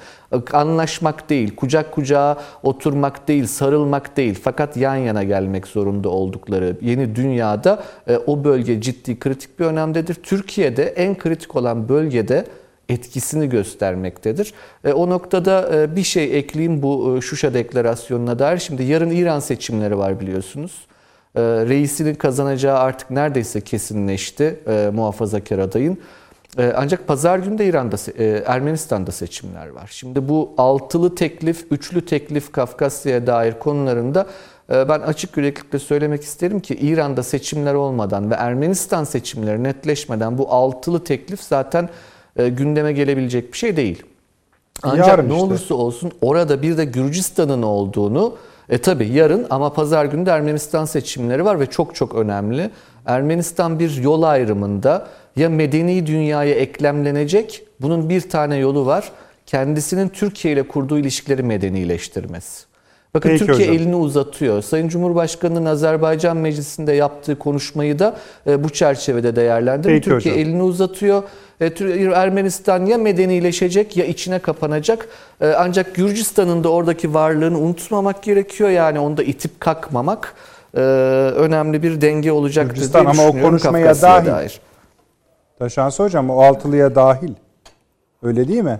anlaşmak değil, kucak kucağa oturmak değil, sarılmak değil fakat yan yana gelmek zorunda oldukları yeni dünyada e, o bölge ciddi kritik bir önemdedir. Türkiye'de en kritik olan bölgede etkisini göstermektedir. E, o noktada bir şey ekleyeyim bu Şuşa Deklarasyonu'na dair. Şimdi yarın İran seçimleri var biliyorsunuz. E, reisinin kazanacağı artık neredeyse kesinleşti e, muhafazakar adayın. E, ancak pazar günü de İran'da, e, Ermenistan'da seçimler var. Şimdi bu altılı teklif, üçlü teklif Kafkasya'ya dair konularında e, ben açık yüreklilikle söylemek isterim ki İran'da seçimler olmadan ve Ermenistan seçimleri netleşmeden bu altılı teklif zaten e, gündeme gelebilecek bir şey değil. Ancak Yarın ne işte. olursa olsun orada bir de Gürcistan'ın olduğunu e tabi yarın ama pazar günü de Ermenistan seçimleri var ve çok çok önemli. Ermenistan bir yol ayrımında ya medeni dünyaya eklemlenecek. Bunun bir tane yolu var. Kendisinin Türkiye ile kurduğu ilişkileri medenileştirmesi. Bakın Peki Türkiye hocam. elini uzatıyor. Sayın Cumhurbaşkanı'nın Azerbaycan Meclisi'nde yaptığı konuşmayı da e, bu çerçevede değerlendirin. Peki Türkiye hocam. elini uzatıyor. E, Ermenistan ya medenileşecek ya içine kapanacak. E, Ancak Gürcistan'ın da oradaki varlığını unutmamak gerekiyor. Yani onu da itip kalkmamak e, önemli bir denge olacaktır Gürcistan diye ama o konuşmaya Kafkasya'ya dahil. dair. Taşansı hocam o altılıya dahil. Öyle değil mi?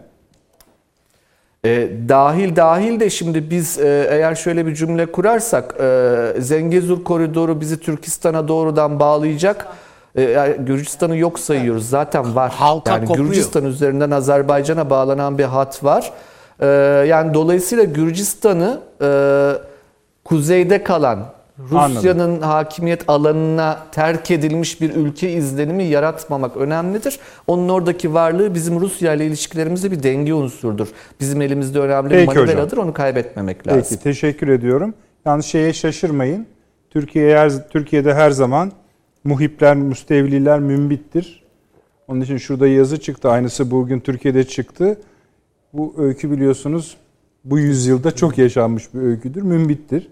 E, dahil dahil de şimdi biz e, eğer şöyle bir cümle kurarsak e, Zengezur koridoru bizi Türkistan'a doğrudan bağlayacak. E, yani Gürcistan'ı yok sayıyoruz. Zaten var. Halka yani kopuyor. Gürcistan üzerinden Azerbaycan'a bağlanan bir hat var. E, yani dolayısıyla Gürcistan'ı e, kuzeyde kalan Rusya'nın hakimiyet alanına terk edilmiş bir ülke izlenimi yaratmamak önemlidir. Onun oradaki varlığı bizim Rusya ile ilişkilerimizde bir denge unsurdur. Bizim elimizde önemli Peki bir hocam. maniveladır. Onu kaybetmemek lazım. Peki teşekkür ediyorum. Yalnız şeye şaşırmayın. Türkiye her, Türkiye'de her zaman muhipler, müstevliler mümbittir. Onun için şurada yazı çıktı. Aynısı bugün Türkiye'de çıktı. Bu öykü biliyorsunuz bu yüzyılda çok yaşanmış bir öyküdür. Mümbittir.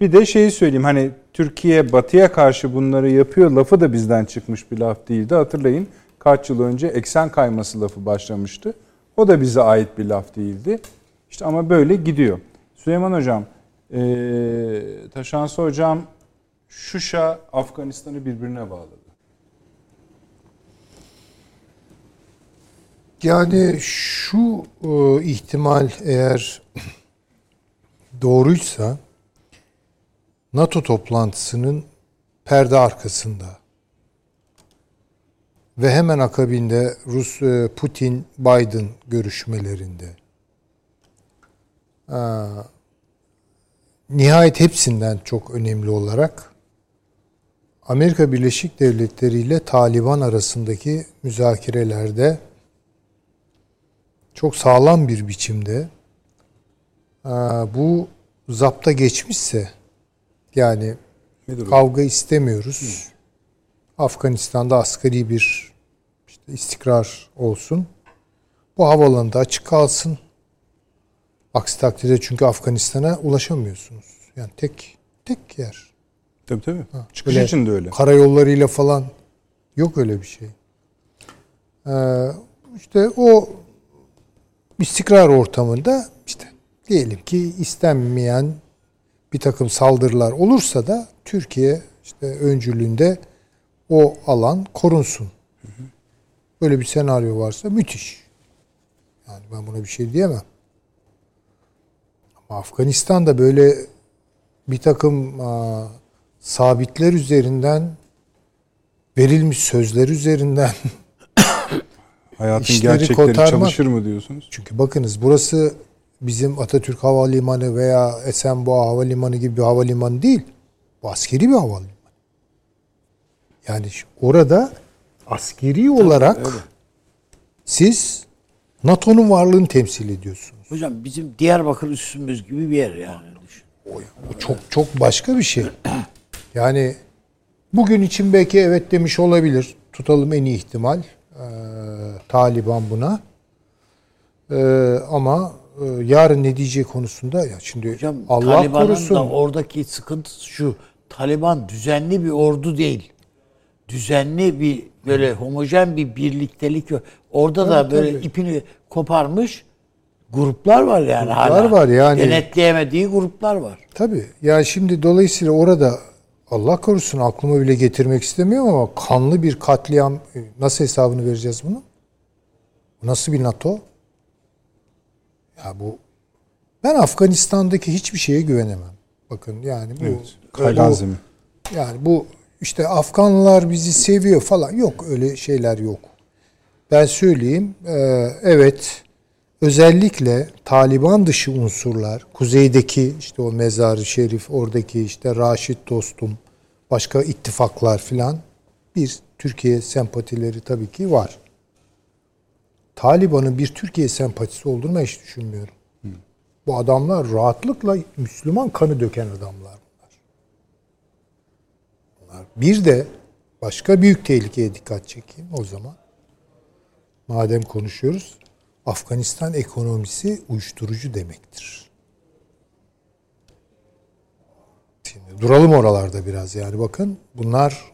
Bir de şeyi söyleyeyim hani Türkiye batıya karşı bunları yapıyor lafı da bizden çıkmış bir laf değildi. Hatırlayın kaç yıl önce eksen kayması lafı başlamıştı. O da bize ait bir laf değildi. İşte ama böyle gidiyor. Süleyman Hocam, eee Taşansı Hocam Şuşa Afganistan'ı birbirine bağladı. Yani şu e, ihtimal eğer doğruysa NATO toplantısının perde arkasında ve hemen akabinde Rus e, Putin Biden görüşmelerinde. Aa, nihayet hepsinden çok önemli olarak Amerika Birleşik Devletleri ile Taliban arasındaki müzakerelerde çok sağlam bir biçimde aa, bu zapta geçmişse yani Nedir o? kavga istemiyoruz. Afganistan'da asgari bir işte istikrar olsun. Bu havalanında açık kalsın. Aksi takdirde çünkü Afganistan'a ulaşamıyorsunuz. Yani tek tek yer. Tabii tabii. Çıkış Öyle için de öyle. Karayollarıyla falan yok öyle bir şey. Ee, işte o istikrar ortamında işte diyelim ki istenmeyen bir takım saldırılar olursa da Türkiye işte öncülüğünde o alan korunsun. Böyle bir senaryo varsa müthiş. Yani ben buna bir şey diyemem. Ama Afganistan'da böyle bir takım aa, sabitler üzerinden verilmiş sözler üzerinden Hayatın gerçekleri kotarmak- çalışır mı diyorsunuz? çünkü bakınız burası bizim Atatürk Havalimanı veya Esenboğa Havalimanı gibi bir havalimanı değil. Bu askeri bir havalimanı. Yani orada askeri olarak siz NATO'nun varlığını temsil ediyorsunuz. Hocam bizim Diyarbakır üssümüz gibi bir yer yani. Düşün. Bu çok çok başka bir şey. Yani bugün için belki evet demiş olabilir. Tutalım en iyi ihtimal. Ee, Taliban buna. Ee, ama yarın ne diyeceği konusunda ya şimdi Hocam Allah Taliban'ın korusun. da oradaki sıkıntısı şu. Taliban düzenli bir ordu değil. Düzenli bir böyle homojen bir birliktelik yok. Orada da Tabii, böyle tabii. ipini koparmış gruplar var yani Gruplar hala. var yani. Denetleyemediği gruplar var. Tabii. Ya şimdi dolayısıyla orada Allah korusun aklıma bile getirmek istemiyorum ama kanlı bir katliam e, nasıl hesabını vereceğiz bunu? Bu nasıl bir NATO? Ya bu ben Afganistan'daki hiçbir şeye güvenemem. Bakın yani bu Evet. Zemin. yani bu işte Afganlar bizi seviyor falan yok öyle şeyler yok. Ben söyleyeyim e, evet özellikle Taliban dışı unsurlar kuzeydeki işte o mezarı şerif oradaki işte Raşit dostum başka ittifaklar filan bir Türkiye sempatileri tabii ki var. Taliban'ın bir Türkiye sempatisi olduğunu hiç düşünmüyorum. Bu adamlar rahatlıkla Müslüman kanı döken adamlar bunlar. Bunlar. Bir de başka büyük tehlikeye dikkat çekeyim o zaman. Madem konuşuyoruz. Afganistan ekonomisi uyuşturucu demektir. Şimdi duralım oralarda biraz yani bakın bunlar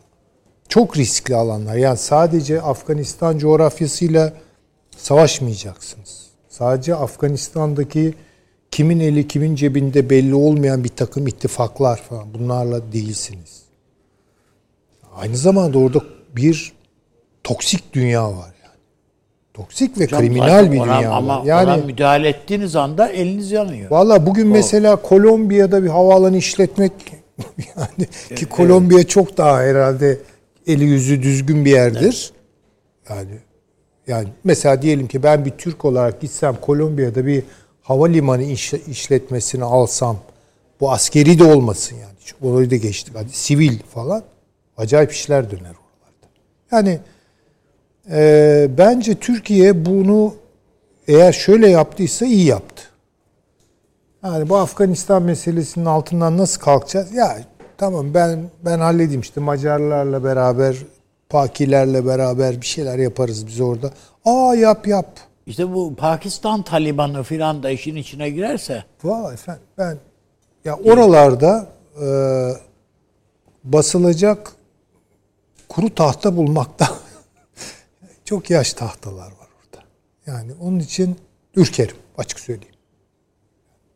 çok riskli alanlar. Yani sadece Afganistan coğrafyasıyla savaşmayacaksınız. Sadece Afganistan'daki kimin eli kimin cebinde belli olmayan bir takım ittifaklar falan bunlarla değilsiniz. Aynı zamanda orada bir toksik dünya var yani. Toksik ve Hocam kriminal bir ona- dünya ama var. Yani ona müdahale ettiğiniz anda eliniz yanıyor. Valla bugün mesela Kolombiya'da bir havaalanı işletmek yani ki Kolombiya çok daha herhalde eli yüzü düzgün bir yerdir. Yani yani mesela diyelim ki ben bir Türk olarak gitsem Kolombiya'da bir havalimanı iş, işletmesini alsam bu askeri de olmasın yani. Şu olayı da geçtik. Hadi sivil falan acayip işler döner oralarda. Yani e, bence Türkiye bunu eğer şöyle yaptıysa iyi yaptı. Yani bu Afganistan meselesinin altından nasıl kalkacağız? Ya tamam ben ben halledeyim işte Macarlarla beraber, Pakilerle beraber bir şeyler yaparız biz orada. Aa yap yap. İşte bu Pakistan Talibanı filan da işin içine girerse Valla efendim ben ya oralarda e, basılacak kuru tahta bulmakta çok yaş tahtalar var orada. Yani onun için ürkerim açık söyleyeyim.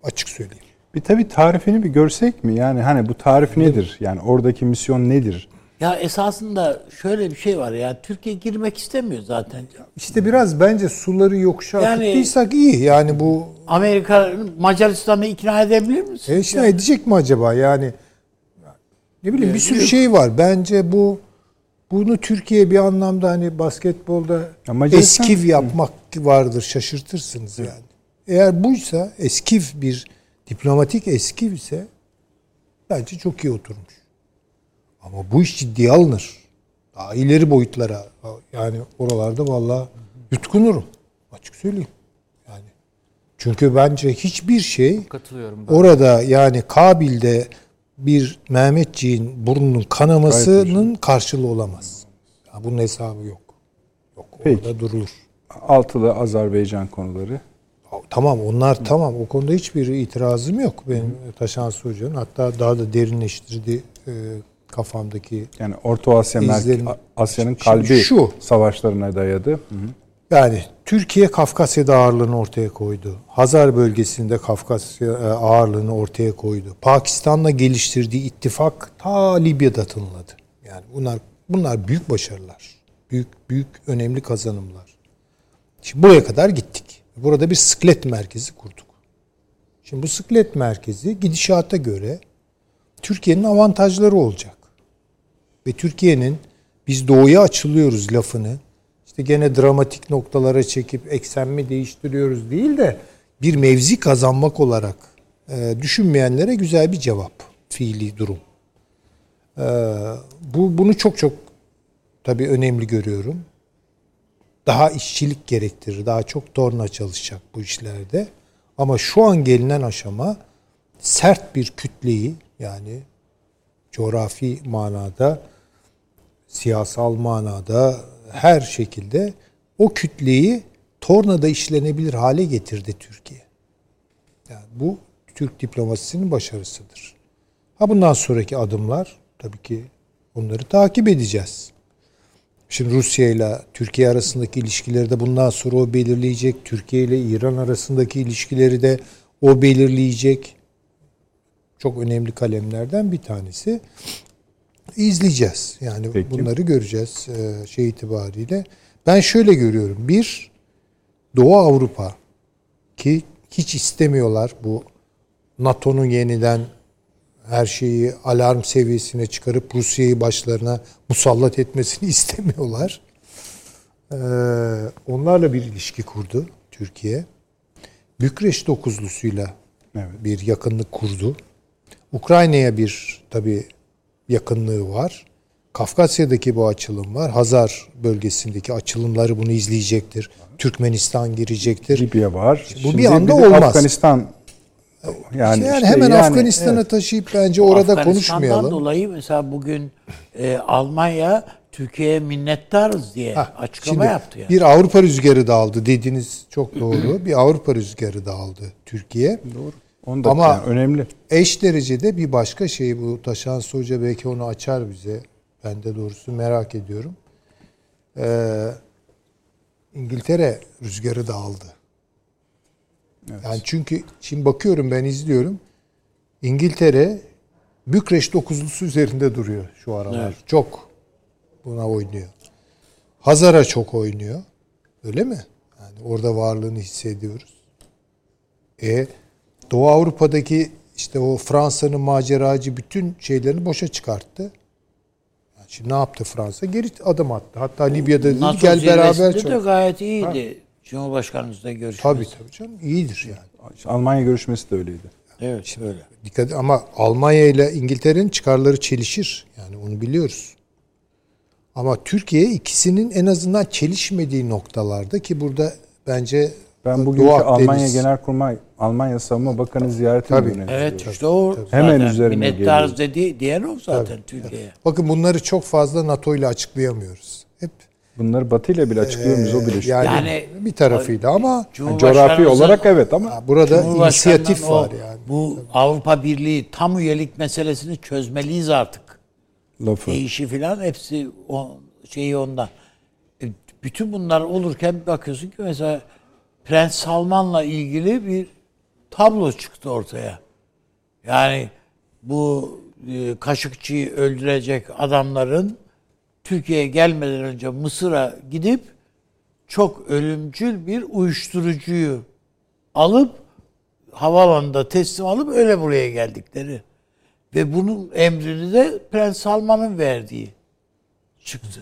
Açık söyleyeyim. Bir tabii tarifini bir görsek mi? Yani hani bu tarif nedir? Yani oradaki misyon nedir? Ya esasında şöyle bir şey var ya Türkiye girmek istemiyor zaten. İşte biraz bence suları yokuşa Yani- akıttıysak iyi. Yani bu Amerika Macaristan'ı ikna edebilir misin? e, işte edecek mi acaba? Yani ne bileyim bir sürü şey var. Bence bu bunu Türkiye bir anlamda hani basketbolda Ya Macaristan- eskiv yapmak vardır. Şaşırtırsınız yani. Eğer buysa eskiv bir diplomatik eskiv ise bence çok iyi oturmuş. Ama bu iş ciddiye alınır. Daha ileri boyutlara yani oralarda vallahi yutkunurum. Açık söyleyeyim. Yani çünkü bence hiçbir şey Katılıyorum. ben. orada yani Kabil'de bir Mehmetçiğin burnunun kanamasının karşılığı olamaz. Ya bunun hesabı yok. Yok Peki. orada durulur. Altılı Azerbaycan konuları. Tamam onlar tamam o konuda hiçbir itirazım yok benim Taşan Hoca'nın hatta daha da derinleştirdi e, kafamdaki Yani Orta Asya İzlerim. Asya'nın kalbi şu. savaşlarına dayadı. Hı hı. Yani Türkiye Kafkasya'da ağırlığını ortaya koydu. Hazar bölgesinde Kafkasya e, ağırlığını ortaya koydu. Pakistan'la geliştirdiği ittifak ta Libya'da tınladı. Yani bunlar bunlar büyük başarılar. Büyük büyük önemli kazanımlar. Şimdi buraya kadar gittik. Burada bir sıklet merkezi kurduk. Şimdi bu sıklet merkezi gidişata göre Türkiye'nin avantajları olacak. Ve Türkiye'nin biz doğuya açılıyoruz lafını işte gene dramatik noktalara çekip eksen mi değiştiriyoruz değil de bir mevzi kazanmak olarak e, düşünmeyenlere güzel bir cevap fiili durum. E, bu bunu çok çok tabii önemli görüyorum. Daha işçilik gerektirir. Daha çok torna çalışacak bu işlerde. Ama şu an gelinen aşama sert bir kütleyi yani coğrafi manada siyasal manada her şekilde o kütleyi tornada işlenebilir hale getirdi Türkiye. Yani bu Türk diplomasisinin başarısıdır. Ha bundan sonraki adımlar tabii ki onları takip edeceğiz. Şimdi Rusya ile Türkiye arasındaki ilişkileri de bundan sonra o belirleyecek. Türkiye ile İran arasındaki ilişkileri de o belirleyecek. Çok önemli kalemlerden bir tanesi. İzleyeceğiz. Yani Peki. bunları göreceğiz e, şey itibariyle. Ben şöyle görüyorum. Bir, Doğu Avrupa ki hiç istemiyorlar bu NATO'nun yeniden her şeyi alarm seviyesine çıkarıp Rusya'yı başlarına musallat etmesini istemiyorlar. Ee, onlarla bir ilişki kurdu Türkiye. Bükreş dokuzlusuyla Evet. bir yakınlık kurdu. Ukrayna'ya bir tabi yakınlığı var. Kafkasya'daki bu açılım var. Hazar bölgesindeki açılımları bunu izleyecektir. Türkmenistan girecektir. Libya var. bu Şimdi bir anda de olmaz. Afganistan Yani, yani işte hemen yani, Afganistan'a evet. taşıyıp bence orada Afganistan'dan konuşmayalım. dolayı mesela bugün e, Almanya Türkiye'ye minnettarız diye Hah, açıklama şimdi yaptı yani. Bir Avrupa rüzgarı da aldı dediğiniz çok doğru. bir Avrupa rüzgarı da aldı Türkiye. Doğru. Onu da Ama- yani önemli. Eş derecede bir başka şey bu Taşan Hoca belki onu açar bize. Ben de doğrusu merak ediyorum. Ee, İngiltere rüzgarı da aldı. Yani çünkü şimdi bakıyorum ben izliyorum. İngiltere Bükreş dokuzlusu üzerinde duruyor şu aralar. Çok buna oynuyor. Hazara çok oynuyor. Öyle mi? Yani orada varlığını hissediyoruz. E Doğu Avrupa'daki işte o Fransa'nın maceracı bütün şeylerini boşa çıkarttı. Yani şimdi ne yaptı Fransa? Geri adım attı. Hatta Libya'da dedi NATO gel beraber zirvesinde de çok. gayet iyiydi. Cumhurbaşkanımızla görüşmesi. Tabii tabii canım iyidir yani. Almanya görüşmesi de öyleydi. Evet öyle. Dikkat ama Almanya ile İngiltere'nin çıkarları çelişir. Yani onu biliyoruz. Ama Türkiye ikisinin en azından çelişmediği noktalarda ki burada bence Ben Akdeniz- Almanya Genelkurmay, Almanya Savunma Bakanı ziyaretini Tabii. Evet işte o Hemen zaten üzerine minnettarız geliyor. dedi diyen o zaten Türkiye'ye. bakın bunları çok fazla NATO ile açıklayamıyoruz. Hep Bunları Batı ile bile açıklıyor muyuz o bile yani, Yani- bir tarafıyla ama Yani coğrafi olarak evet ama burada inisiyatif o- var yani. Bu Avrupa Birliği tam üyelik meselesini çözmeliyiz artık. lafı. Değişi filan hepsi o şeyi ondan. E, bütün bunlar olurken bakıyorsun ki mesela Prens Salman'la ilgili bir tablo çıktı ortaya. Yani bu e, Kaşıkçı'yı öldürecek adamların Türkiye'ye gelmeden önce Mısır'a gidip çok ölümcül bir uyuşturucuyu alıp havaalanında teslim alıp öyle buraya geldikleri. Ve bunun emrini de Prens Salman'ın verdiği çıktı.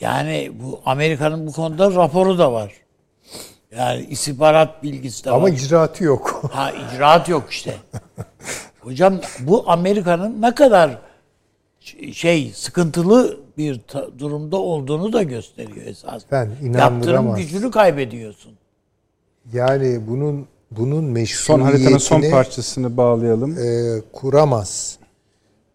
Yani bu Amerika'nın bu konuda raporu da var. Yani istihbarat bilgisi de Ama var. icraatı yok. Ha icraat yok işte. Hocam bu Amerika'nın ne kadar şey sıkıntılı bir durumda olduğunu da gösteriyor esas. Ben Yaptırım gücünü kaybediyorsun. Yani bunun bunun Son meşruiyetini haritanın son parçasını bağlayalım. e, kuramaz.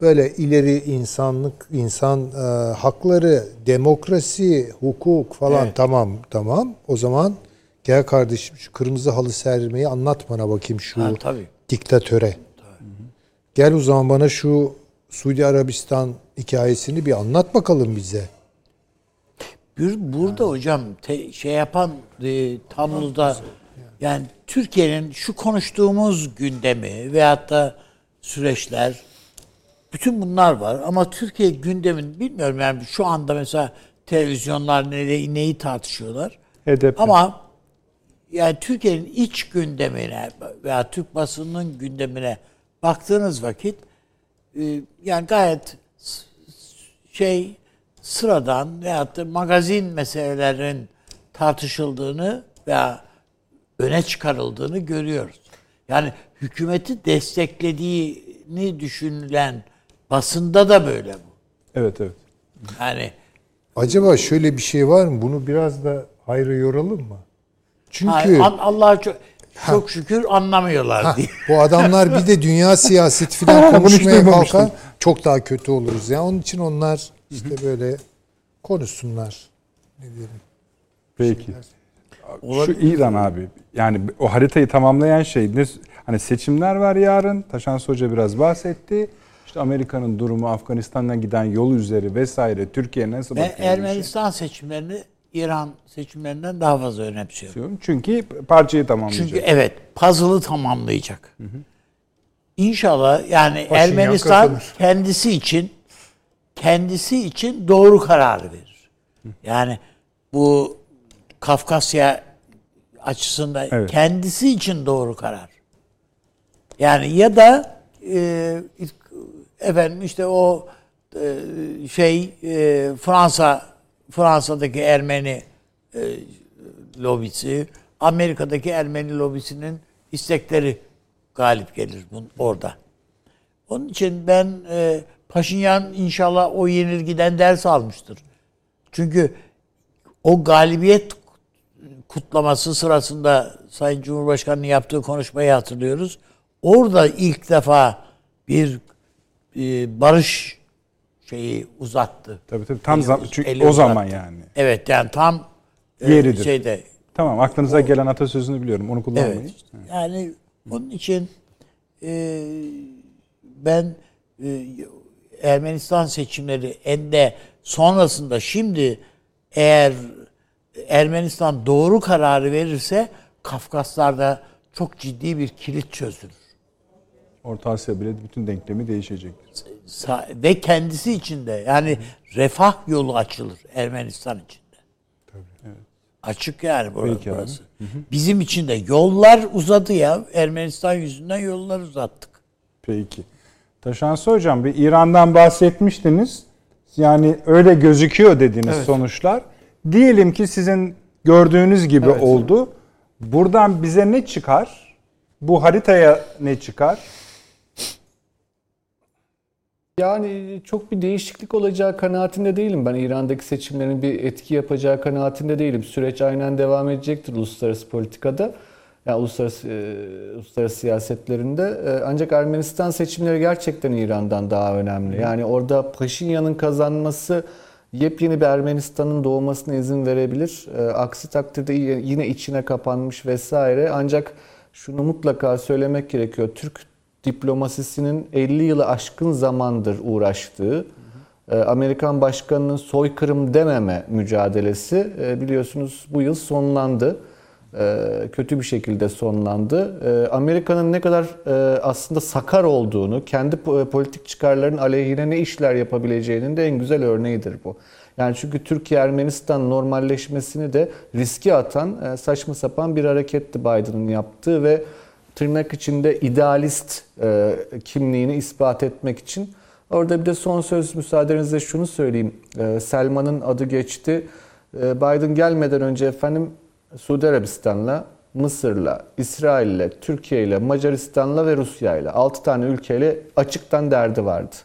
Böyle ileri insanlık, insan e, hakları, demokrasi, hukuk falan Evet. tamam tamam. O zaman gel kardeşim şu kırmızı halı sermeyi anlat bana bakayım şu Ha, tabii. diktatöre. Gel o zaman bana şu Suudi Arabistan hikayesini bir anlat bakalım bize. Bir, burada hocam te- şey yapan e, tabloda yani Türkiye'nin şu konuştuğumuz gündemi veyahut da süreçler bütün bunlar var ama Türkiye gündemin bilmiyorum yani şu anda mesela televizyonlar neyi, neyi tartışıyorlar. HDP. Ama yani Türkiye'nin iç gündemine veya Türk basınının gündemine baktığınız vakit e, yani gayet şey sıradan veyahut da magazin meselelerin tartışıldığını veya öne çıkarıldığını görüyoruz. Yani hükümeti desteklediğini düşünülen basında da böyle bu. Evet evet. Yani Acaba şöyle bir şey var mı? Bunu biraz da hayra yoralım mı? Çünkü Allah'a çok, çok şükür anlamıyorlar Ha, diye. bu adamlar bir de dünya Bunu hiç konuşmaya kalkar çok daha kötü oluruz. Yani onun için onlar işte böyle konuşsunlar. Ne diyelim. Peki. Şu İran abi. Yani o haritayı tamamlayan şey ne hani seçimler var yarın. Taşan Hoca biraz bahsetti. İşte Amerika'nın durumu, Afganistan'dan giden yol üzeri vesaire Türkiye nasıl bakıyor? Ermenistan seçimlerini İran seçimlerinden daha fazla önemsiyorum. Çünkü parçayı tamamlayacak. Çünkü evet puzzle'ı tamamlayacak. İnşallah yani Paşinyan Ermenistan kazanır. kendisi için kendisi için doğru kararı verir. Yani bu Kafkasya açısından Evet. kendisi için doğru karar. Yani ya da e, efendim işte o e, şey e, Fransa Fransa'daki Ermeni e, lobisi, Amerika'daki Ermeni lobisinin istekleri galip gelir bun, orada. Onun için ben Paşinyan inşallah o yenilgiden ders almıştır. Çünkü o galibiyet kutlaması sırasında Sayın Cumhurbaşkanı'nın yaptığı konuşmayı hatırlıyoruz. Orada ilk defa bir e, barış şeyi uzattı. Tabii tabii tam Eli zam- çünkü eli o zaman yani. Evet yani tam e, Yeridir. şeyde Tamam aklınıza gelen atasözünü biliyorum. Onu kullanmayın. Evet. işte. Yani onun için e, ben e, Ermenistan seçimleri en de sonrasında şimdi eğer Ermenistan doğru kararı verirse Kafkaslar'da çok ciddi bir kilit çözülür. Orta Asya bile bütün denklemi değişecektir. Ve kendisi için de yani refah yolu açılır Ermenistan için de. Açık yani bura- Peki burası. Bizim için de yollar uzadı ya. Ermenistan yüzünden yollar uzattık. Peki. Taşansı Hocam bir İran'dan bahsetmiştiniz. Yani öyle gözüküyor dediniz sonuçlar. Diyelim ki sizin gördüğünüz gibi Evet. oldu. Buradan bize ne çıkar? Bu haritaya ne çıkar? Yani çok bir değişiklik olacağı kanaatinde değilim. Ben İran'daki seçimlerin bir etki yapacağı kanaatinde değilim. Süreç aynen devam edecektir uluslararası politikada. Yani uluslararası, e, uluslararası siyasetlerinde. E, ancak Ermenistan seçimleri gerçekten İran'dan daha önemli. Yani orada Paşinyan'ın kazanması yepyeni bir Ermenistan'ın doğmasına izin verebilir. E, aksi takdirde yine içine kapanmış vesaire. Ancak şunu mutlaka söylemek gerekiyor. Türk diplomasisinin 50 yılı aşkın zamandır uğraştığı e, Amerikan başkanının soykırım dememe mücadelesi e, biliyorsunuz bu yıl sonlandı. E, Kötü bir şekilde sonlandı. Amerika'nın ne kadar aslında sakar olduğunu, kendi po- politik çıkarların aleyhine ne işler yapabileceğinin de en güzel örneğidir bu. Yani çünkü Türkiye-Ermenistan normalleşmesini de riske atan saçma sapan bir hareketti Biden'ın yaptığı ve tırnak içinde idealist e, kimliğini ispat etmek için. Orada bir de son söz müsaadenizle şunu söyleyeyim. E, Selman'ın adı geçti. E, Biden gelmeden önce efendim Suudi Arabistan'la, Mısır'la, İsrail'le, Türkiye'yle, Macaristan'la ve Rusya'yla 6 tane ülkeyle açıktan derdi vardı.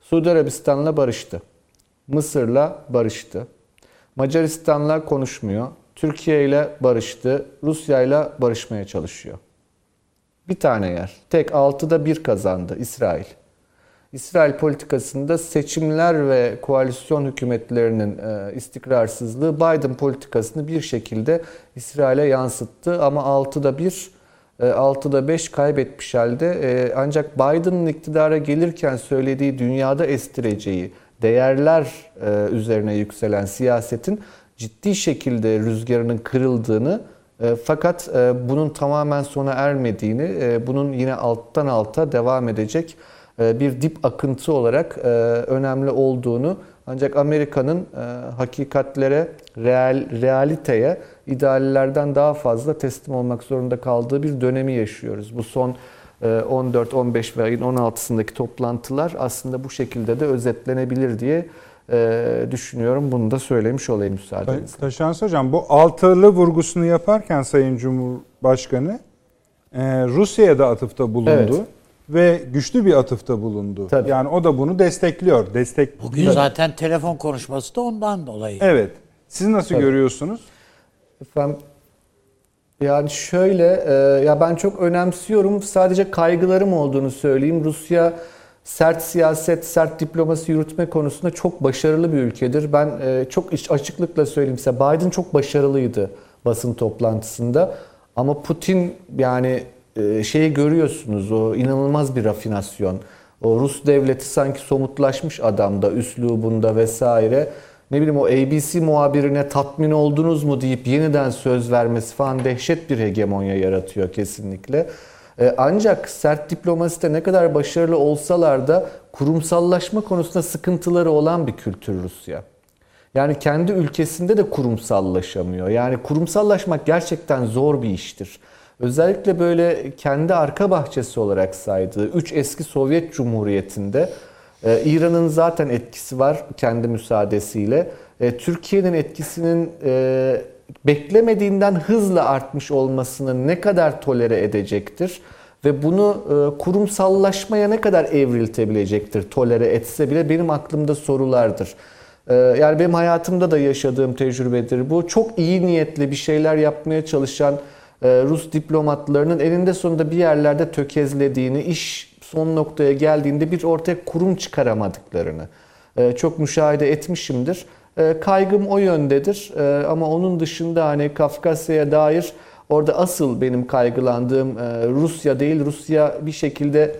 Suudi Arabistan'la barıştı. Mısır'la barıştı. Macaristan'la konuşmuyor. Türkiye ile barıştı. Rusya ile barışmaya çalışıyor. Bir tane yer. Tek 6'da 1 kazandı İsrail. İsrail politikasında seçimler ve koalisyon hükümetlerinin e, istikrarsızlığı Biden politikasını bir şekilde İsrail'e yansıttı. Ama 6'da 1, 6'da 5 kaybetmiş halde. E, Ancak Biden'ın iktidara gelirken söylediği dünyada estireceği değerler e, üzerine yükselen siyasetin ciddi şekilde rüzgarının kırıldığını fakat e, bunun tamamen sona ermediğini, e, bunun yine alttan alta devam edecek e, bir dip akıntı olarak e, önemli olduğunu ancak Amerika'nın e, hakikatlere, real, realiteye, ideallerden daha fazla teslim olmak zorunda kaldığı bir dönemi yaşıyoruz. Bu son e, 14, 15 ve ayın 16'sındaki toplantılar aslında bu şekilde de özetlenebilir diye e, düşünüyorum. Bunu da söylemiş olayım müsaadenizle. Taşansı Hocam bu altılı vurgusunu yaparken Sayın Cumhurbaşkanı e, Rusya'ya da atıfta bulundu. Evet. Ve güçlü bir atıfta bulundu. Tabii. Yani o da bunu destekliyor. Destek. Bugün zaten telefon konuşması da ondan dolayı. Evet. Siz nasıl görüyorsunuz? Efendim yani şöyle e, ya ben çok önemsiyorum sadece kaygılarım olduğunu söyleyeyim. Rusya sert siyaset, sert diplomasi yürütme konusunda çok başarılı bir ülkedir. Ben e, çok açıklıkla söyleyeyim size Biden çok başarılıydı basın toplantısında. Ama Putin yani e, şeyi görüyorsunuz o inanılmaz bir rafinasyon. O Rus devleti sanki somutlaşmış adamda, üslubunda vesaire ne bileyim o ABC muhabirine tatmin oldunuz mu deyip yeniden söz vermesi falan dehşet bir hegemonya yaratıyor kesinlikle. Ee, Ancak sert diplomaside ne kadar başarılı olsalar da kurumsallaşma konusunda sıkıntıları olan bir kültür Rusya. Yani kendi ülkesinde de kurumsallaşamıyor. Yani kurumsallaşmak gerçekten zor bir iştir. Özellikle böyle kendi arka bahçesi olarak saydığı 3 eski Sovyet Cumhuriyeti'nde ee, İran'ın zaten etkisi var kendi müsaadesiyle. Ee, Türkiye'nin etkisinin e, beklemediğinden hızla artmış olmasını ne kadar tolere edecektir? Ve bunu e, kurumsallaşmaya ne kadar evriltebilecektir tolere etse bile benim aklımda sorulardır. Ee, Yani benim hayatımda da yaşadığım tecrübedir bu. Çok iyi niyetli bir şeyler yapmaya çalışan e, Rus diplomatlarının eninde sonunda bir yerlerde tökezlediğini, iş son noktaya geldiğinde bir ortaya kurum çıkaramadıklarını e, çok müşahede etmişimdir. E, Kaygım o yöndedir E, ama onun dışında hani Kafkasya'ya dair orada asıl benim kaygılandığım e, Rusya değil. Rusya bir şekilde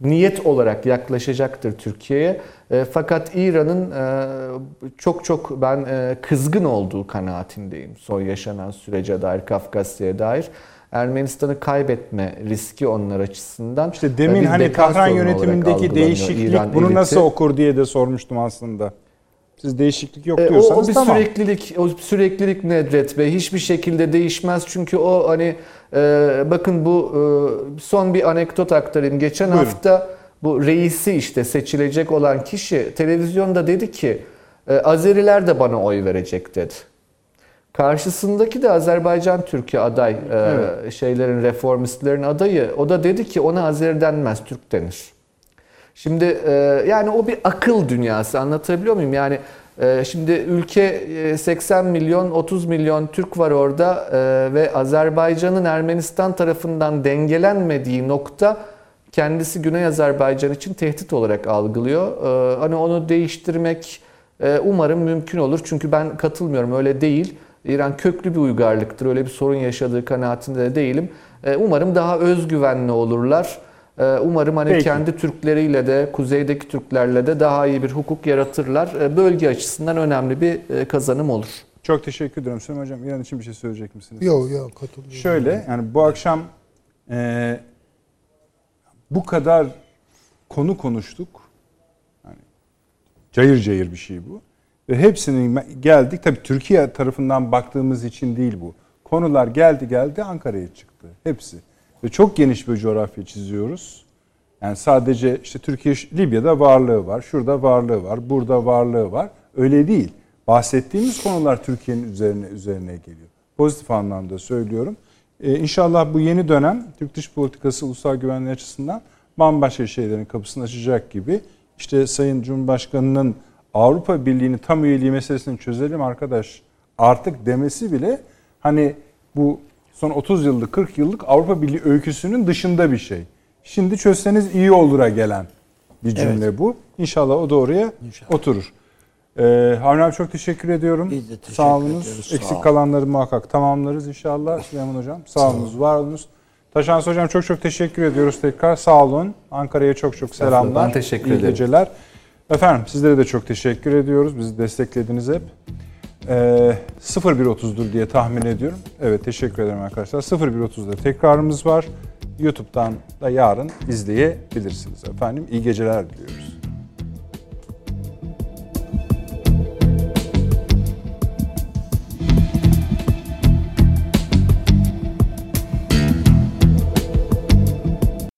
niyet olarak yaklaşacaktır Türkiye'ye. E, Fakat İran'ın e, çok çok ben e, kızgın olduğu kanaatindeyim son yaşanan sürece dair, Kafkasya'ya dair. Ermenistan'ı kaybetme riski onlar açısından. İşte demin hani olarak yönetimindeki değişiklik İran bunu eliti. nasıl okur diye de sormuştum aslında. Siz değişiklik yok E, o, diyorsanız o bir tamam. süreklilik, o süreklilik Nedret Bey hiçbir şekilde değişmez çünkü o hani e, bakın bu e, son bir anekdot aktarayım. Geçen Buyurun. hafta bu reisi işte seçilecek olan kişi televizyonda dedi ki e, Azeriler de bana oy verecek dedi. Karşısındaki de Azerbaycan Türkiye aday e, Evet. şeylerin reformistlerin adayı. O da dedi ki ona Azeri denmez Türk denir. Şimdi e, yani o bir akıl dünyası anlatabiliyor muyum? Yani e, şimdi ülke e, 80 milyon 30 milyon Türk var orada e, ve Azerbaycan'ın Ermenistan tarafından dengelenmediği nokta kendisi Güney Azerbaycan için tehdit olarak algılıyor. E, hani onu değiştirmek e, umarım mümkün olur. Çünkü ben katılmıyorum öyle değil. İran köklü bir uygarlıktır. Öyle bir sorun yaşadığı kanaatinde de değilim. E, umarım daha özgüvenli olurlar. Ee, Umarım hani Peki. kendi Türkleriyle de kuzeydeki Türklerle de daha iyi bir hukuk yaratırlar. Ee, Bölge açısından önemli bir e, kazanım olur. Çok teşekkür ederim. Süleyman Hocam İran için bir şey söyleyecek misiniz? Yok yok katılıyorum. Şöyle yani bu akşam e, bu kadar konu konuştuk. Yani cayır cayır bir şey bu. Ve hepsinin geldik. Tabii Türkiye tarafından baktığımız için değil bu. Konular geldi geldi Ankara'ya çıktı. Hepsi. Ve çok geniş bir coğrafya çiziyoruz. Yani sadece işte Türkiye Libya'da varlığı var, şurada varlığı var, burada varlığı var. Öyle değil. Bahsettiğimiz konular Türkiye'nin üzerine üzerine geliyor. Pozitif anlamda söylüyorum. Ee, inşallah bu yeni dönem Türk dış politikası ulusal güvenliği açısından bambaşka şeylerin kapısını açacak gibi. İşte Sayın Cumhurbaşkanı'nın Avrupa Birliği'nin tam üyeliği meselesini çözelim arkadaş artık demesi bile hani bu son 30 yıllık 40 yıllık Avrupa Birliği öyküsünün dışında bir şey. Şimdi çözseniz iyi olur'a gelen bir cümle bu. İnşallah o da oraya İnşallah. oturur. Ee, Harun abi çok teşekkür ediyorum. Biz de teşekkür Sağ olunuz. ediyoruz. Sağ Eksik ol. kalanları muhakkak tamamlarız inşallah Süleyman Hocam. Sağ olunuz, var olunuz. Taşans Hocam çok çok teşekkür ediyoruz tekrar. Sağ olun. Ankara'ya çok çok selamlar. Ben teşekkür İyi ederim. geceler. Efendim sizlere de çok teşekkür ediyoruz. Bizi desteklediniz hep. Ee, 01.30'dur diye tahmin ediyorum. Evet teşekkür ederim arkadaşlar. 01.30'da tekrarımız var. YouTube'dan da yarın izleyebilirsiniz efendim. İyi geceler diliyoruz.